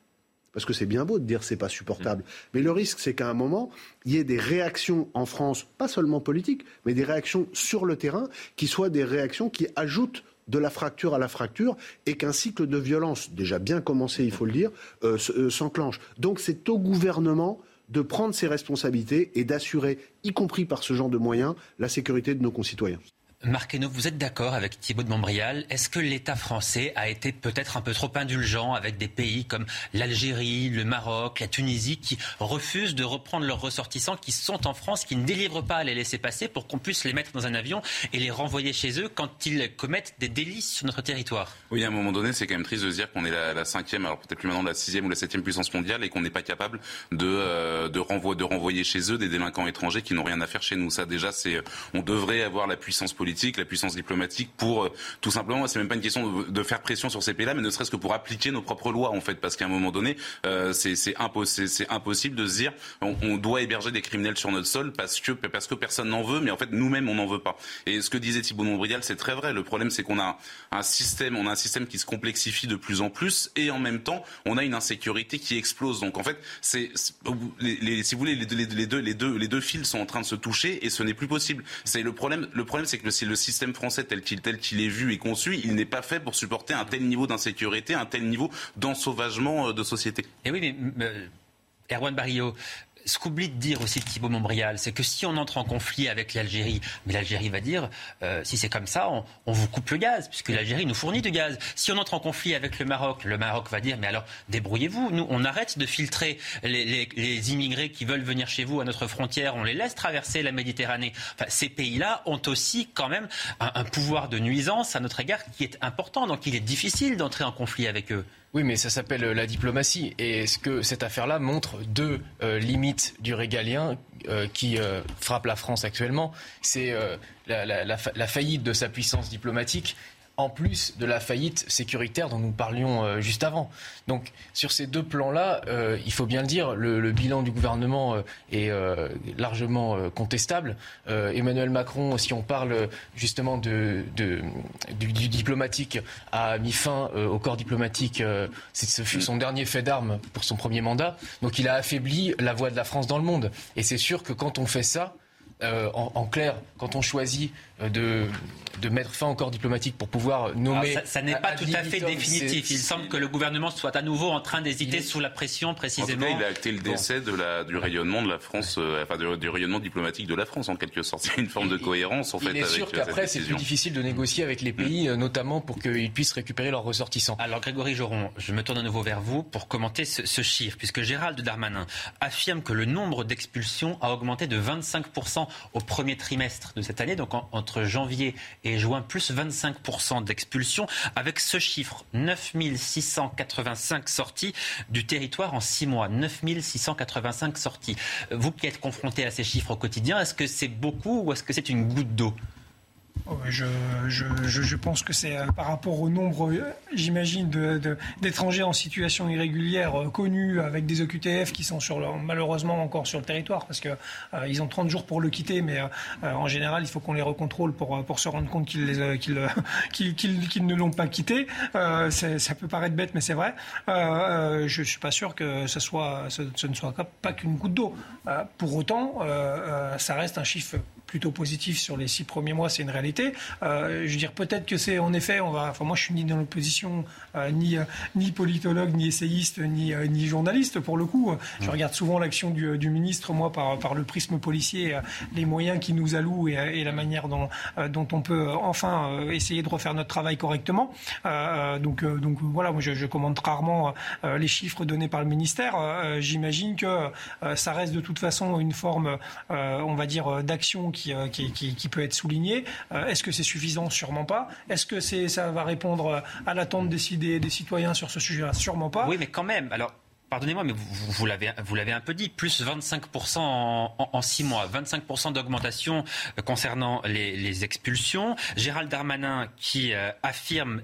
parce que c'est bien beau de dire c'est pas supportable. Mm. Mais le risque, c'est qu'à un moment, il y ait des réactions en France, pas seulement politiques, mais des réactions sur le terrain, qui soient des réactions qui ajoutent de la fracture à la fracture et qu'un cycle de violence, déjà bien commencé, il faut le dire, euh, euh, s'enclenche. Donc c'est au gouvernement de prendre ses responsabilités et d'assurer, y compris par ce genre de moyens, la sécurité de nos concitoyens. Marc vous êtes d'accord avec Thibault de Montbrial? Est-ce que l'État français a été peut-être un peu trop indulgent avec des pays comme l'Algérie, le Maroc, la Tunisie qui refusent de reprendre leurs ressortissants qui sont en France, qui ne délivrent pas les laisser passer pour qu'on puisse les mettre dans un avion et les renvoyer chez eux quand ils commettent des délits sur notre territoire? Oui, à un moment donné, c'est quand même triste de se dire qu'on est la, cinquième, alors peut-être plus maintenant la sixième ou la septième puissance mondiale et qu'on n'est pas capable de, euh, de, de renvoyer chez eux des délinquants étrangers qui n'ont rien à faire chez nous. Ça, déjà, c'est, on devrait avoir la puissance politique la puissance diplomatique pour euh, tout simplement, c'est même pas une question de, faire pression sur ces pays-là, mais ne serait-ce que pour appliquer nos propres lois en fait, parce qu'à un moment donné, euh, c'est impossible de se dire on, doit héberger des criminels sur notre sol parce que parce que personne n'en veut, mais en fait nous-mêmes on n'en veut pas. Et ce que disait Thibault Montbrial, c'est très vrai. Le problème c'est qu'on a un système, on a un système qui se complexifie de plus en plus, et en même temps on a une insécurité qui explose. Donc en fait, c'est les, si vous voulez les, les, deux les deux les deux fils sont en train de se toucher et ce n'est plus possible. C'est le problème. Le problème c'est que le système français tel qu'il tel qu'il est vu et conçu, il n'est pas fait pour supporter un tel niveau d'insécurité, un tel niveau d'ensauvagement euh, de société. Et oui, mais euh, Erwan Barrio, ce qu'oublie de dire aussi Thibault Montbrial, c'est que si on entre en conflit avec l'Algérie, mais l'Algérie va dire, euh, si c'est comme ça, on, vous coupe le gaz, puisque l'Algérie nous fournit du gaz. Si on entre en conflit avec le Maroc, le Maroc va dire, mais alors débrouillez-vous, nous on arrête de filtrer les, immigrés qui veulent venir chez vous à notre frontière, on les laisse traverser la Méditerranée. Enfin, ces pays-là ont aussi quand même un, un pouvoir de nuisance à notre égard qui est important, donc il est difficile d'entrer en conflit avec eux. Oui, mais ça s'appelle euh, la diplomatie. Et ce que cette affaire-là montre deux euh, limites du régalien euh, qui frappent la France actuellement? C'est la, faillite de sa puissance diplomatique en plus de la faillite sécuritaire dont nous parlions euh, juste avant. Donc sur ces deux plans-là, euh, il faut bien le dire, le, bilan du gouvernement euh, est largement contestable. Emmanuel Macron, si on parle justement de, du, diplomatique, a mis fin au corps diplomatique. ce fut son dernier fait d'armes pour son premier mandat. Donc il a affaibli la voix de la France dans le monde. Et c'est sûr que quand on fait ça, en, clair, quand on choisit de, de mettre fin au corps diplomatique pour pouvoir nommer. ça, n'est pas tout à fait définitif. Il semble que le gouvernement soit à nouveau en train d'hésiter sous la pression, précisément. En il a acté le décès de la, du rayonnement de la France, euh, enfin du, rayonnement diplomatique de la France en quelque sorte. C'est une forme de cohérence en fait. Il est sûr euh, qu'après c'est plus difficile de négocier avec les mm. pays, euh, notamment pour qu'ils puissent récupérer leurs ressortissants. Alors Grégory Joron, je me tourne à nouveau vers vous pour commenter ce, ce chiffre, puisque Gérald Darmanin affirme que le nombre d'expulsions a augmenté de 25% au premier trimestre de cette année, donc entre janvier et juin, plus 25% d'expulsions, avec ce chiffre, 9685 sorties du territoire en 6 mois. 9685 sorties. Vous qui êtes confronté à ces chiffres au quotidien, est-ce que c'est beaucoup ou est-ce que c'est une goutte d'eau? Je, je, pense que c'est euh, par rapport au nombre, euh, j'imagine, d'étrangers en situation irrégulière euh, connus avec des OQTF qui sont malheureusement encore sur le territoire parce qu'ils ils ont 30 jours pour le quitter, mais en général, il faut qu'on les recontrôle pour, se rendre compte qu'ils ne l'ont pas quitté. ça peut paraître bête, mais c'est vrai. je ne suis pas sûr que ce, ne soit pas qu'une goutte d'eau. pour autant, ça reste un chiffre plutôt positif sur les six premiers mois, c'est une réalité. je veux dire, peut-être que c'est en effet, on va. Enfin, moi, je suis ni dans l'opposition, ni ni politologue, ni essayiste, ni ni journaliste pour le coup. Je regarde souvent l'action du, du, ministre, moi, par par le prisme policier, les moyens qu'il nous alloue et, et la manière dont dont on peut enfin essayer de refaire notre travail correctement. donc donc voilà, moi, je, je commente rarement les chiffres donnés par le ministère. J'imagine que ça reste de toute façon une forme, on va dire, d'action qui, qui, peut être soulignée. Est-ce que c'est suffisant? Sûrement pas. Est-ce que c'est, ça va répondre à l'attente des, citoyens sur ce sujet-là? Sûrement pas. Oui, mais quand même. Alors, pardonnez-moi, mais vous, vous, vous l'avez un peu dit, plus 25% en, en, six mois, 25% d'augmentation concernant les, expulsions. Gérald Darmanin qui affirme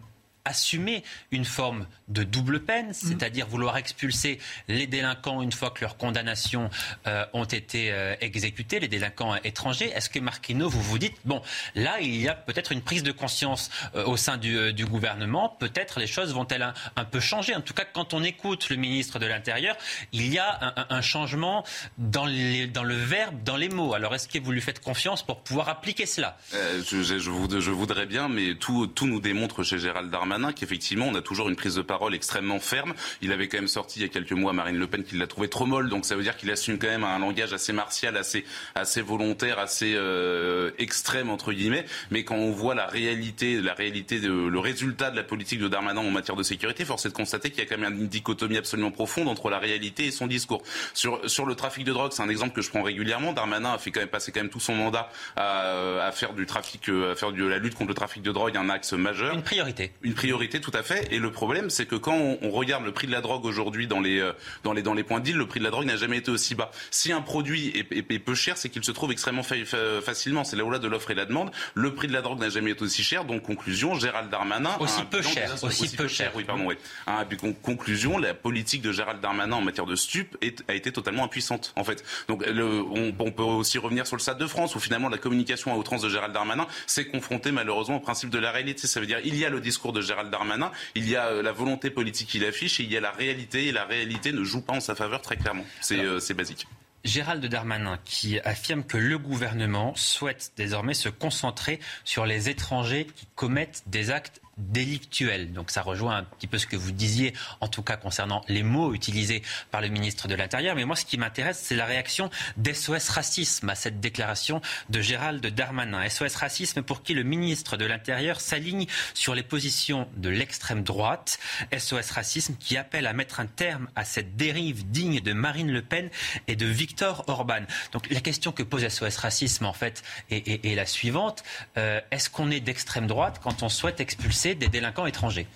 assumer une forme de double peine, mhm. c'est-à-dire vouloir expulser les délinquants une fois que leurs condamnations euh, ont été euh, exécutées, les délinquants étrangers. Est-ce que Marquino, vous vous dites, bon, là, il y a peut-être une prise de conscience euh, au sein du, du gouvernement, peut-être les choses vont-elles un, un, peu changer En tout cas, quand on écoute le ministre de l'Intérieur, il y a un, un changement dans, les, dans, le verbe, dans les mots. Alors, est-ce que vous lui faites confiance pour pouvoir appliquer cela? Je, je, je, voudrais bien, mais tout, tout nous démontre chez Gérald Darmanin qu'effectivement, on a toujours une prise de parole extrêmement ferme. Il avait quand même sorti il y a quelques mois Marine Le Pen qui l'a trouvé trop molle, donc ça veut dire qu'il assume quand même un langage assez martial, assez, assez volontaire, assez euh, extrême entre guillemets. Mais quand on voit la réalité, la réalité, de, le résultat de la politique de Darmanin en matière de sécurité, force est de constater qu'il y a quand même une dichotomie absolument profonde entre la réalité et son discours. Sur, sur le trafic de drogue, c'est un exemple que je prends régulièrement. Darmanin a fait quand même passer quand même tout son mandat à, à faire du trafic, à faire de la lutte contre le trafic de drogue un axe majeur. Une priorité. Une priorité, tout à fait. Et le problème, c'est que quand on, on, regarde le prix de la drogue aujourd'hui dans les, euh, dans, les, dans les points d'île, le prix de la drogue n'a jamais été aussi bas. Si un produit est, est, est peu cher, c'est qu'il se trouve extrêmement fa facilement. C'est là où là de l'offre et la demande. Le prix de la drogue n'a jamais été aussi cher. Donc, conclusion, Gérald Darmanin. Aussi peu cher. Aussi, aussi, peu, cher. cher. Oui, pardon, oui. Hein, et puis, conclusion, la politique de Gérald Darmanin en matière de stup est, a été totalement impuissante, en fait. Donc, le, on, on, peut aussi revenir sur le Stade de France, où finalement la communication à outrance de Gérald Darmanin s'est confrontée malheureusement au principe de la réalité. Ça veut dire, il y a le discours de Gérald Darmanin, il y a euh, la volonté politique qu'il affiche et il y a la réalité. Et la réalité ne joue pas en sa faveur très clairement. C'est euh, basique. Gérald Darmanin qui affirme que le gouvernement souhaite désormais se concentrer sur les étrangers qui commettent des actes délictuelle. Donc ça rejoint un petit peu ce que vous disiez, en tout cas concernant les mots utilisés par le ministre de l'Intérieur. Mais moi, ce qui m'intéresse, c'est la réaction d'SOS Racisme à cette déclaration de Gérald Darmanin. SOS Racisme pour qui le ministre de l'Intérieur s'aligne sur les positions de l'extrême droite. SOS Racisme qui appelle à mettre un terme à cette dérive digne de Marine Le Pen et de Victor Orban. Donc la question que pose SOS Racisme, en fait, est, la suivante. Euh, Est-ce qu'on est d'extrême droite quand on souhaite expulser des délinquants étrangers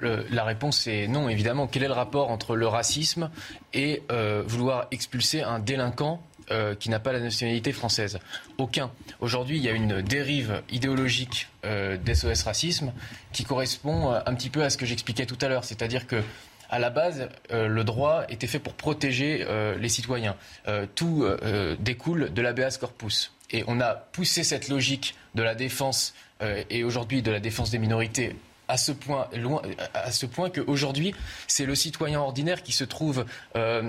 la réponse est non, évidemment. Quel est le rapport entre le racisme et euh, vouloir expulser un délinquant euh, qui n'a pas la nationalité française? Aucun. Aujourd'hui, il y a une dérive idéologique euh, d'SOS Racisme qui correspond un petit peu à ce que j'expliquais tout à l'heure. C'est-à-dire que à la base, euh, le droit était fait pour protéger euh, les citoyens. Euh, tout découle de l'habeas corpus. Et on a poussé cette logique de la défense et aujourd'hui de la défense des minorités à ce point, loin, à qu'aujourd'hui, c'est le citoyen ordinaire qui se trouve, euh,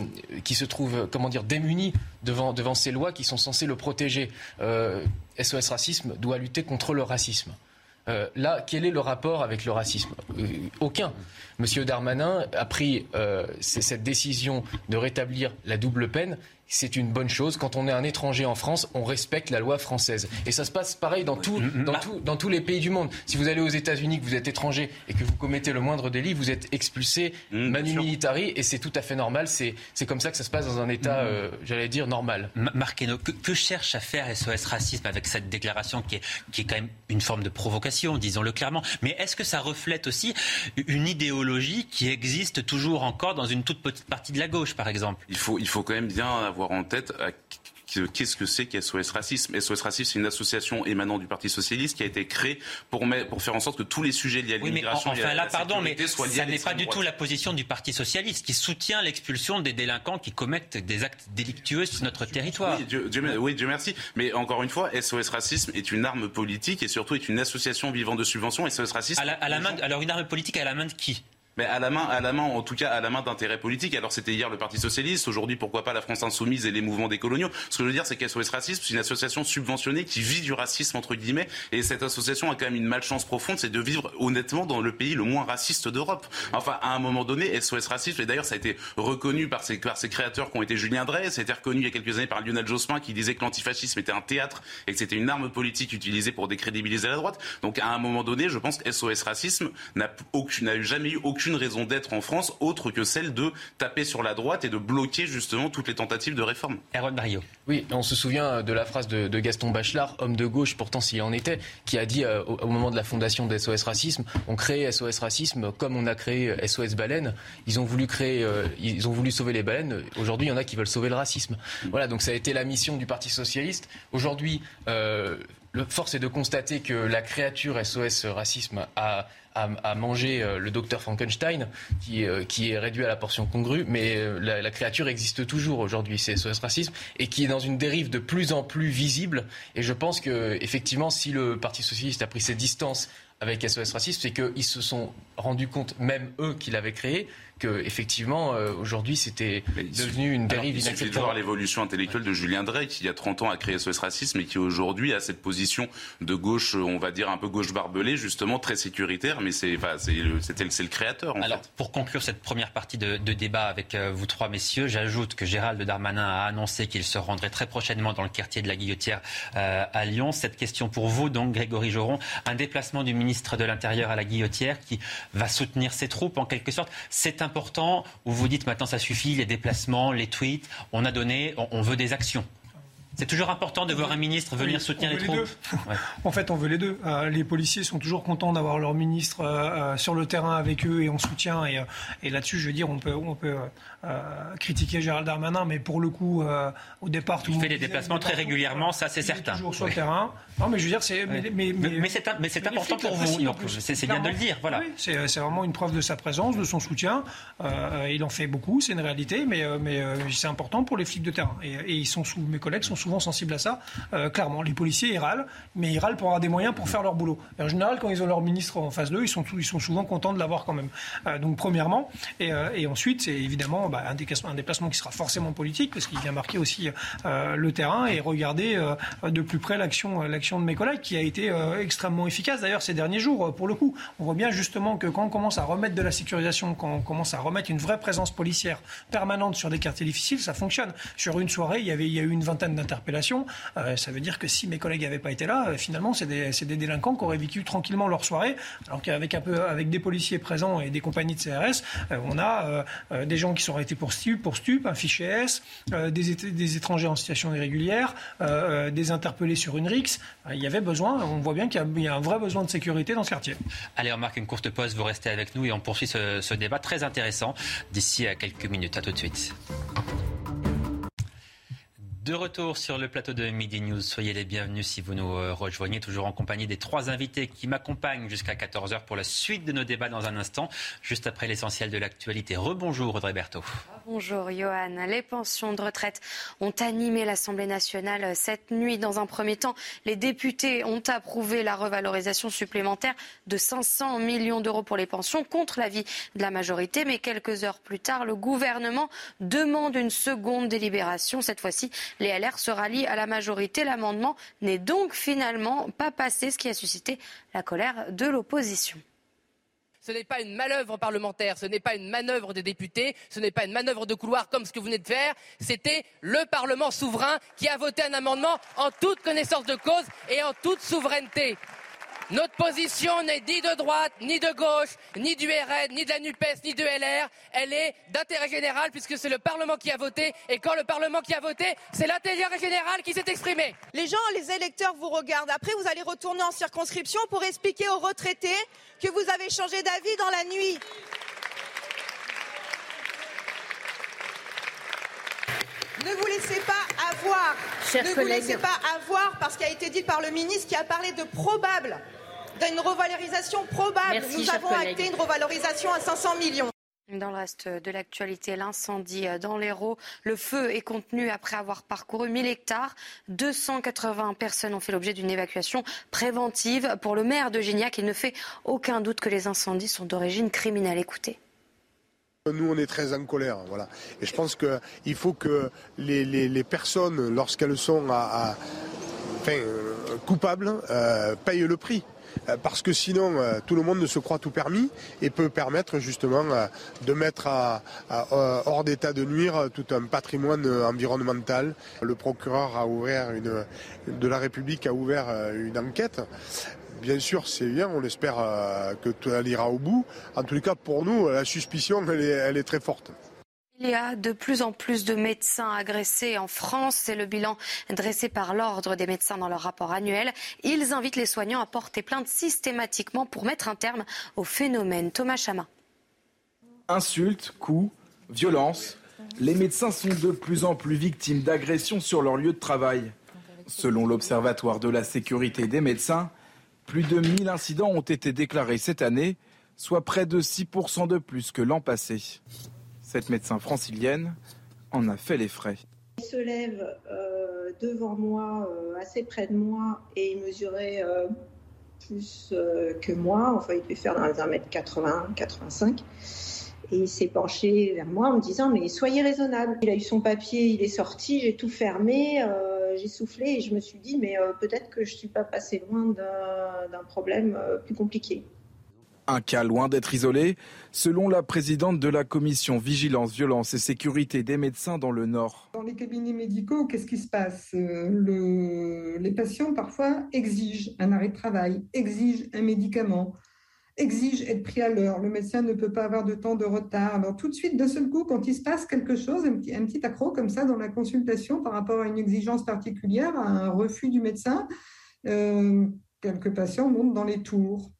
qui se trouve démuni devant, ces lois qui sont censées le protéger. Euh, SOS Racisme doit lutter contre le racisme. Euh, là, quel est le rapport avec le racisme? Euh, Aucun. Monsieur Darmanin a pris euh, cette décision de rétablir la double peine c'est une bonne chose. Quand on est un étranger en France, on respecte la loi française. Et ça se passe pareil dans, tout, dans, tout, dans tous les pays du monde. Si vous allez aux États-Unis, que vous êtes étranger et que vous commettez le moindre délit, vous êtes expulsé mmh, manu militari et c'est tout à fait normal. C'est comme ça que ça se passe dans un État, mmh. euh, j'allais dire, normal. Marqueno, que, que, cherche à faire SOS Racisme avec cette déclaration qui est, qui est quand même une forme de provocation, disons-le clairement? Mais est-ce que ça reflète aussi une idéologie qui existe toujours encore dans une toute petite partie de la gauche, par exemple? Il faut, il faut quand même bien avoir avoir en tête euh, qu'est-ce que c'est qu'SOS Racisme SOS Racisme, c'est une association émanant du Parti Socialiste qui a été créée pour, faire en sorte que tous les sujets liés à l'immigration... Oui, enfin là, pardon, mais ça n'est pas du tout la position du Parti Socialiste qui soutient l'expulsion des délinquants qui commettent des actes délictueux sur notre territoire. Oui Dieu, Dieu, oui, Dieu merci. Mais encore une fois, SOS Racisme est une arme politique et surtout est une association vivant de subventions. SOS Racisme... À la, à la main, alors une arme politique à la main de qui? Mais à la main, à la main, en tout cas, à la main d'intérêts politiques. Alors c'était hier le Parti socialiste, aujourd'hui pourquoi pas la France insoumise et les mouvements des coloniaux? Ce que je veux dire, c'est qu'SOS Racisme, c'est une association subventionnée qui vit du racisme entre guillemets, et cette association a quand même une malchance profonde, c'est de vivre honnêtement dans le pays le moins raciste d'Europe. Enfin, à un moment donné, SOS Racisme, et d'ailleurs ça a été reconnu par ses, par ses créateurs qui ont été Julien Drey, ça a été reconnu il y a quelques années par Lionel Jospin qui disait que l'antifascisme était un théâtre et que c'était une arme politique utilisée pour décrédibiliser la droite. Donc à un moment donné, je pense que SOS Racisme n'a jamais eu aucune raison d'être en France autre que celle de taper sur la droite et de bloquer justement toutes les tentatives de réforme. Erwan Barrio. Oui, on se souvient de la phrase de, Gaston Bachelard, homme de gauche pourtant s'il en était, qui a dit euh, au, moment de la fondation de SOS Racisme, on crée SOS Racisme comme on a créé SOS Baleine. Ils ont voulu créer, euh, ils ont voulu sauver les baleines. Aujourd'hui, il y en a qui veulent sauver le racisme. Voilà, donc ça a été la mission du Parti socialiste. Aujourd'hui, euh, le force est de constater que la créature SOS Racisme a à, manger euh, le docteur Frankenstein, qui, euh, qui, est réduit à la portion congrue, mais euh, la, créature existe toujours aujourd'hui, c'est SOS Racisme, et qui est dans une dérive de plus en plus visible. Et je pense que, effectivement, si le Parti Socialiste a pris ses distances avec SOS Racisme, c'est qu'ils se sont rendus compte, même eux qui l'avaient créé, que effectivement euh, aujourd'hui c'était devenu une dérive inacceptable. Il suffit de voir l'évolution intellectuelle de Julien Drey qui il y a 30 ans a créé SOS Racisme et qui aujourd'hui a cette position de gauche, on va dire un peu gauche barbelée, justement très sécuritaire, mais c'est enfin, c'est le, le, créateur. En Alors fait. pour conclure cette première partie de, de débat avec euh, vous trois messieurs, j'ajoute que Gérald Darmanin a annoncé qu'il se rendrait très prochainement dans le quartier de la Guillotière euh, à Lyon. Cette question pour vous donc Grégory Joron, un déplacement du ministre de l'Intérieur à la Guillotière qui va soutenir ses troupes en quelque sorte, c'est important. Où vous dites maintenant ça suffit, les déplacements, les tweets, on a donné, on veut des actions c'est toujours important de voir un ministre venir soutenir les, troupes. En fait, on veut les deux. Euh, les policiers sont toujours contents d'avoir leur ministre euh, euh, sur le terrain avec eux et en soutien. Et, et là-dessus, je veux dire, on peut, on peut critiquer Gérald Darmanin, mais pour le coup, au départ, tout Il fait des déplacements très régulièrement, ça c'est certain. toujours sur le terrain. Non, mais je veux dire, c'est. Mais, mais, mais, c'est important pour vous. C'est bien de le dire. Voilà. c'est vraiment une preuve de sa présence, de son soutien. il en fait beaucoup, c'est une réalité, mais, mais c'est important pour les flics de terrain. Et, et ils sont sous, mes collègues sont souvent sensibles à ça. Euh, clairement, les policiers, ils râlent, mais ils râlent pour avoir des moyens pour faire leur boulot. en général, quand ils ont leur ministre en face d'eux, ils sont, ils sont souvent contents de l'avoir quand même. Euh, donc, premièrement. Et, euh, et ensuite, c'est évidemment bah, un, déplacement, qui sera forcément politique, parce qu'il vient marquer aussi le terrain et regarder de plus près l'action, de mes collègues, qui a été extrêmement efficace d'ailleurs ces derniers jours, pour le coup. On voit bien justement que quand on commence à remettre de la sécurisation, quand on commence à remettre une vraie présence policière permanente sur des quartiers difficiles, ça fonctionne. Sur une soirée, il y avait il y a eu une vingtaine Euh, ça veut dire que si mes collègues n'avaient pas été là, euh, finalement, c'est des, délinquants qui auraient vécu tranquillement leur soirée. Alors qu'avec des policiers présents et des compagnies de CRS, euh, on a des gens qui sont arrêtés pour stup, un fichier S, des, des, étrangers en situation irrégulière, des interpellés sur une RIX. il y avait besoin, on voit bien qu'il y, a un vrai besoin de sécurité dans ce quartier. Allez, on marque une courte pause, vous restez avec nous et on poursuit ce, ce débat très intéressant d'ici à quelques minutes. À tout de suite. De retour sur le plateau de Midi News, soyez les bienvenus si vous nous euh, rejoignez, toujours en compagnie des trois invités qui m'accompagnent jusqu'à 14h pour la suite de nos débats dans un instant, juste après l'essentiel de l'actualité. Rebonjour Audrey Berthaud. Bonjour Johan. Les pensions de retraite ont animé l'Assemblée nationale cette nuit. Dans un premier temps, les députés ont approuvé la revalorisation supplémentaire de 500 millions d'euros pour les pensions contre l'avis de la majorité. Mais quelques heures plus tard, le gouvernement demande une seconde délibération. Cette fois-ci, les LR se rallient à la majorité. L'amendement n'est donc finalement pas passé, ce qui a suscité la colère de l'opposition. Ce n'est pas une manœuvre parlementaire, ce n'est pas une manœuvre des députés, ce n'est pas une manœuvre de couloir comme ce que vous venez de faire. C'était le Parlement souverain qui a voté un amendement en toute connaissance de cause et en toute souveraineté. Notre position n'est ni de droite, ni de gauche, ni du RN, ni de la NUPES, ni de LR. Elle est d'intérêt général puisque c'est le Parlement qui a voté. Et quand le Parlement qui a voté, c'est l'intérêt général qui s'est exprimé. Les gens, les électeurs vous regardent. Après, vous allez retourner en circonscription pour expliquer aux retraités que vous avez changé d'avis dans la nuit. Ne vous laissez pas avoir. ne vous laissez pas avoir parce qu'il a été dit par le ministre qui a parlé de probable d'une revalorisation probable. Nous avons acté une revalorisation à 500 millions. Dans le reste de l'actualité, l'incendie dans l'Hérault. Le feu est contenu après avoir parcouru 1000 hectares. 280 personnes ont fait l'objet d'une évacuation préventive. Pour le maire de Gignac, il ne fait aucun doute que les incendies sont d'origine criminelle. Écoutez. Nous, on est très en colère, voilà. Et je pense qu'il faut que les, personnes, lorsqu'elles sont à, euh, coupables, euh, payent le prix. Euh, parce que sinon euh, tout le monde ne se croit tout permis et peut permettre justement euh, de mettre hors d'état de nuire tout un patrimoine environnemental. Le procureur de la République a ouvert une enquête. Bien sûr, c'est bien, on espère que tout ira au bout. En tous les cas, pour nous, la suspicion, elle est très forte. Il y a de plus en plus de médecins agressés en France. C'est le bilan dressé par l'Ordre des médecins dans leur rapport annuel. Ils invitent les soignants à porter plainte systématiquement pour mettre un terme au phénomène. Thomas Chama. Insultes, coups, violences. Les médecins sont de plus en plus victimes d'agressions sur leur lieu de travail. Selon l'Observatoire de la sécurité des médecins, plus de 1000 incidents ont été déclarés cette année, soit près de 6% de plus que l'an passé. Cette médecin francilienne en a fait les frais. Il se lève euh, devant moi, euh, assez près de moi, et il mesurait euh, plus que moi. Enfin, il devait faire dans les 1m80, 85. Et il s'est penché vers moi en me disant Mais soyez raisonnable. Il a eu son papier, il est sorti, j'ai tout fermé, j'ai soufflé et je me suis dit Mais peut-être que je ne suis pas passé loin d'un problème plus compliqué. Un cas loin d'être isolé, selon la présidente de la commission Vigilance, Violence et Sécurité des médecins dans le Nord. Dans les cabinets médicaux, qu'est-ce qui se passe? Euh, Les patients parfois exigent un arrêt de travail, exigent un médicament, exigent être pris à l'heure. Le médecin ne peut pas avoir de temps de retard. Alors tout de suite, d'un seul coup, quand il se passe quelque chose, un petit, un petit accro comme ça dans la consultation par rapport à une exigence particulière, à un refus du médecin, euh, quelques patients montent dans les tours.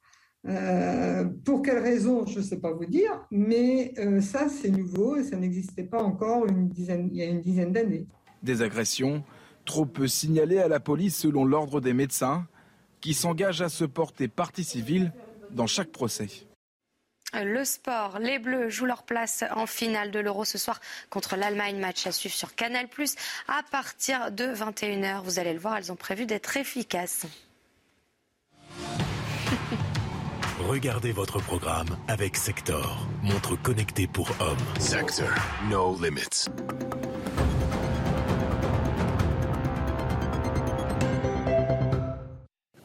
Euh, pour quelles raisons, je ne sais pas vous dire, mais euh, ça, c'est nouveau et ça n'existait pas encore une dizaine, il y a une dizaine d'années. Des agressions trop peu signalées à la police selon l'ordre des médecins, qui s'engagent à se porter partie civile dans chaque procès. Le sport, les Bleus jouent leur place en finale de l'Euro ce soir contre l'Allemagne. Match à suivre sur Canal+. À partir de 21h, vous allez le voir, elles ont prévu d'être efficaces. Regardez votre programme avec Sector, montre connectée pour hommes. Sector, no limits.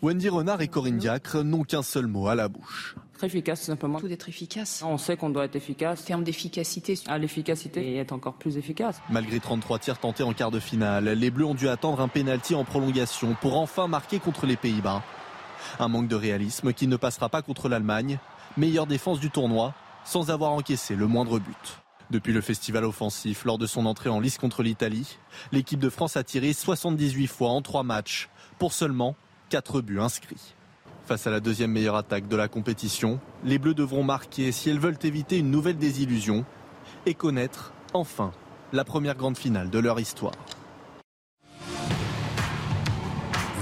Wendy Renard et Corinne Diacre n'ont qu'un seul mot à la bouche. Très efficace, simplement. Tout d'être efficace. On sait qu'on doit être efficace. En termes d'efficacité. À l'efficacité et être encore plus efficace. Malgré 33 tirs tentés en quart de finale, les Bleus ont dû attendre un pénalty en prolongation pour enfin marquer contre les Pays-Bas. Un manque de réalisme qui ne passera pas contre l'Allemagne, meilleure défense du tournoi, sans avoir encaissé le moindre but. Depuis le festival offensif, lors de son entrée en lice contre l'Italie, l'équipe de France a tiré 78 fois en 3 matchs, pour seulement 4 buts inscrits. Face à la deuxième meilleure attaque de la compétition, les Bleus devront marquer si elles veulent éviter une nouvelle désillusion et connaître, enfin, la première grande finale de leur histoire.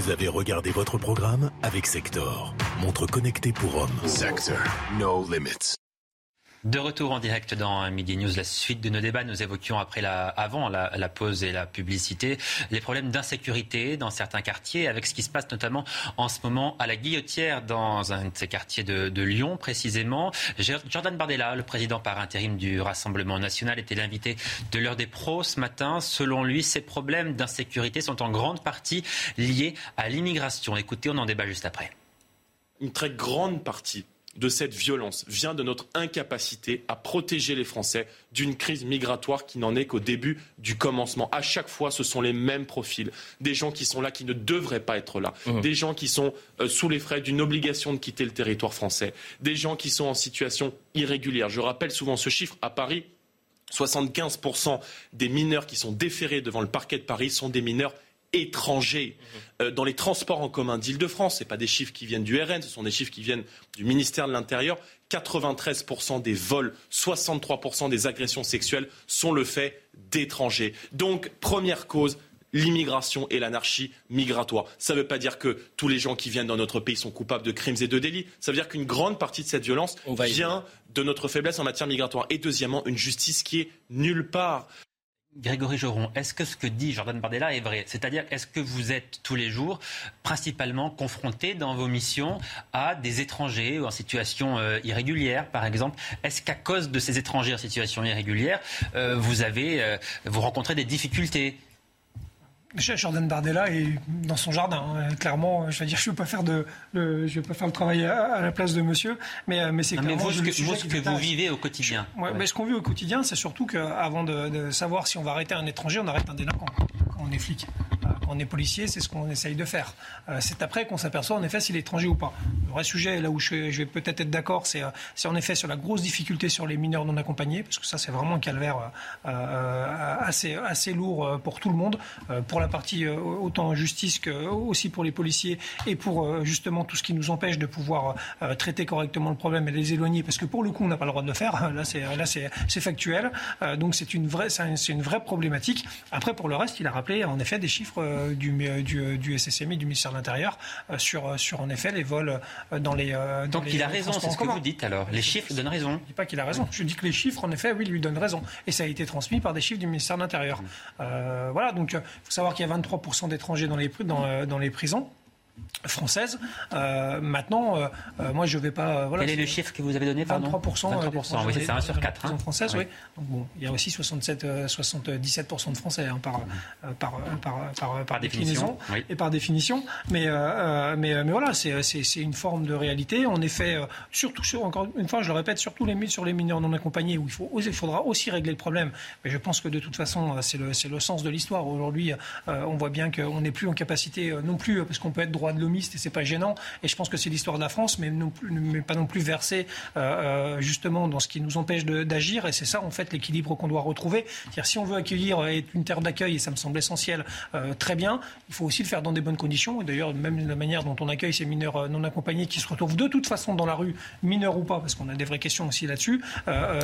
Vous avez regardé votre programme avec Sector, montre connectée pour hommes. Sector, no limits. De retour en direct dans Midi News, la suite de nos débats, nous évoquions après la, avant la, pause et la publicité les problèmes d'insécurité dans certains quartiers, avec ce qui se passe notamment en ce moment à la Guillotière, dans un de ces quartiers de, Lyon précisément. Jordan Bardella, le président par intérim du Rassemblement national, était l'invité de l'heure des pros ce matin. Selon lui, ces problèmes d'insécurité sont en grande partie liés à l'immigration. Écoutez, on en débat juste après. Une très grande partie de cette violence vient de notre incapacité à protéger les Français d'une crise migratoire qui n'en est qu'au début du commencement. À chaque fois, ce sont les mêmes profils. Des gens qui sont là, qui ne devraient pas être là. Mmh. Des gens qui sont euh, sous les frais d'une obligation de quitter le territoire français. Des gens qui sont en situation irrégulière. Je rappelle souvent ce chiffre. À Paris, 75% des mineurs qui sont déférés devant le parquet de Paris sont des mineurs étrangers euh, dans les transports en commun d'Île-de-France. Ce pas des chiffres qui viennent du RN, ce sont des chiffres qui viennent du ministère de l'Intérieur. 93% des vols, 63% des agressions sexuelles sont le fait d'étrangers. Donc, première cause, l'immigration et l'anarchie migratoire. Ça ne veut pas dire que tous les gens qui viennent dans notre pays sont coupables de crimes et de délits. Ça veut dire qu'une grande partie de cette violence vient de notre faiblesse en matière migratoire. Et deuxièmement, une justice qui est nulle part. Grégory Joron, est-ce que ce que dit Jordan Bardella est vrai? C'est-à-dire, est-ce que vous êtes tous les jours principalement confrontés dans vos missions à des étrangers en situation euh, irrégulière, par exemple? Est-ce qu'à cause de ces étrangers en situation irrégulière, euh, vous avez, euh, vous rencontrez des difficultés? Jordan Bardella est dans son jardin. Hein. Clairement, je veux dire, je ne veux pas faire de, le, je veux pas faire le travail à, la place de Monsieur, mais, mais c'est clairement mais vous, ce que, vous vivez au quotidien. Mais ce qu'on vit au quotidien, c'est surtout qu'avant de, de, savoir si on va arrêter un étranger, on arrête un délinquant quand on est flic on est policier, c'est ce qu'on essaye de faire. Euh, c'est après qu'on s'aperçoit en effet s'il est étranger ou pas. Le vrai sujet, là où je, vais peut-être être, d'accord, euh, c'est en effet sur la grosse difficulté sur les mineurs non accompagnés, parce que ça c'est vraiment un calvaire euh, assez, assez lourd pour tout le monde, pour la partie autant en justice que aussi pour les policiers et pour justement tout ce qui nous empêche de pouvoir traiter correctement le problème et les éloigner, parce que pour le coup on n'a pas le droit de le faire. Là c'est là c'est factuel, donc c'est une vraie c'est une vraie problématique. Après pour le reste, il a rappelé en effet des chiffres euh, du, du, du, SSMI, du ministère de l'Intérieur, euh, sur, sur en effet les vols euh, dans les. Dans Donc il a raison, c'est ce que vous dites alors. Les chiffres donnent raison. Je dis pas qu'il a raison. Je dis que les chiffres, en effet, oui, lui donnent raison. Et ça a été transmis par des chiffres du ministère de l'Intérieur. voilà, donc il faut savoir qu'il y a 23% d'étrangers dans les, les prisons française. Euh, maintenant, euh, euh, moi, je ne vais pas. Quel est le chiffre que vous avez donné 23%. 23% oui, c'est 1 sur 4. Hein. Françaises, oui. Donc, bon, il y a aussi 67, 77% de Français hein, par, par, par, par, définition et par définition. Mais, mais, mais voilà, c'est une forme de réalité. En effet, surtout, sur, encore une fois, je le répète, surtout les, sur les mineurs non accompagnés, où il, faut, il faudra aussi régler le problème. Mais je pense que de toute façon, c'est le, le sens de l'histoire. Aujourd'hui, on voit bien qu'on n'est plus en capacité non plus, parce qu'on peut être droit de l'homiste et c'est pas gênant. Et je pense que c'est l'histoire de la France, mais, non plus, mais pas non plus versé euh, euh, justement dans ce qui nous empêche d'agir. Et c'est ça en fait l'équilibre qu'on doit retrouver. C'est-à-dire si on veut accueillir une terre d'accueil, et ça me semble essentiel, euh, très bien, il faut aussi le faire dans des bonnes conditions. Et d'ailleurs, même la manière dont on accueille ces mineurs non accompagnés qui se retrouvent de toute façon dans la rue, mineurs ou pas, parce qu'on a des vraies questions aussi là-dessus,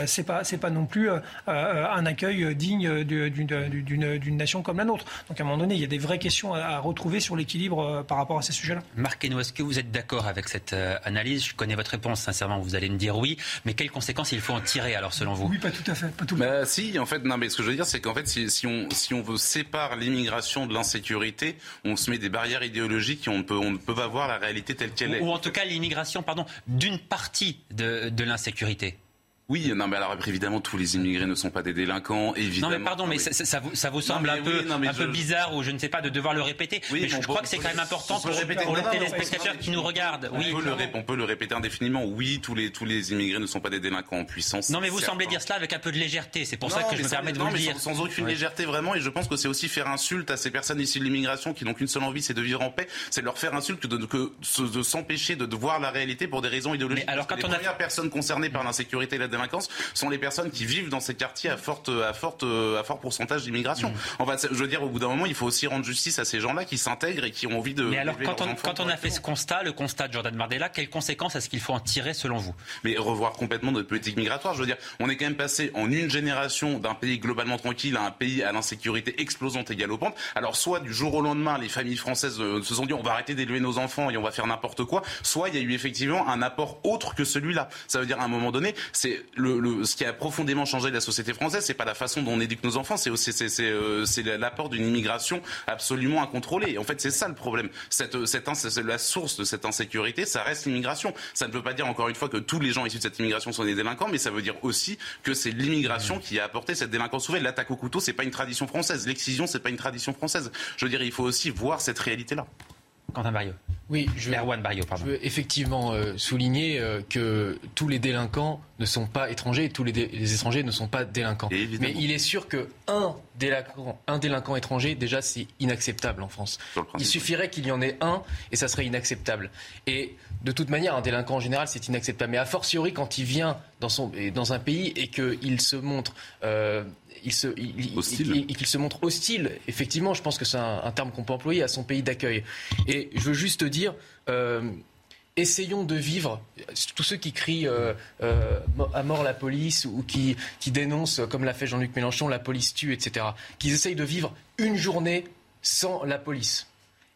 c'est pas c'est pas non plus un accueil digne d'une nation comme la nôtre. Donc à un moment donné, il y a des vraies questions à, à retrouver sur l'équilibre par rapport à ces sujets-là. Marc est-ce que vous êtes d'accord avec cette euh, analyse? Je connais votre réponse, sincèrement, vous allez me dire oui. Mais quelles conséquences il faut en tirer, alors, selon vous? Oui, pas tout à fait. Pas tout bah, si, en fait, non, mais ce que je veux dire, c'est qu'en fait, si, on, si on veut séparer l'immigration de l'insécurité, on se met des barrières idéologiques et on ne peut, on ne peut pas voir la réalité telle qu'elle est. Ou en tout cas, l'immigration, pardon, d'une partie de, de l'insécurité. Oui, non, mais alors évidemment, tous les immigrés ne sont pas des délinquants, évidemment. Non, mais pardon, mais, Ça, vous, ça, vous, semble un, peu, un peu bizarre ou je ne sais pas de devoir le répéter. Oui, mais je crois que c'est quand même important pour, répéter, pour les téléspectateurs qui nous regardent. Oui. On, peut le, on peut le répéter indéfiniment. Oui, tous les, tous les immigrés ne sont pas des délinquants en puissance. Non, mais vous semblez dire cela avec un peu de légèreté. C'est pour ça que je me permets de vous le dire. Sans, aucune légèreté, vraiment. Et je pense que c'est aussi faire insulte à ces personnes issues de l'immigration qui n'ont qu'une seule envie, c'est de vivre en paix. C'est leur faire insulte que de, s'empêcher de, voir la réalité pour des raisons idéologiques. alors, quand on premières personnes concernées par l'insécurité et la délinquance sont les personnes qui vivent dans ces quartiers à forte, à forte, à fort pourcentage d'immigration. Mmh. fait, je veux dire, au bout d'un moment, il faut aussi rendre justice à ces gens-là qui s'intègrent et qui ont envie de. Mais alors, quand on, quand on a fait ce constat, le constat de Jordan Bardella, quelles conséquences est-ce qu'il faut en tirer selon vous? Mais revoir complètement notre politique migratoire. Je veux dire, on est quand même passé en une génération d'un pays globalement tranquille à un pays à l'insécurité explosante et galopante. Alors, soit du jour au lendemain, les familles françaises euh, se sont dit on va arrêter d'élever nos enfants et on va faire n'importe quoi. Soit il y a eu effectivement un apport autre que celui-là. Ça veut dire à un moment donné, c'est le, ce qui a profondément changé la société française. C'est pas la façon dont on éduque nos enfants, c'est c'est euh, l'apport d'une immigration absolument incontrôlée. En fait, c'est ça le problème. Cette, la source de cette insécurité, ça reste l'immigration. Ça ne veut pas dire encore une fois que tous les gens issus de cette immigration sont des délinquants, mais ça veut dire aussi que c'est l'immigration qui a apporté cette délinquance nouvelle. L'attaque au couteau, c'est pas une tradition française. L'excision, c'est pas une tradition française. Je veux dire, il faut aussi voir cette réalité-là. Quentin Barrio. Oui, je, Barrio, pardon. je veux effectivement euh, souligner euh, que tous les délinquants ne sont pas étrangers et tous les, étrangers ne sont pas délinquants. Mais il est sûr que un délinquant, un délinquant étranger, déjà, c'est inacceptable en France. Il suffirait qu'il y en ait un et ça serait inacceptable. Et de toute manière, un délinquant en général, c'est inacceptable. Mais a fortiori, quand il vient dans, son, dans un pays et qu'il se montre euh, il se, qu'il se montre hostile. Effectivement, je pense que c'est un, terme qu'on peut employer à son pays d'accueil. Et je veux juste dire. Euh, essayons de vivre, tous ceux qui crient euh, euh, à mort la police ou qui, qui dénoncent, comme l'a fait Jean-Luc Mélenchon, la police tue, etc., qu'ils essayent de vivre une journée sans la police.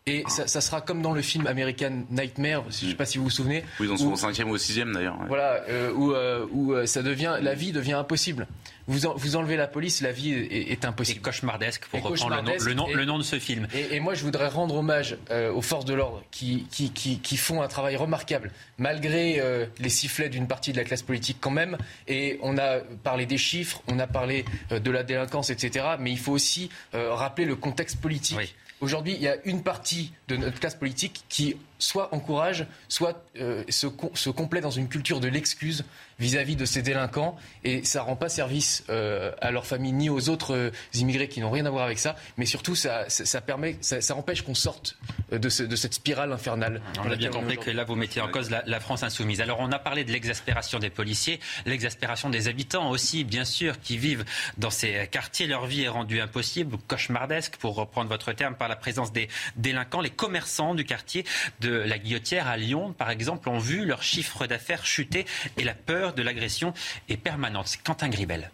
Et ça, sera comme dans le film American Nightmare, je ne sais pas si vous vous souvenez. Oui, dans son cinquième ou au sixième d'ailleurs. Voilà, où, où ça devient, la vie devient impossible. vous, enlevez la police, la vie est, impossible. Et cauchemardesque, pour reprendre le, nom, le, nom, de ce film. Et, moi, je voudrais rendre hommage euh, aux forces de l'ordre qui, qui, font un travail remarquable, malgré euh, les sifflets d'une partie de la classe politique quand même. Et on a parlé des chiffres, on a parlé euh, de la délinquance, etc. Mais il faut aussi rappeler le contexte politique. Aujourd'hui, il y a une partie de notre classe politique qui soit encourage, soit se, se complaît dans une culture de l'excuse vis-à-vis de ces délinquants et ça rend pas service euh, à leur famille ni aux autres euh, immigrés qui n'ont rien à voir avec ça, mais surtout ça, ça, permet, ça, empêche qu'on sorte euh, de, de, cette spirale infernale. On a bien compris que là vous mettez en cause la, France insoumise. Alors on a parlé de l'exaspération des policiers, l'exaspération des habitants aussi, bien sûr, qui vivent dans ces quartiers. Leur vie est rendue impossible, cauchemardesque, pour reprendre votre terme, par la présence des délinquants. Les commerçants du quartier de la Guillotière à Lyon, par exemple, ont vu leur chiffre d'affaires chuter et la peur de l'agression est permanente. C'est Quentin Gribel.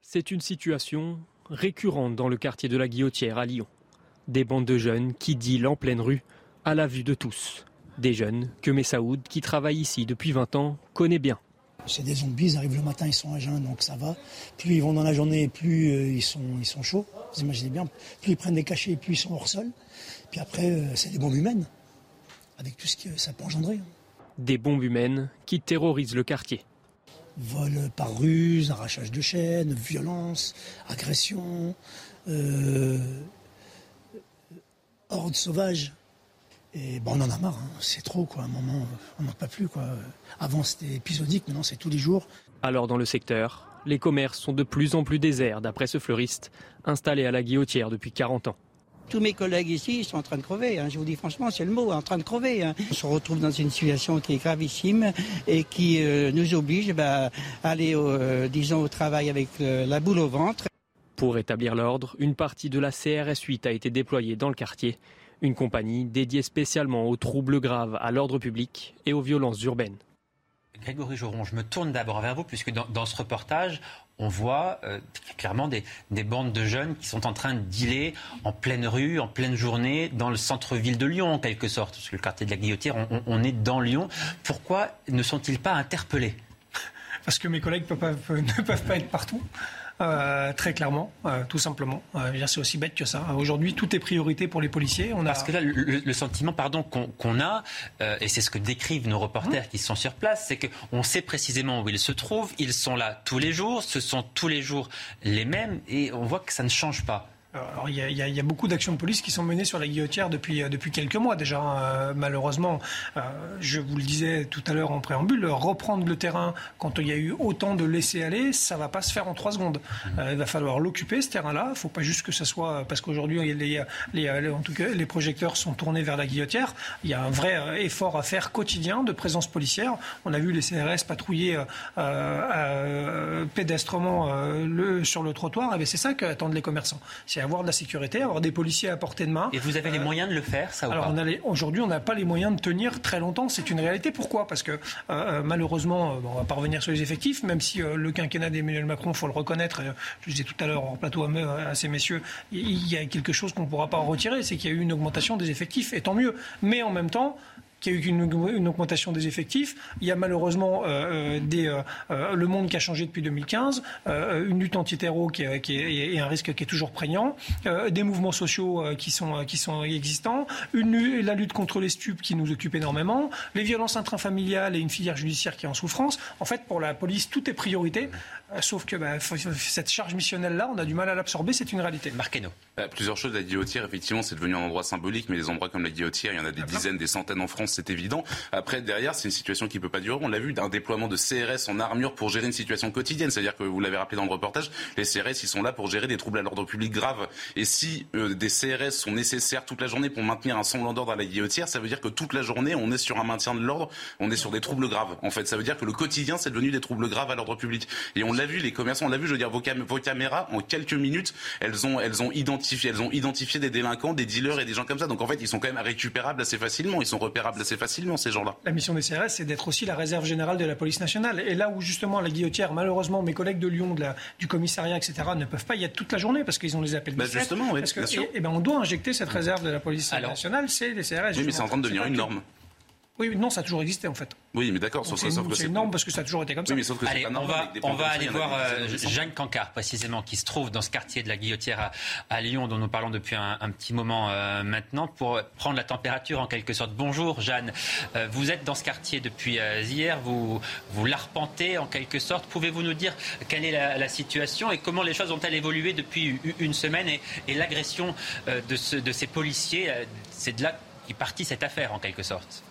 C'est une situation récurrente dans le quartier de la Guillotière à Lyon. Des bandes de jeunes qui dealent en pleine rue, à la vue de tous. Des jeunes que Messaoud, qui travaille ici depuis 20 ans, connaît bien. C'est des zombies, ils arrivent le matin, ils sont à jeun, donc ça va. Plus ils vont dans la journée, plus euh, ils, sont, ils sont chauds. Vous imaginez bien, plus ils prennent des cachets, plus ils sont hors sol. Puis après, euh, c'est des bombes humaines, avec tout ce que ça peut engendrer. Des bombes humaines qui terrorisent le quartier. Vol par ruse, arrachage de chaînes, violence, agression, euh, horde sauvage. Et bon, on en a marre, hein. c'est trop quoi. À un moment, on n'en peut plus quoi. Avant c'était épisodique, maintenant c'est tous les jours. Alors dans le secteur, les commerces sont de plus en plus déserts, d'après ce fleuriste, installé à la Guillotière depuis 40 ans. Tous mes collègues ici sont en train de crever. Hein. Je vous dis franchement, c'est le mot, en train de crever. Hein. On se retrouve dans une situation qui est gravissime et qui euh, nous oblige bah, à aller, euh, disons, au travail avec euh, la boule au ventre. Pour établir l'ordre, une partie de la CRS 8 a été déployée dans le quartier. Une compagnie dédiée spécialement aux troubles graves, à l'ordre public et aux violences urbaines. Grégory Joron, je me tourne d'abord vers vous, puisque dans, ce reportage, on voit euh, clairement des, bandes de jeunes qui sont en train de dealer en pleine rue, en pleine journée, dans le centre-ville de Lyon, en quelque sorte. Parce que le quartier de la Guillotière, on, est dans Lyon. Pourquoi ne sont-ils pas interpellés? Parce que mes collègues ne peuvent pas être partout. Euh, très clairement, euh, tout simplement. Euh, c'est aussi bête que ça. Aujourd'hui, tout est priorité pour les policiers. On a... Parce que là, le, sentiment pardon, qu'on a, et c'est ce que décrivent nos reporters qui sont sur place, c'est qu'on sait précisément où ils se trouvent, ils sont là tous les jours, ce sont tous les jours les mêmes, et on voit que ça ne change pas. Alors, il, y a, beaucoup d'actions de police qui sont menées sur la guillotière depuis, euh, depuis quelques mois déjà. Euh, malheureusement, euh, je vous le disais tout à l'heure en préambule, reprendre le terrain quand il y a eu autant de laisser-aller, ça va pas se faire en trois secondes. Mmh. il va falloir l'occuper, ce terrain-là. Il ne faut pas juste que ça soit... Parce qu'aujourd'hui, les, les, en tout cas, les projecteurs sont tournés vers la guillotière. Il y a un vrai effort à faire quotidien de présence policière. On a vu les CRS patrouiller pédestrement le, sur le trottoir. Et eh c'est ça qu'attendent les commerçants. C'est avoir de la sécurité, avoir des policiers à portée de main. Et vous avez les euh, moyens de le faire, ça ou Alors aujourd'hui, on n'a pas les moyens de tenir très longtemps. C'est une réalité. Pourquoi? Parce que euh, euh, malheureusement, on va pas revenir sur les effectifs, même si le quinquennat d'Emmanuel Macron, faut le reconnaître. je disais tout à l'heure en plateau à, ces messieurs, il y a quelque chose qu'on ne pourra pas retirer, c'est qu'il y a eu une augmentation des effectifs, et tant mieux. Mais en même temps, qu'il y a eu une, augmentation des effectifs. Il y a malheureusement euh, euh, des, euh, le monde qui a changé depuis 2015, une lutte anti-terreau qui, qui, est, un risque qui est toujours prégnant, des mouvements sociaux qui sont, qui sont existants, la lutte contre les stupes qui nous occupe énormément, les violences intrafamiliales et une filière judiciaire qui est en souffrance. En fait, pour la police, tout est priorité. Sauf que bah, cette charge missionnelle-là, on a du mal à l'absorber, c'est une réalité. Marquez-nous. Bah, plusieurs choses. La guillotière, effectivement, c'est devenu un endroit symbolique, mais des endroits comme la guillotière, il y en a des dizaines, des centaines en France, c'est évident. Après, derrière, c'est une situation qui peut pas durer. On l'a vu d'un déploiement de CRS en armure pour gérer une situation quotidienne. C'est-à-dire que vous l'avez rappelé dans le reportage, les CRS, ils sont là pour gérer des troubles à l'ordre public graves. Et si euh, des CRS sont nécessaires toute la journée pour maintenir un semblant d'ordre à la guillotière, ça veut dire que toute la journée, on est sur un maintien de l'ordre, on est sur des troubles graves. En fait, ça veut dire que le quotidien, c'est devenu des troubles graves à l'ordre public. Et on l'a vu, les commerçants, on l'a vu, je veux dire, vos, vos caméras, en quelques minutes, elles ont, elles ont identifié, elles ont identifié des délinquants, des dealers et des gens comme ça. Donc en fait, ils sont quand même récupérables assez facilement, ils sont repérables assez facilement, ces gens-là. La mission des CRS, c'est d'être aussi la réserve générale de la police nationale. Et là où justement la guillotière, malheureusement, mes collègues de Lyon, de la, du commissariat, etc., ne peuvent pas y être toute la journée parce qu'ils ont les appels bah justement, oui, Et, ben on doit injecter cette réserve de la police nationale, c'est les CRS. Oui, mais c'est en train de devenir une norme. Oui, non, ça a toujours existé en fait. Oui, mais d'accord, sauf, que c'est énorme parce que ça a toujours été comme ça. Oui, mais sauf que Allez, on va, on va aller voir euh, Jeanne Cancard, précisément, qui se trouve dans ce quartier de la Guillotière à, à Lyon, dont nous parlons depuis un, un petit moment euh, maintenant, pour prendre la température en quelque sorte. Bonjour Jeanne, euh, vous êtes dans ce quartier depuis euh, hier, vous, vous l'arpentez en quelque sorte. Pouvez-vous nous dire quelle est la, la, situation et comment les choses ont-elles évolué depuis une semaine et, et l'agression euh, de, ce, de ces policiers? C'est de là qu'est partie cette affaire en quelque sorte.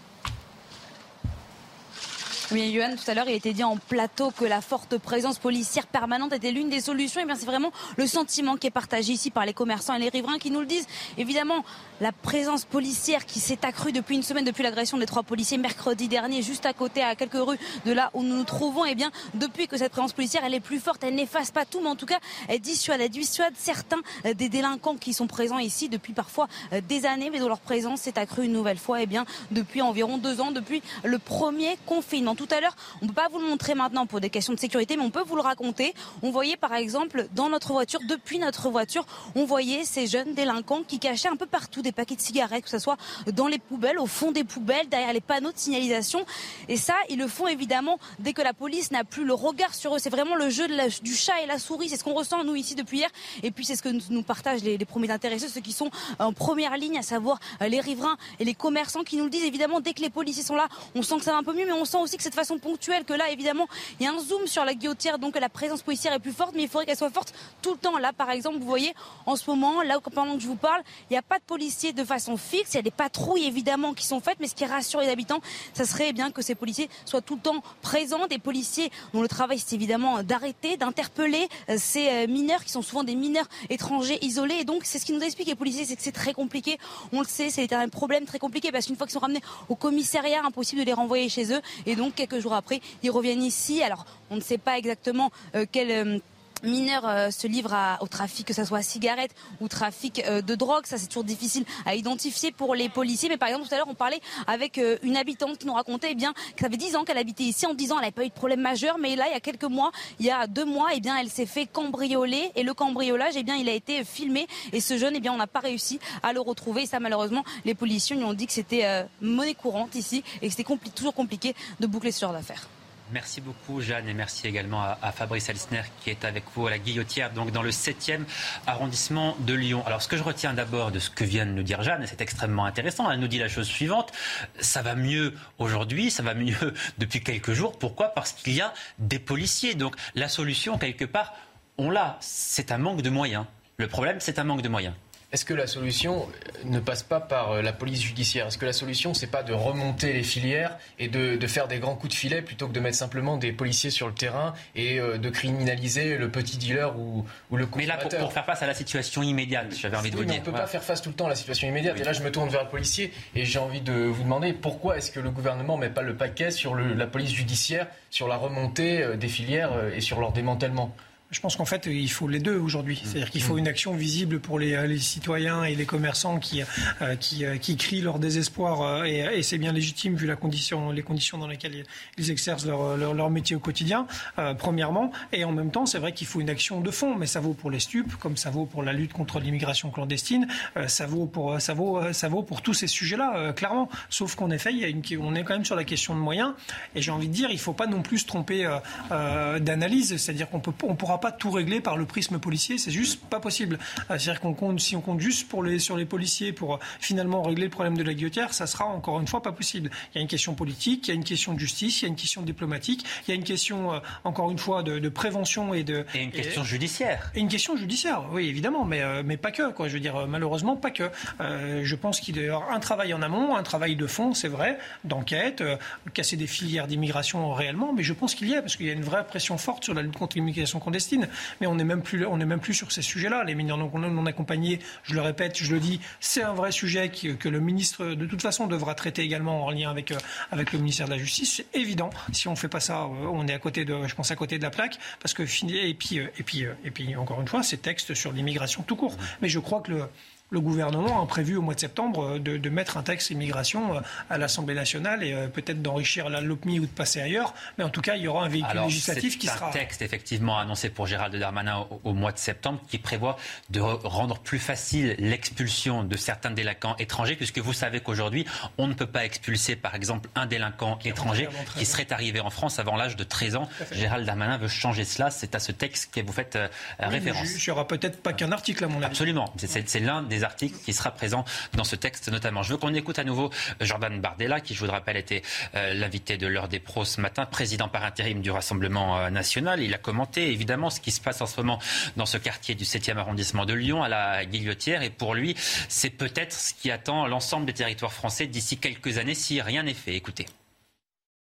Oui, Yohan, tout à l'heure, il était dit en plateau que la forte présence policière permanente était l'une des solutions. Et bien, c'est vraiment le sentiment qui est partagé ici par les commerçants et les riverains qui nous le disent. Évidemment, la présence policière qui s'est accrue depuis une semaine, depuis l'agression des trois policiers mercredi dernier, juste à côté, à quelques rues de là où nous nous trouvons. Et eh bien, depuis que cette présence policière, elle est plus forte, elle n'efface pas tout, mais en tout cas, elle dissuade, elle dissuade certains euh, des délinquants qui sont présents ici depuis parfois euh, des années, mais dont leur présence s'est accrue une nouvelle fois. Et eh bien, depuis environ deux ans, depuis le premier confinement tout à l'heure. On ne peut pas vous le montrer maintenant pour des questions de sécurité, mais on peut vous le raconter. On voyait par exemple dans notre voiture, depuis notre voiture, on voyait ces jeunes délinquants qui cachaient un peu partout des paquets de cigarettes, que ce soit dans les poubelles, au fond des poubelles, derrière les panneaux de signalisation. Et ça, ils le font évidemment dès que la police n'a plus le regard sur eux. C'est vraiment le jeu du chat et la souris. C'est ce qu'on ressent nous ici depuis hier. Et puis c'est ce que nous, nous partagent les, les, premiers intéressés, ceux qui sont en première ligne, à savoir euh, les riverains et les commerçants qui nous le disent. Évidemment, dès que les policiers sont là, on sent que ça va un peu mieux, mais on sent aussi que cette façon ponctuelle, que là, évidemment, il y a un zoom sur la guillotière, donc la présence policière est plus forte, mais il faudrait qu'elle soit forte tout le temps. Là, par exemple, vous voyez, en ce moment, là, pendant que je vous parle, il n'y a pas de policiers de façon fixe. Il y a des patrouilles, évidemment, qui sont faites, mais ce qui rassure les habitants, ça serait eh bien que ces policiers soient tout le temps présents. Des policiers dont le travail, c'est évidemment d'arrêter, d'interpeller euh, ces mineurs qui sont souvent des mineurs étrangers isolés. Et donc, c'est ce qui nous explique les policiers, c'est que c'est très compliqué. On le sait, c'est un problème très compliqué parce qu'une fois qu'ils sont ramenés au commissariat, impossible de les renvoyer chez eux. Et donc, quelques jours après, ils reviennent ici. Alors, on ne sait pas exactement euh, quel. Mineurs euh, se livrent à, au trafic, que ce soit cigarettes ou trafic euh, de drogue. Ça, c'est toujours difficile à identifier pour les policiers. Mais par exemple, tout à l'heure, on parlait avec euh, une habitante qui nous racontait eh bien, que ça fait 10 ans qu'elle habitait ici. En 10 ans, elle n'avait pas eu de problème majeur. Mais là, il y a quelques mois, il y a deux mois, eh bien, elle s'est fait cambrioler. Et le cambriolage, eh bien, il a été filmé. Et ce jeune, eh bien, on n'a pas réussi à le retrouver. Et ça, malheureusement, les policiers nous ont dit que c'était euh, monnaie courante ici et que c'était compli toujours compliqué de boucler ce genre d'affaires. Merci beaucoup Jeanne et merci également à, Fabrice Elsner qui est avec vous à la Guillotière, donc dans le 7e arrondissement de Lyon. Alors ce que je retiens d'abord de ce que vient de nous dire Jeanne, et c'est extrêmement intéressant, elle nous dit la chose suivante, ça va mieux aujourd'hui, ça va mieux depuis quelques jours. Pourquoi? Parce qu'il y a des policiers. Donc la solution, quelque part, on l'a. C'est un manque de moyens. Le problème, c'est un manque de moyens. Est-ce que la solution ne passe pas par la police judiciaire? Est-ce que la solution, c'est pas de remonter les filières et de, de, faire des grands coups de filet plutôt que de mettre simplement des policiers sur le terrain et euh, de criminaliser le petit dealer ou, ou le Mais là, pour, pour, faire face à la situation immédiate, j'avais envie de vous dire. On ne peut pas faire face tout le temps à la situation immédiate. Oui. Et là, je me tourne vers le policier et j'ai envie de vous demander pourquoi est-ce que le gouvernement met pas le paquet sur le, la police judiciaire, sur la remontée des filières et sur leur démantèlement? Je pense qu'en fait, il faut les deux aujourd'hui. C'est-à-dire qu'il faut une action visible pour les, les citoyens et les commerçants qui, euh, qui, euh, qui, crient leur désespoir, euh, et, et c'est bien légitime vu la condition, les conditions dans lesquelles ils, exercent leur, leur, leur, métier au quotidien, euh, premièrement. Et en même temps, c'est vrai qu'il faut une action de fond, mais ça vaut pour les stupes, comme ça vaut pour la lutte contre l'immigration clandestine, euh, ça, vaut pour, ça, vaut, ça vaut pour tous ces sujets-là, clairement. Sauf qu'en effet, il y a une, on est quand même sur la question de moyens, et j'ai envie de dire, il ne faut pas non plus se tromper d'analyse, c'est-à-dire qu'on on pourra pas tout régler par le prisme policier, c'est juste pas possible. C'est-à-dire qu'on compte, si on compte juste pour les, sur les policiers pour finalement régler le problème de la guillotière, ça sera encore une fois pas possible. Il y a une question politique, il y a une question de justice, il y a une question diplomatique, il y a une question, encore une fois, de, de prévention et de. Et une question et, judiciaire. Et une question judiciaire, oui, évidemment, mais, mais pas que, quoi. Je veux dire, malheureusement, pas que. Euh, je pense qu'il y a un travail en amont, un travail de fond, c'est vrai, d'enquête, euh, casser des filières d'immigration réellement, mais je pense qu'il y a, parce qu'il y a une vraie pression forte sur la lutte contre l'immigration clandestine mais on n'est même plus, on même plus sur ces sujets-là. Les mineurs non, accompagnés, je le répète, je le dis, c'est un vrai sujet que le ministre, de toute façon, devra traiter également en lien avec, euh, avec le ministère de la Justice. C'est évident. Si on fait pas ça, euh, on est à côté de, je pense, à côté de la plaque, parce que et puis, euh, et puis, et puis, encore une fois, ces textes sur l'immigration tout court. Mais je crois que le le gouvernement a prévu au mois de septembre de, de mettre un texte immigration à l'Assemblée nationale et peut-être d'enrichir la LOPMI ou de passer ailleurs. Mais en tout cas, il y aura un véhicule législatif qui sera. Un texte effectivement annoncé pour Gérald Darmanin au, au, mois de septembre qui prévoit de rendre plus facile l'expulsion de certains délinquants étrangers, puisque vous savez qu'aujourd'hui, on ne peut pas expulser, par exemple, un délinquant étranger qui serait arrivé en France avant l'âge de 13 ans. Gérald Darmanin veut changer cela. C'est à ce texte que vous faites euh, oui, référence. Il n'y aura peut-être pas qu'un article, à mon avis. Absolument. C'est l'un des articles qui sera présent dans ce texte, notamment. Je veux qu'on écoute à nouveau Jordan Bardella, qui, je vous le rappelle, était euh, l'invité de l'heure des pros ce matin, président par intérim du Rassemblement euh, national. Il a commenté, évidemment, ce qui se passe en ce moment dans ce quartier du 7e arrondissement de Lyon, à la Guillotière. Et pour lui, c'est peut-être ce qui attend l'ensemble des territoires français d'ici quelques années si rien n'est fait. Écoutez.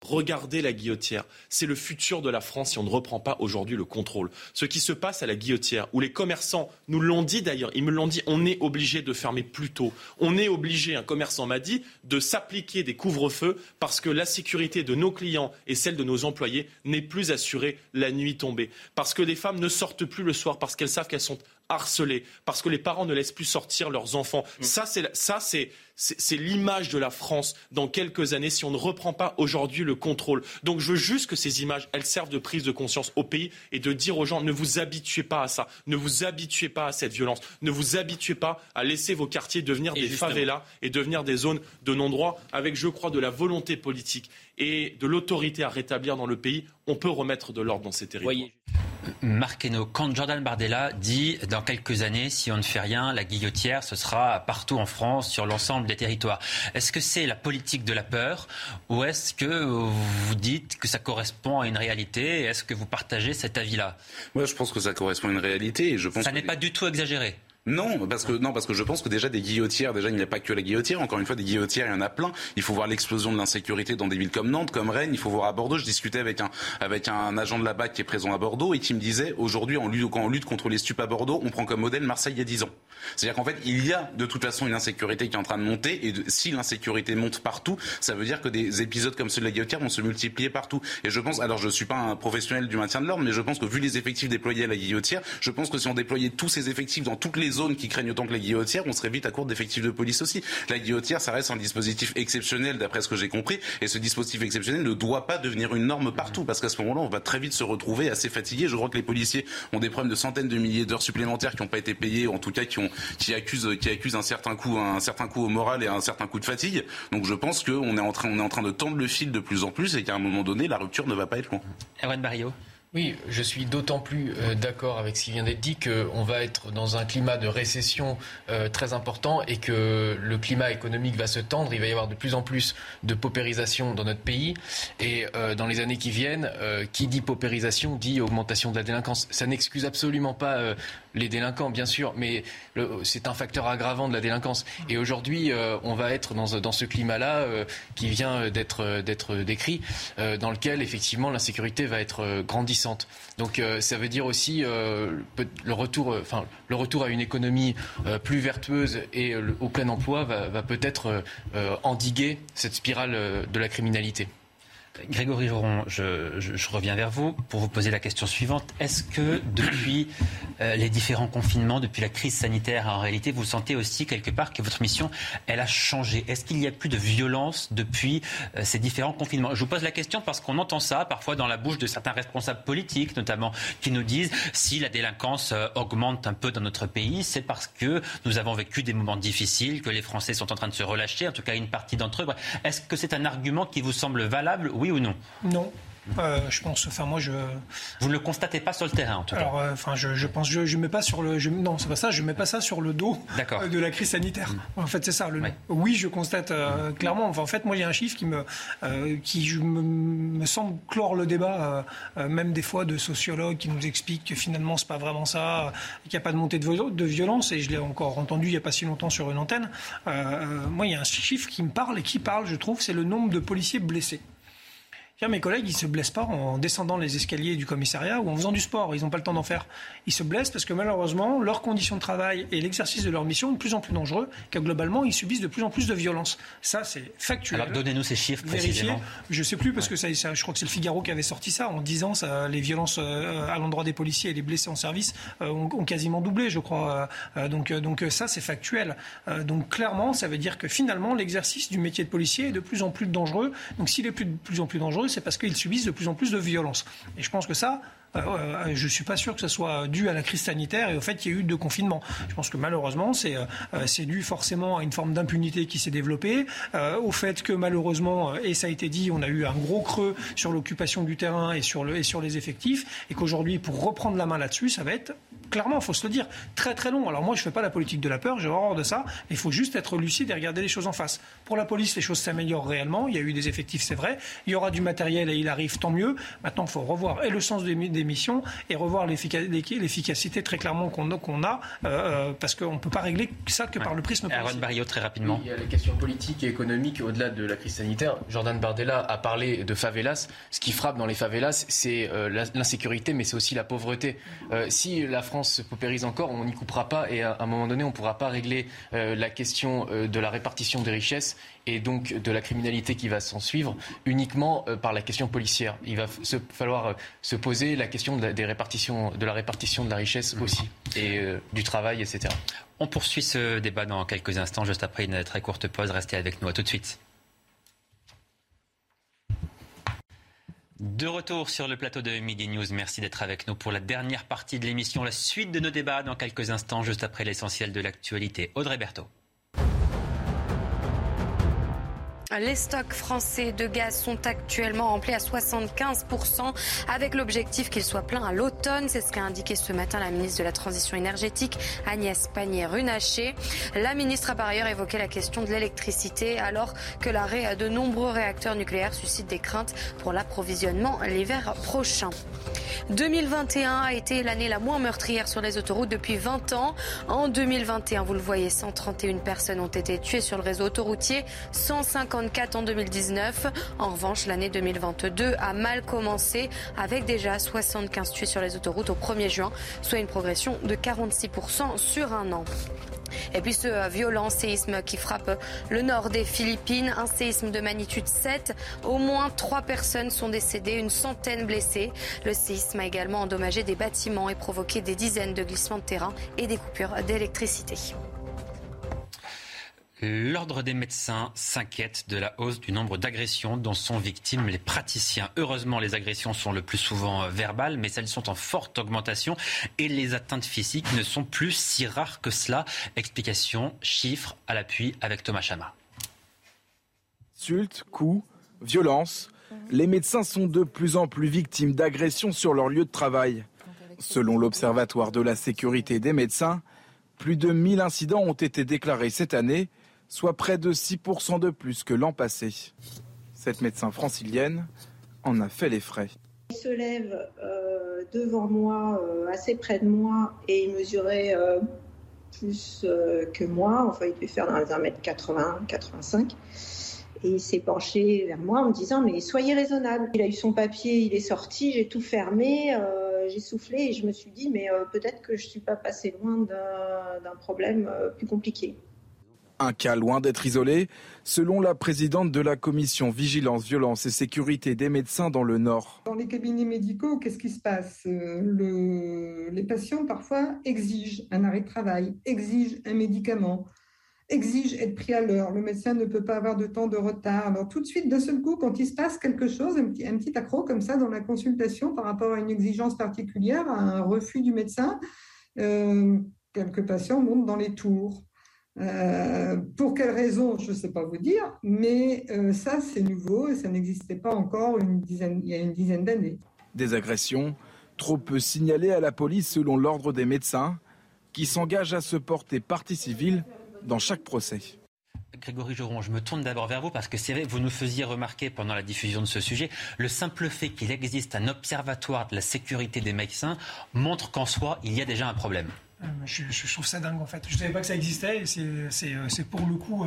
Regardez la guillotière. C'est le futur de la France si on ne reprend pas aujourd'hui le contrôle. Ce qui se passe à la guillotière, où les commerçants nous l'ont dit d'ailleurs, ils me l'ont dit, on est obligé de fermer plus tôt. On est obligé, un commerçant m'a dit, de s'appliquer des couvre-feux parce que la sécurité de nos clients et celle de nos employés n'est plus assurée la nuit tombée. Parce que les femmes ne sortent plus le soir parce qu'elles savent qu'elles sont harcelées, parce que les parents ne laissent plus sortir leurs enfants. Mmh. Ça, c'est, ça, c'est, c'est l'image de la France dans quelques années si on ne reprend pas aujourd'hui le contrôle. Donc je veux juste que ces images, elles servent de prise de conscience au pays et de dire aux gens ne vous habituez pas à ça, ne vous habituez pas à cette violence, ne vous habituez pas à laisser vos quartiers devenir et des justement. favelas et devenir des zones de non-droit avec, je crois, de la volonté politique et de l'autorité à rétablir dans le pays, on peut remettre de l'ordre dans ces territoires. Voyez. Hainaut, quand Jordan Bardella dit dans quelques années, si on ne fait rien, la guillotière, ce sera partout en France, sur l'ensemble des territoires. Est-ce que c'est la politique de la peur ou est-ce que vous dites que ça correspond à une réalité Est-ce que vous partagez cet avis-là? Moi, je pense que ça correspond à une réalité et je pense ça n'est pas du tout exagéré. Non, parce que non, parce que je pense que déjà des guillotières, déjà il n'y a pas que la guillotière. Encore une fois, des guillotières, il y en a plein. Il faut voir l'explosion de l'insécurité dans des villes comme Nantes, comme Rennes. Il faut voir à Bordeaux. Je discutais avec un avec un agent de la BAC qui est présent à Bordeaux et qui me disait aujourd'hui, en lutte, quand on lutte contre les stupes à Bordeaux, on prend comme modèle Marseille il y a 10 ans. C'est-à-dire qu'en fait, il y a de toute façon une insécurité qui est en train de monter et si l'insécurité monte partout, ça veut dire que des épisodes comme ceux de la guillotière vont se multiplier partout. Et je pense, alors je suis pas un professionnel du maintien de l'ordre, mais je pense que vu les effectifs déployés à la guillotière, je pense que si on déployait tous ces effectifs dans toutes les zones qui craignent autant que la guillotière, on serait vite à court d'effectifs de police aussi. La guillotière, ça reste un dispositif exceptionnel d'après ce que j'ai compris, et ce dispositif exceptionnel ne doit pas devenir une norme partout, parce qu'à ce moment-là, on va très vite se retrouver assez fatigué. Je crois que les policiers ont des problèmes de centaines de milliers d'heures supplémentaires qui n'ont pas été payées, ou en tout cas qui, accusent, un certain coup, au moral et un certain coup de fatigue. Donc je pense qu'on est en train, est en train de tendre le fil de plus en plus, et qu'à un moment donné, la rupture ne va pas être loin. Erwan Barrio. Oui, je suis d'autant plus euh, d'accord avec ce qui vient d'être dit qu'on va être dans un climat de récession euh, très important et que le climat économique va se tendre. Il va y avoir de plus en plus de paupérisation dans notre pays. Et euh, dans les années qui viennent, qui dit paupérisation dit augmentation de la délinquance. Ça n'excuse absolument pas les délinquants, bien sûr, mais c'est un facteur aggravant de la délinquance. Et aujourd'hui, on va être dans, dans ce climat-là qui vient d'être décrit, dans lequel effectivement l'insécurité va être grandissante. Donc euh, ça veut dire aussi euh, le, retour, euh, le retour à une économie euh, plus vertueuse et au plein emploi va, va peut-être endiguer cette spirale de la criminalité. Grégory Joron, je, reviens vers vous pour vous poser la question suivante. Est-ce que depuis euh, les différents confinements, depuis la crise sanitaire, en réalité, vous sentez aussi quelque part que votre mission, elle a changé? Est-ce qu'il y a plus de violence depuis euh, ces différents confinements? Je vous pose la question parce qu'on entend ça parfois dans la bouche de certains responsables politiques, notamment, qui nous disent si la délinquance euh, augmente un peu dans notre pays, c'est parce que nous avons vécu des moments difficiles, que les Français sont en train de se relâcher, en tout cas une partie d'entre eux. Est-ce que c'est un argument qui vous semble valable? Oui ou non Non. Euh, je pense, enfin moi je. Vous ne le constatez pas sur le terrain en tout Alors, cas. Euh, enfin, je, je, pense, je, je mets pas sur le, je, non, c'est pas ça, je mets pas ça sur le dos euh, de la crise sanitaire. Mmh. En fait, c'est ça. Le. Oui, je constate euh, mmh. clairement. Enfin, en fait, moi, il y a un chiffre qui me, qui me, me, semble clore le débat, même des fois de sociologues qui nous expliquent que finalement c'est pas vraiment ça, qu'il n'y a pas de montée de, de violence. Et je l'ai encore entendu il y a pas si longtemps sur une antenne. moi, il y a un chiffre qui me parle et qui parle, je trouve, c'est le nombre de policiers blessés. Mes collègues, ils se blessent pas en descendant les escaliers du commissariat ou en faisant du sport. Ils n'ont pas le temps d'en faire. Ils se blessent parce que malheureusement, leurs conditions de travail et l'exercice de leur mission sont de plus en plus dangereux, car globalement, ils subissent de plus en plus de violence. Ça, c'est factuel. Alors donnez-nous ces chiffres précisément. Je sais plus parce que ça, je crois que c'est le Figaro qui avait sorti ça en disant ça, les violences euh, à l'endroit des policiers et les blessés en service euh, ont, quasiment doublé, je crois. Euh, donc, donc ça, c'est factuel. donc clairement, ça veut dire que finalement, l'exercice du métier de policier est de plus en plus dangereux. Donc s'il est de plus en plus dangereux, c'est parce qu'ils subissent de plus en plus de violence. Et je pense que ça, euh, euh, je ne suis pas sûr que ce soit dû à la crise sanitaire et au fait qu'il y ait eu deux confinements. Je pense que malheureusement, c'est euh, dû forcément à une forme d'impunité qui s'est développée, au fait que malheureusement, et ça a été dit, on a eu un gros creux sur l'occupation du terrain et sur, le, et sur les effectifs, et qu'aujourd'hui, pour reprendre la main là-dessus, ça va être clairement, il faut se le dire, très très long. Alors moi, je ne fais pas la politique de la peur, j'ai horreur de ça. Il faut juste être lucide et regarder les choses en face. Pour la police, les choses s'améliorent réellement. Il y a eu des effectifs, c'est vrai. Il y aura du matériel et il arrive, tant mieux. Maintenant, il faut revoir et le sens des, missions et revoir l'efficacité très clairement qu'on a, euh, euh, parce qu'on ne peut pas régler ça que par le prisme politique. Barrio, très rapidement. il y a les questions politiques et économiques au-delà de la crise sanitaire. Jordan Bardella a parlé de favelas. Ce qui frappe dans les favelas, c'est euh, l'insécurité, mais c'est aussi la pauvreté. si la France se paupérise encore, on n'y coupera pas et à un moment donné, on ne pourra pas régler euh, la question euh, de la répartition des richesses et donc de la criminalité qui va s'en suivre uniquement euh, par la question policière. Il va falloir se poser la question de la, des répartitions, de la répartition de la richesse aussi et du travail, etc. On poursuit ce débat dans quelques instants, juste après une très courte pause. Restez avec nous. À tout de suite. De retour sur le plateau de Midi News, merci d'être avec nous pour la dernière partie de l'émission, la suite de nos débats dans quelques instants, juste après l'essentiel de l'actualité. Audrey Berthaud. Les stocks français de gaz sont actuellement remplis à 75% avec l'objectif qu'ils soient pleins à l'automne. C'est ce qu'a indiqué ce matin la ministre de la Transition énergétique Agnès Pannier-Runacher. La ministre a par ailleurs évoqué la question de l'électricité alors que l'arrêt de nombreux réacteurs nucléaires suscite des craintes pour l'approvisionnement l'hiver prochain. 2021 a été l'année la moins meurtrière sur les autoroutes depuis 20 ans. En 2021, vous le voyez, 131 personnes ont été tuées sur le réseau autoroutier, 154 en 2019. En revanche, l'année 2022 a mal commencé avec déjà 75 tués sur les autoroutes au 1er juin, soit une progression de 46% sur un an. Et puis ce violent séisme qui frappe le nord des Philippines, un séisme de magnitude 7. Au moins trois personnes sont décédées, une centaine blessées. Le séisme a également endommagé des bâtiments et provoqué des dizaines de glissements de terrain et des coupures d'électricité. L'Ordre des médecins s'inquiète de la hausse du nombre d'agressions dont sont victimes les praticiens. Heureusement, les agressions sont le plus souvent euh, verbales, mais elles sont en forte augmentation et les atteintes physiques ne sont plus si rares que cela. Explication, chiffres à l'appui avec Thomas Chama. Insultes, coups, violences. Les médecins sont de plus en plus victimes d'agressions sur leur lieu de travail. Selon l'Observatoire de la sécurité des médecins, plus de 1000 incidents ont été déclarés cette année soit près de 6% de plus que l'an passé. Cette médecin francilienne en a fait les frais. Il se lève euh, devant moi, euh, assez près de moi, et il mesurait euh, plus que moi. Enfin, il devait faire dans les 1m80, 85. Et il s'est penché vers moi en me disant Mais soyez raisonnable. Il a eu son papier, il est sorti, j'ai tout fermé, j'ai soufflé et je me suis dit Mais peut-être que je ne suis pas passé loin d'un problème plus compliqué. Un cas loin d'être isolé, selon la présidente de la commission Vigilance, Violence et Sécurité des médecins dans le Nord. Dans les cabinets médicaux, qu'est-ce qui se passe? Euh, Les patients parfois exigent un arrêt de travail, exigent un médicament, exigent être pris à l'heure. Le médecin ne peut pas avoir de temps de retard. Alors tout de suite, d'un seul coup, quand il se passe quelque chose, un petit, un petit accro comme ça dans la consultation par rapport à une exigence particulière, à un refus du médecin, euh, quelques patients montent dans les tours. Euh, pour quelles raisons, je ne sais pas vous dire, mais euh, ça, c'est nouveau et ça n'existait pas encore une dizaine, il y a une dizaine d'années. Des agressions trop peu signalées à la police selon l'ordre des médecins, qui s'engagent à se porter partie civile dans chaque procès. Grégory Joron, je me tourne d'abord vers vous parce que c'est vrai, vous nous faisiez remarquer pendant la diffusion de ce sujet, le simple fait qu'il existe un observatoire de la sécurité des médecins montre qu'en soi, il y a déjà un problème. Euh, je, trouve ça dingue en fait. Je ne savais pas que ça existait et c'est euh, pour le coup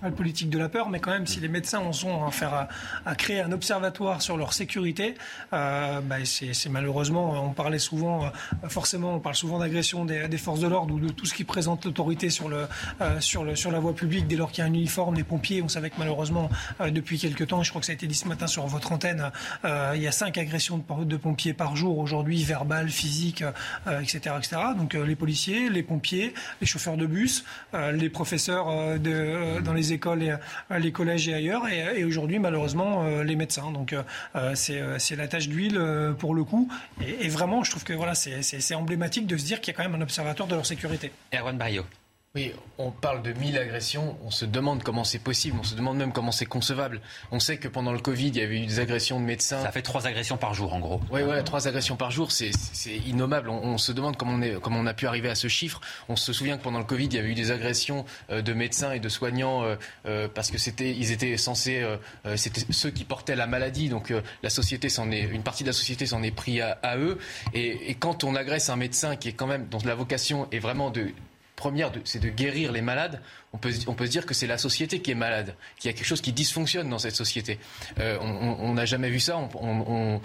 pas politique de la peur, mais quand même, si les médecins en sont à, faire, à, créer un observatoire sur leur sécurité, euh, bah, c'est malheureusement, on parlait souvent, euh, forcément, on parle souvent d'agression des, forces de l'ordre ou de tout ce qui présente l'autorité sur, le, euh, sur, le, sur la voie publique dès lors qu'il y a un uniforme, des pompiers. On savait que malheureusement, depuis quelques temps, je crois que ça a été dit ce matin sur votre antenne, il y a cinq agressions de, de pompiers par jour aujourd'hui, verbales, physiques, etc., etc. Donc les policiers, les pompiers, les chauffeurs de bus, les professeurs de dans les écoles, et, euh, les collèges et ailleurs. Et, aujourd'hui, malheureusement, euh, les médecins. Donc euh, c'est la tâche d'huile pour le coup. Et, vraiment, je trouve que voilà, c'est emblématique de se dire qu'il y a quand même un observateur de leur sécurité. Erwan Barrio. Oui, on parle de 1000 agressions, on se demande comment c'est possible, on se demande même comment c'est concevable. On sait que pendant le Covid, il y avait eu des agressions de médecins. Ça fait trois agressions par jour, en gros. Oui, ouais, trois agressions par jour, c'est innommable. On, se demande comment on, est, comment on a pu arriver à ce chiffre. On se souvient que pendant le Covid, il y avait eu des agressions euh, de médecins et de soignants euh, euh, parce que c'était, ils étaient censés, c'était ceux qui portaient la maladie. Donc la société s'en est, une partie de la société s'en est pris à, eux. Et, et quand on agresse un médecin qui est quand même dont la vocation est vraiment de première, c'est de guérir les malades. On peut, on peut se dire que c'est la société qui est malade, qu'il y a quelque chose qui dysfonctionne dans cette société. Euh, on n'a jamais vu ça. On,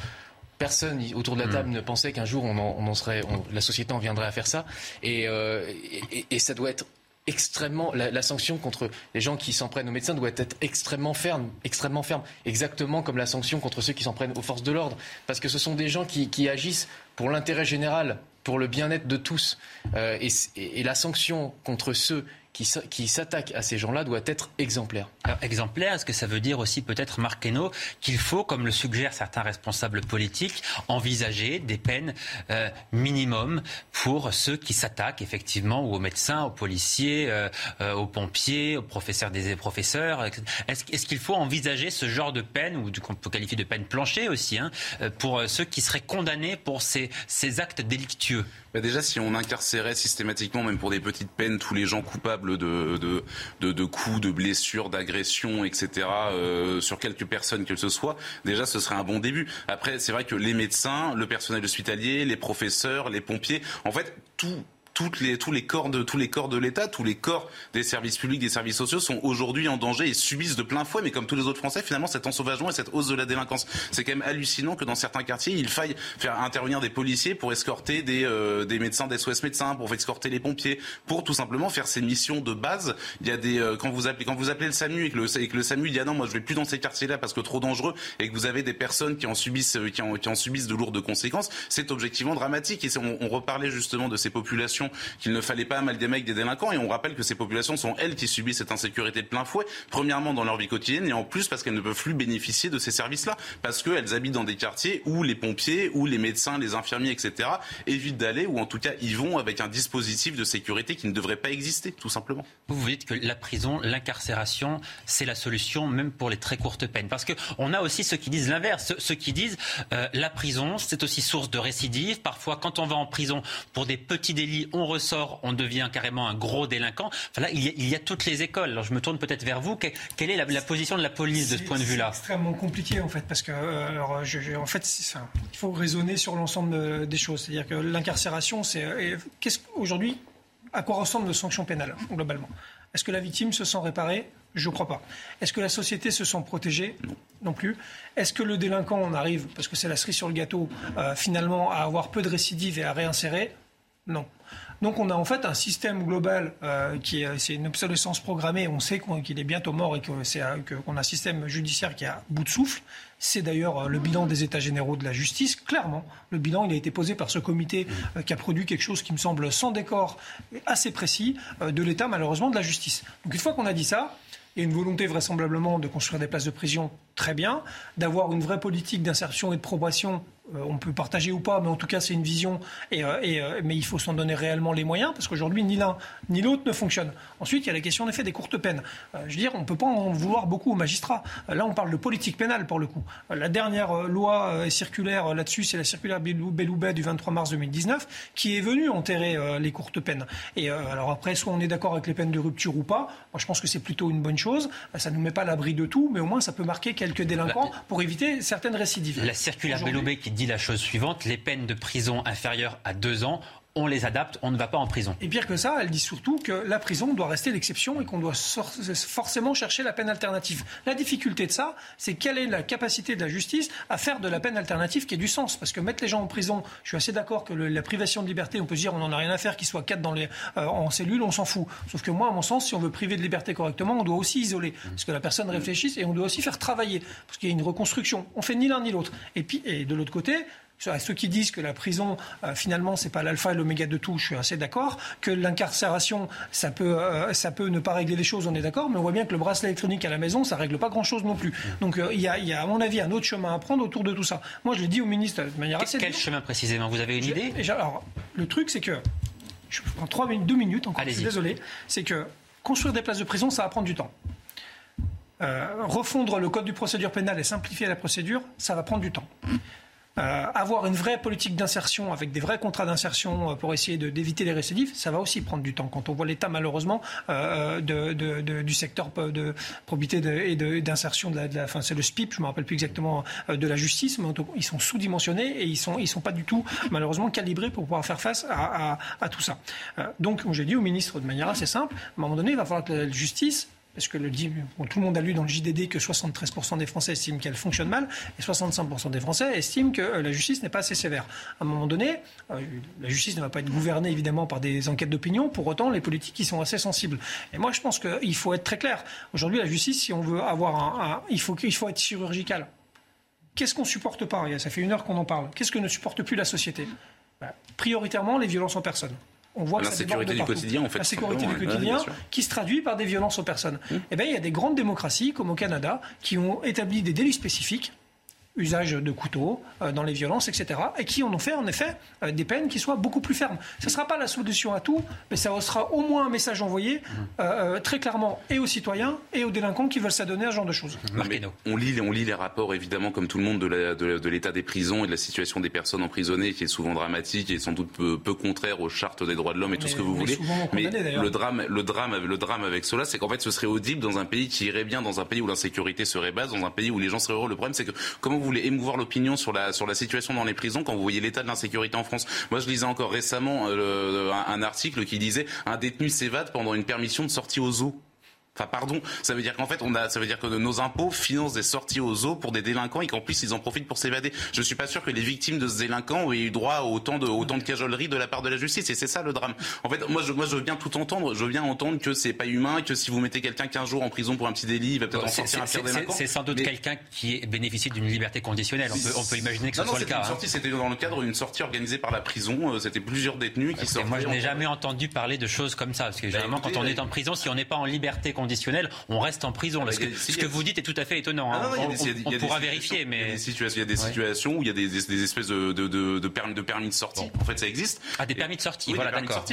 personne autour de la hmm. table ne pensait qu'un jour on en, serait, la société en viendrait à faire ça. Euh, et, et, ça doit être extrêmement la, sanction contre les gens qui s'en prennent aux médecins doit être extrêmement ferme, extrêmement ferme, exactement comme la sanction contre ceux qui s'en prennent aux forces de l'ordre, parce que ce sont des gens qui, qui agissent pour l'intérêt général, pour le bien-être de tous. Euh, et, la sanction contre ceux qui, s'attaquent à ces gens-là doit être exemplaire. exemplaire, est-ce que ça veut dire aussi peut-être, Marc qu'il faut, comme le suggèrent certains responsables politiques, envisager des peines euh, minimum pour ceux qui s'attaquent effectivement aux médecins, aux policiers, euh, aux pompiers, aux professeurs des professeurs Est-ce qu'il faut envisager ce genre de peine, ou qu'on peut qualifier de peine planchée aussi, hein, pour ceux qui seraient condamnés pour ces actes délictueux? Bah Déjà, si on incarcérait systématiquement, même pour des petites peines, tous les gens coupables de, de, de, coups, de blessures, d'agressions, etc., euh, sur quelques personnes que ce soit, déjà, ce serait un bon début. Après, c'est vrai que les médecins, le personnel hospitalier, les professeurs, les pompiers, en fait, tout les, tous les corps de tous les corps de l'État, tous les corps des services publics, des services sociaux sont aujourd'hui en danger et subissent de plein fouet. Mais comme tous les autres Français, finalement, cet ensauvagement et cette hausse de la délinquance, c'est quand même hallucinant que dans certains quartiers, il faille faire intervenir des policiers pour escorter des, euh, des médecins, des SOS médecins, pour escorter les pompiers, pour tout simplement faire ces missions de base. Il y a des euh, quand vous appelez quand vous appelez le SAMU et que le, et que le SAMU dit ah non moi je vais plus dans ces quartiers-là parce que trop dangereux et que vous avez des personnes qui en subissent euh, qui en, subissent de lourdes conséquences, c'est objectivement dramatique. Et on reparlait justement de ces populations qu'il ne fallait pas amalgamer avec des délinquants. Et on rappelle que ces populations sont elles qui subissent cette insécurité de plein fouet, premièrement dans leur vie quotidienne et en plus parce qu'elles ne peuvent plus bénéficier de ces services-là, parce qu'elles habitent dans des quartiers où les pompiers, où les médecins, les infirmiers, etc. évitent d'aller, ou en tout cas y vont avec un dispositif de sécurité qui ne devrait pas exister, tout simplement. Vous vous dites que la prison, l'incarcération, c'est la solution, même pour les très courtes peines. Parce qu'on a aussi ceux qui disent l'inverse, ceux, qui disent euh, la prison, c'est aussi source de récidive. Parfois, quand on va en prison pour des petits délits, ressort on devient carrément un gros délinquant. Enfin, là, il y, a, toutes les écoles. Alors, je me tourne peut-être vers vous. quelle est la, position de la police de ce point de vue-là C'est extrêmement compliqué, en fait, parce que, euh, en fait, il faut raisonner sur l'ensemble des choses. C'est-à-dire que l'incarcération, c'est qu'est-ce aujourd'hui, à quoi ressemble nos sanctions pénales globalement? Est-ce que la victime se sent réparée? Je ne crois pas. Est-ce que la société se sent protégée? Non plus. Est-ce que le délinquant en arrive, parce que c'est la cerise sur le gâteau, euh, finalement, à avoir peu de récidives et à réinsérer? Non. Donc on a en fait un système global euh, qui est, c'est une obsolescence programmée. On sait qu'il est bientôt mort et qu'on a un système judiciaire qui est à bout de souffle. C'est d'ailleurs euh, le bilan des États généraux de la justice. Clairement, le bilan il a été posé par ce comité euh, qui a produit quelque chose qui me semble sans décor, assez précis, de l'État malheureusement de la justice. Donc une fois qu'on a dit ça, a une volonté vraisemblablement de construire des places de prison très bien, d'avoir une vraie politique d'insertion et de probation on peut partager ou pas, mais en tout cas, c'est une vision. Et, euh, euh, mais il faut s'en donner réellement les moyens, parce qu'aujourd'hui, ni l'un ni l'autre ne fonctionne. Ensuite, il y a la question, en effet, des courtes peines. je veux dire, on ne peut pas en vouloir beaucoup aux magistrats. là, on parle de politique pénale, pour le coup. la dernière loi circulaire là-dessus, c'est la circulaire Belloubet du 23 mars 2019, qui est venue enterrer les courtes peines. Et alors après, soit on est d'accord avec les peines de rupture ou pas. Moi, je pense que c'est plutôt une bonne chose. Ça ne nous met pas à l'abri de tout, mais au moins, ça peut marquer quelques délinquants pour éviter certaines récidives. La circulaire Belloubet qui dit la chose suivante les peines de prison inférieures à deux ans on les adapte, on ne va pas en prison. Et pire que ça, elle dit surtout que la prison doit rester l'exception et qu'on doit forcément chercher la peine alternative. La difficulté de ça, c'est quelle est la capacité de la justice à faire de la peine alternative qui ait du sens. Parce que mettre les gens en prison, je suis assez d'accord que la privation de liberté, on peut se dire on n'en a rien à faire qu'ils soient quatre dans les, euh, en cellule, on s'en fout. Sauf que moi, à mon sens, si on veut priver de liberté correctement, on doit aussi isoler. Parce que la personne réfléchisse et on doit aussi faire travailler. Parce qu'il y a une reconstruction. On fait ni l'un ni l'autre. Et puis, et de l'autre côté, ceux qui disent que la prison, finalement, finalement, c'est pas l'alpha et l'oméga de tout, je suis assez d'accord. Que l'incarcération, ça peut, euh, ça peut ne pas régler les choses, on est d'accord. Mais on voit bien que le bracelet électronique à la maison, ça règle pas grand-chose non plus. Donc euh, il y, a, à mon avis, un autre chemin à prendre autour de tout ça. Moi, je l'ai dit au ministre de manière assez. Quel chemin précisément? Vous avez une idée? Alors, le truc, c'est que je prends trois minutes, deux minutes encore. Je suis désolé. C'est que construire des places de prison, ça va prendre du temps. Euh, refondre le code du procédure pénale et simplifier la procédure, ça va prendre du temps. Euh, avoir une vraie politique d'insertion avec des vrais contrats d'insertion euh, pour essayer d'éviter les récidives, ça va aussi prendre du temps. Quand on voit l'état malheureusement euh, du secteur de probité et d'insertion de, la, enfin c'est le SPIP, je me rappelle plus exactement de la justice, mais ils sont sous-dimensionnés et ils sont ils sont pas du tout malheureusement calibrés pour pouvoir faire face à, à tout ça. donc, comme j'ai dit au ministre de manière assez simple, à un moment donné, il va falloir que la justice parce que tout le monde a lu dans le JDD que 73% des Français estiment qu'elle fonctionne mal et 65% des Français estiment que euh, la justice n'est pas assez sévère. À un moment donné, euh, la justice ne va pas être gouvernée évidemment par des enquêtes d'opinion, pour autant les politiques y sont assez sensibles. Et moi je pense qu'il faut être très clair. Aujourd'hui la justice, si on veut avoir un, il, faut, il faut être chirurgical. Qu'est-ce qu'on supporte pas Ça fait une heure qu'on en parle. Qu'est-ce que ne supporte plus la société? Bah, Prioritairement les violences en personne on voit la sécurité du quotidien, en fait. La sécurité du quotidien, qui se traduit par des violences aux personnes. Mmh. Eh bien, il y a des grandes démocraties, comme au Canada, qui ont établi des délits spécifiques usage de couteaux euh, dans les violences, etc. Et qui en ont fait en effet euh, des peines qui soient beaucoup plus fermes. Ce ne sera pas la solution à tout, mais ça sera au moins un message envoyé euh, très clairement et aux citoyens et aux délinquants qui veulent s'adonner à ce genre de choses. on, lit, on lit les rapports évidemment comme tout le monde de l'état des prisons et de la situation des personnes emprisonnées qui est souvent dramatique et sans doute peu, contraire aux chartes des droits de l'homme et tout ce que vous voulez. Mais le drame, le, drame, le drame avec cela, c'est qu'en fait ce serait audible dans un pays qui irait bien, dans un pays où l'insécurité serait basse, dans un pays où les gens seraient heureux. Le problème c'est que comment vous voulez émouvoir l'opinion sur la, sur la situation dans les prisons quand vous voyez l'état de l'insécurité en France. Moi, je lisais encore récemment euh, un, article qui disait un détenu s'évade pendant une permission de sortie aux eaux. Enfin, pardon, ça veut dire qu'en fait, on a, ça veut dire que nos impôts financent des sorties aux eaux pour des délinquants et qu'en plus, ils en profitent pour s'évader. Je suis pas sûr que les victimes de ce délinquant aient eu droit à autant de, autant de cajolerie de la part de la justice. Et c'est ça le drame. En fait, moi, je, moi, je veux bien tout entendre. Je veux bien entendre que c'est pas humain, que si vous mettez quelqu'un 15 jours en prison pour un petit délit, il va peut-être en sortir un pire délinquant. C'est sans doute quelqu'un qui bénéficie d'une liberté conditionnelle. On peut, on peut imaginer que ce soit le cas. Hein. c'était dans le cadre d'une sortie organisée par la prison. Euh, c'était plusieurs détenus qui sortaient. Moi, je n'ai jamais entendu parler de choses comme ça. Parce que bah, généralement, quand on est en prison, si on n'est pas en liberté conditionnelle, on reste en prison. Parce que ce que vous dites est tout à fait étonnant. on, pourra vérifier, mais il y a des situations où il y a des, espèces de, permis, de permis de sortie. En fait, ça existe. Ah, des permis de sortie. voilà, d'accord.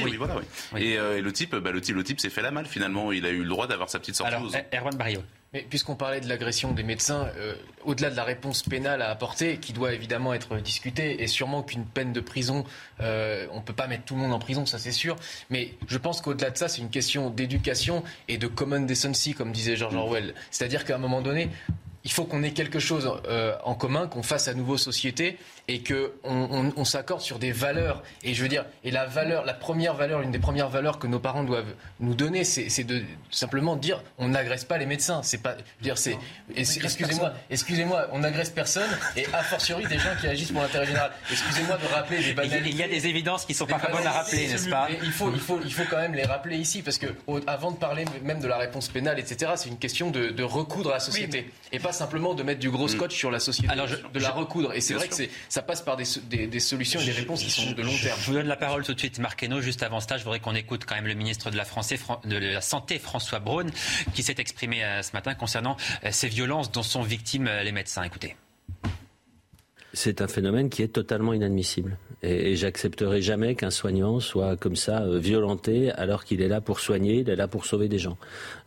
Et, le type, bah, le type, le type s'est fait la malle finalement. Il a eu le droit d'avoir sa petite sortie. Alors, Erwan Barrio. Mais puisqu'on parlait de l'agression des médecins, euh, au-delà de la réponse pénale à apporter, qui doit évidemment être discutée, et sûrement qu'une peine de prison, euh, on ne peut pas mettre tout le monde en prison, ça c'est sûr, mais je pense qu'au-delà de ça, c'est une question d'éducation et de common decency, comme disait George Orwell. C'est-à-dire qu'à un moment donné, il faut qu'on ait quelque chose euh, en commun, qu'on fasse à nouveau société et que on, s'accorde sur des valeurs. Et je veux dire, et la valeur, la première valeur, l'une des premières valeurs que nos parents doivent nous donner, c'est de simplement dire on n'agresse pas les médecins. C'est pas, dire c'est, excusez-moi, excusez-moi, on n'agresse personne et a fortiori des gens qui agissent pour l'intérêt général. Excusez-moi de rappeler des banalités. Il y a des évidences qui sont pas bonnes à rappeler, n'est-ce pas Il faut, il faut, il faut quand même les rappeler ici parce que avant de parler même de la réponse pénale, etc., c'est une question de, recoudre la société et pas simplement de mettre du gros mm. scotch sur la société, Alors de la recoudre. Et c'est vrai que ça passe par des, solutions et des réponses qui sont de long terme. Je vous donne la parole tout de suite, Marc Hainaut. Juste avant ça, je voudrais qu'on écoute quand même le ministre de la, de la Santé, François Braun, qui s'est exprimé euh, ce matin concernant euh, ces violences dont sont victimes euh, les médecins. Écoutez. C'est un phénomène qui est totalement inadmissible. Et, j'accepterai jamais qu'un soignant soit comme ça violenté alors qu'il est là pour soigner, il est là pour sauver des gens.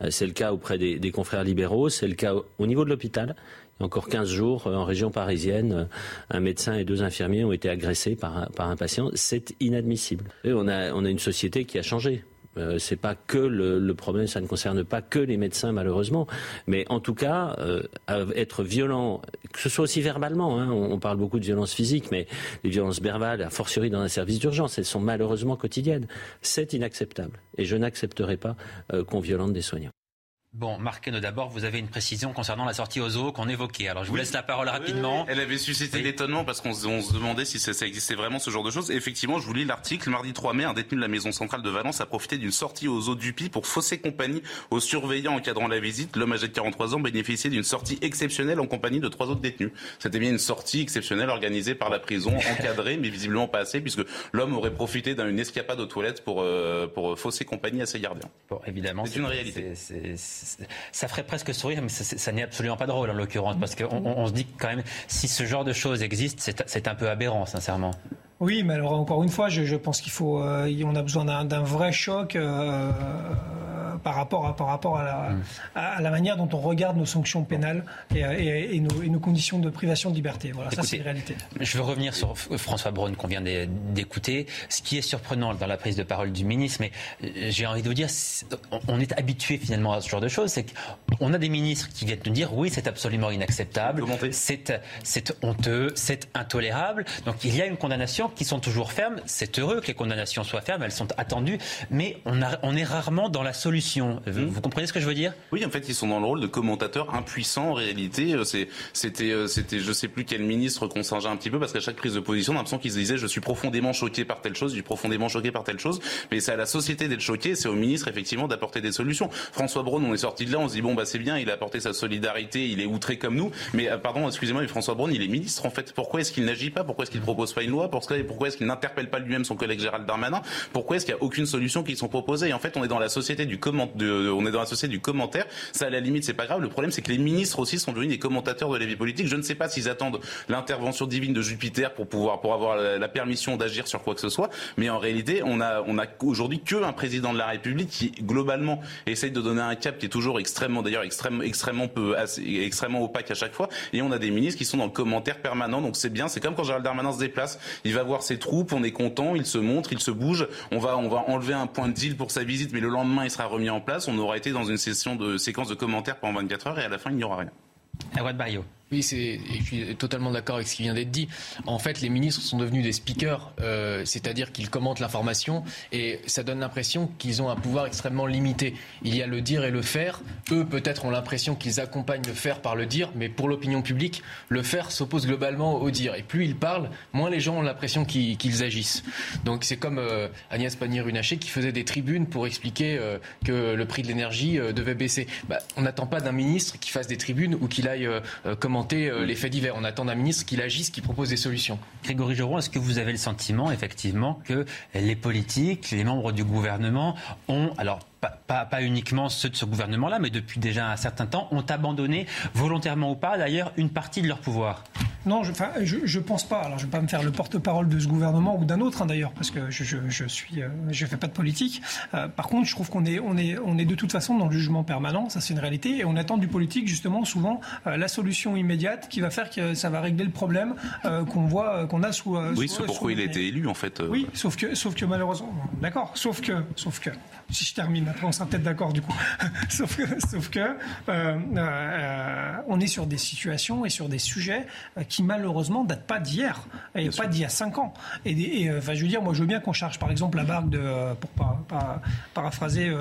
c'est le cas auprès des, des confrères libéraux, c'est le cas au niveau de l'hôpital encore 15 jours, euh, en région parisienne, euh, un médecin et deux infirmiers ont été agressés par un, par un patient. C'est inadmissible. On, a, on a une société qui a changé. Euh, c'est pas que le, problème, ça ne concerne pas que les médecins malheureusement, mais en tout cas, euh, être violent, que ce soit aussi verbalement. Hein, on, parle beaucoup de violence physique, mais les violences verbales, a fortiori dans un service d'urgence, elles sont malheureusement quotidiennes. C'est inacceptable, et je n'accepterai pas qu'on violente des soignants. Bon, Marc d'abord, vous avez une précision concernant la sortie aux zoo qu'on évoquait. Alors, je vous laisse la parole rapidement. Elle avait suscité l'étonnement parce qu'on se demandait si ça, existait vraiment ce genre de choses. effectivement, je vous lis l'article. Mardi 3 mai, un détenu de la maison centrale de Valence a profité d'une sortie aux zoo du pour fausser compagnie aux surveillants encadrant la visite. L'homme âgé de 43 ans bénéficiait d'une sortie exceptionnelle en compagnie de trois autres détenus. C'était bien une sortie exceptionnelle organisée par la prison, encadrée, mais visiblement pas assez, puisque l'homme aurait profité d'une escapade aux toilettes pour, euh, pour fausser compagnie à ses gardiens. Bon, évidemment. C'est une réalité ça ferait presque sourire, mais ça, n'est absolument pas drôle en l'occurrence, parce qu'on on, se dit quand même, si ce genre de choses existe, c'est un peu aberrant, sincèrement. Oui, mais alors encore une fois, je, pense qu'il faut, euh, on a besoin d'un vrai choc euh, par rapport à, par rapport à la, mm. à, la, manière dont on regarde nos sanctions pénales et, nos, conditions de privation de liberté. Voilà, ça c'est la réalité. Je veux revenir sur François Braun qu'on vient d'écouter. Ce qui est surprenant dans la prise de parole du ministre, mais euh, j'ai envie de vous dire, on est habitué finalement à ce genre de choses, c'est qu'on a des ministres qui viennent nous dire oui, c'est absolument inacceptable, c'est honteux, c'est intolérable. Donc il y a une condamnation qui sont toujours fermes. C'est heureux que les condamnations soient fermes, elles sont attendues, mais on, a, on est rarement dans la solution. Vous, hmm. comprenez ce que je veux dire? Oui, en fait, ils sont dans le rôle de commentateurs impuissants en réalité. Euh, c'était, euh, c'était, je sais plus quel ministre qu'on singeait un petit peu parce qu'à chaque prise de position, on a l'impression qu'ils se disaient je suis profondément choqué par telle chose, je suis profondément choqué par telle chose. Mais c'est à la société d'être choqué, c'est au ministre effectivement d'apporter des solutions. François Braun, on est sorti de là, on se dit bon bah c'est bien, il a apporté sa solidarité, il est outré comme nous. Mais euh, pardon, excusez-moi, mais François Braun, il est ministre en fait. Pourquoi est-ce qu'il n'agit pas? Pourquoi est-ce qu'il propose pas une loi? Pourquoi pourquoi est-ce qu'il n'interpelle pas lui-même son collègue Gérald Darmanin? Pourquoi est-ce qu'il n'y a aucune solution qui sont proposées Et en fait, on est dans la société du comment, on est dans la société du commentaire. Ça, à la limite, c'est pas grave. Le problème, c'est que les ministres aussi sont devenus des commentateurs de la vie politique. Je ne sais pas s'ils attendent l'intervention divine de Jupiter pour pouvoir, pour avoir la, permission d'agir sur quoi que ce soit. Mais en réalité, on a, aujourd'hui que un président de la République qui globalement essaye de donner un cap qui est toujours extrêmement, d'ailleurs, extrêmement, extrêmement peu, extrêmement opaque à chaque fois. Et on a des ministres qui sont dans le commentaire permanent. Donc c'est bien. C'est comme quand Gérald Darmanin se déplace. Il va voir ses troupes. On est content, il se montre, il se bouge. On va, on va enlever un point de deal pour sa visite, mais le lendemain, il sera remis en place. On aura été dans une session de séquence de commentaires pendant 24 heures et à la fin, il n'y aura rien. Oui, c'est, je suis totalement d'accord avec ce qui vient d'être dit. En fait, les ministres sont devenus des speakers, euh, c'est-à-dire qu'ils commentent l'information et ça donne l'impression qu'ils ont un pouvoir extrêmement limité. Il y a le dire et le faire. Eux, peut-être, ont l'impression qu'ils accompagnent le faire par le dire, mais pour l'opinion publique, le faire s'oppose globalement au dire. Et plus ils parlent, moins les gens ont l'impression qu'ils, agissent. Donc c'est comme euh, Agnès Pannier-Runacher qui faisait des tribunes pour expliquer euh, que le prix de l'énergie devait baisser. Bah, on n'attend pas d'un ministre qui fasse des tribunes ou qu'il aille euh, les faits divers. On attend d'un ministre qu'il agisse, qu'il propose des solutions. Grégory Joron, est-ce que vous avez le sentiment, effectivement, que les politiques, les membres du gouvernement ont, alors pas, pas, uniquement ceux de ce gouvernement-là, mais depuis déjà un certain temps, ont abandonné, volontairement ou pas d'ailleurs, une partie de leur pouvoir Non, je ne pense pas. Alors je ne vais pas me faire le porte-parole de ce gouvernement ou d'un autre hein, d'ailleurs, parce que je ne je, suis, euh, je fais pas de politique. Euh, par contre, je trouve qu'on est, on est, on est de toute façon dans le jugement permanent, ça c'est une réalité, et on attend du politique justement souvent euh, la solution immédiate qui va faire que ça va régler le problème qu'on voit, qu'on a sous. oui, c'est pourquoi il a été élu en fait. Oui, sauf que, sauf que malheureusement, d'accord, sauf que, sauf que, si je termine après on sera peut-être d'accord du coup. sauf que, sauf que euh, euh, on est sur des situations et sur des sujets euh, qui malheureusement datent pas d'hier et pas d'il y a cinq ans. Et, enfin, je veux dire, moi, je veux bien qu'on charge par exemple la barque de, pour pas, paraphraser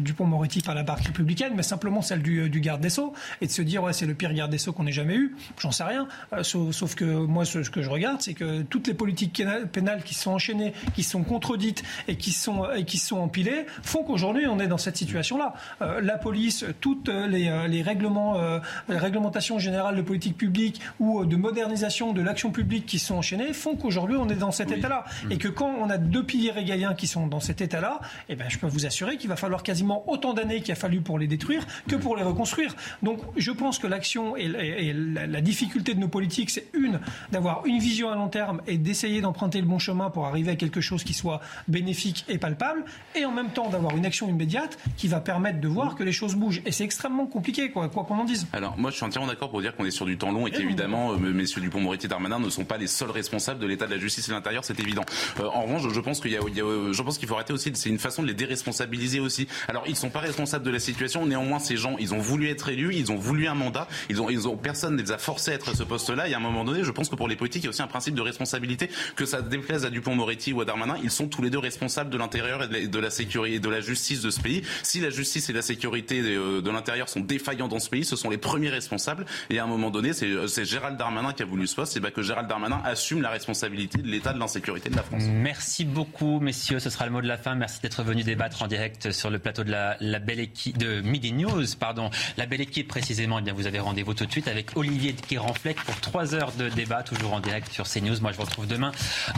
Dupont-Moretti par la barque républicaine, mais simplement celle du, garde des sceaux et de se dire ouais c'est le pire garde des sceaux qu'on ait jamais eu. J'en sais rien. Sauf, que moi, ce, que je regarde, c'est que toutes les politiques pénales qui sont enchaînées, qui sont contredites et qui sont et qui sont empilées font qu'aujourd'hui on est dans cette situation-là. Euh, la police, toutes les, euh, les règlements, euh, les réglementations générales de politique publique ou de modernisation de l'action publique qui sont enchaînées font qu'aujourd'hui on est dans cet état-là. Mm. Et que quand on a deux piliers régaliens qui sont dans cet état-là, eh ben, je peux vous assurer qu'il va falloir quasiment autant d'années qu'il a fallu pour les détruire que pour les reconstruire. Donc je pense que l'action et, la, la difficulté de nos politiques, c'est une, d'avoir une vision à long terme et d'essayer d'emprunter le bon chemin pour arriver à quelque chose qui soit bénéfique et palpable, et en même temps d'avoir une action immédiate qui va permettre de voir que les choses bougent. Et c'est extrêmement compliqué, quoi qu'on en dise. Alors, moi, je suis entièrement d'accord pour dire qu'on est sur du temps long et qu'évidemment, euh, messieurs Dupont-Moretti et Darmanin ne sont pas les seuls responsables de l'état de la justice et de l'intérieur, c'est évident. en revanche, je pense qu'il y a, je pense qu'il faut arrêter aussi. C'est une façon de les déresponsabiliser aussi. Alors ils sont pas responsables de la situation. Néanmoins, ces gens, ils ont voulu être élus, ils ont voulu un mandat, ils ont, ils ont personne ne les a forcés à être à ce poste-là. Et à un moment donné, je pense que pour les politiques, il y a aussi un principe de responsabilité. Que ça déplaise à Dupont-Moretti ou à Darmanin, ils sont tous les deux responsables de l'intérieur et de la, sécurité de la justice de ce pays. Si la justice et la sécurité de, de l'intérieur sont défaillants dans ce pays, ce sont les premiers responsables. Et à un moment donné, c'est Gérald Darmanin qui a voulu ce poste. Et que Gérald Darmanin assume la responsabilité de l'état de l'insécurité de la France. Merci beaucoup, messieurs. Ce sera le mot de la fin. Merci d'être venu débattre en direct sur le plateau de la, belle équipe de Midi News, pardon. La belle équipe précisément. Eh bien, vous avez rendez-vous tout de suite avec Olivier Guéranfleck pour trois heures de débat, toujours en direct sur CNews. Moi, je vous retrouve demain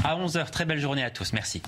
à 11h. Très belle journée à tous. Merci.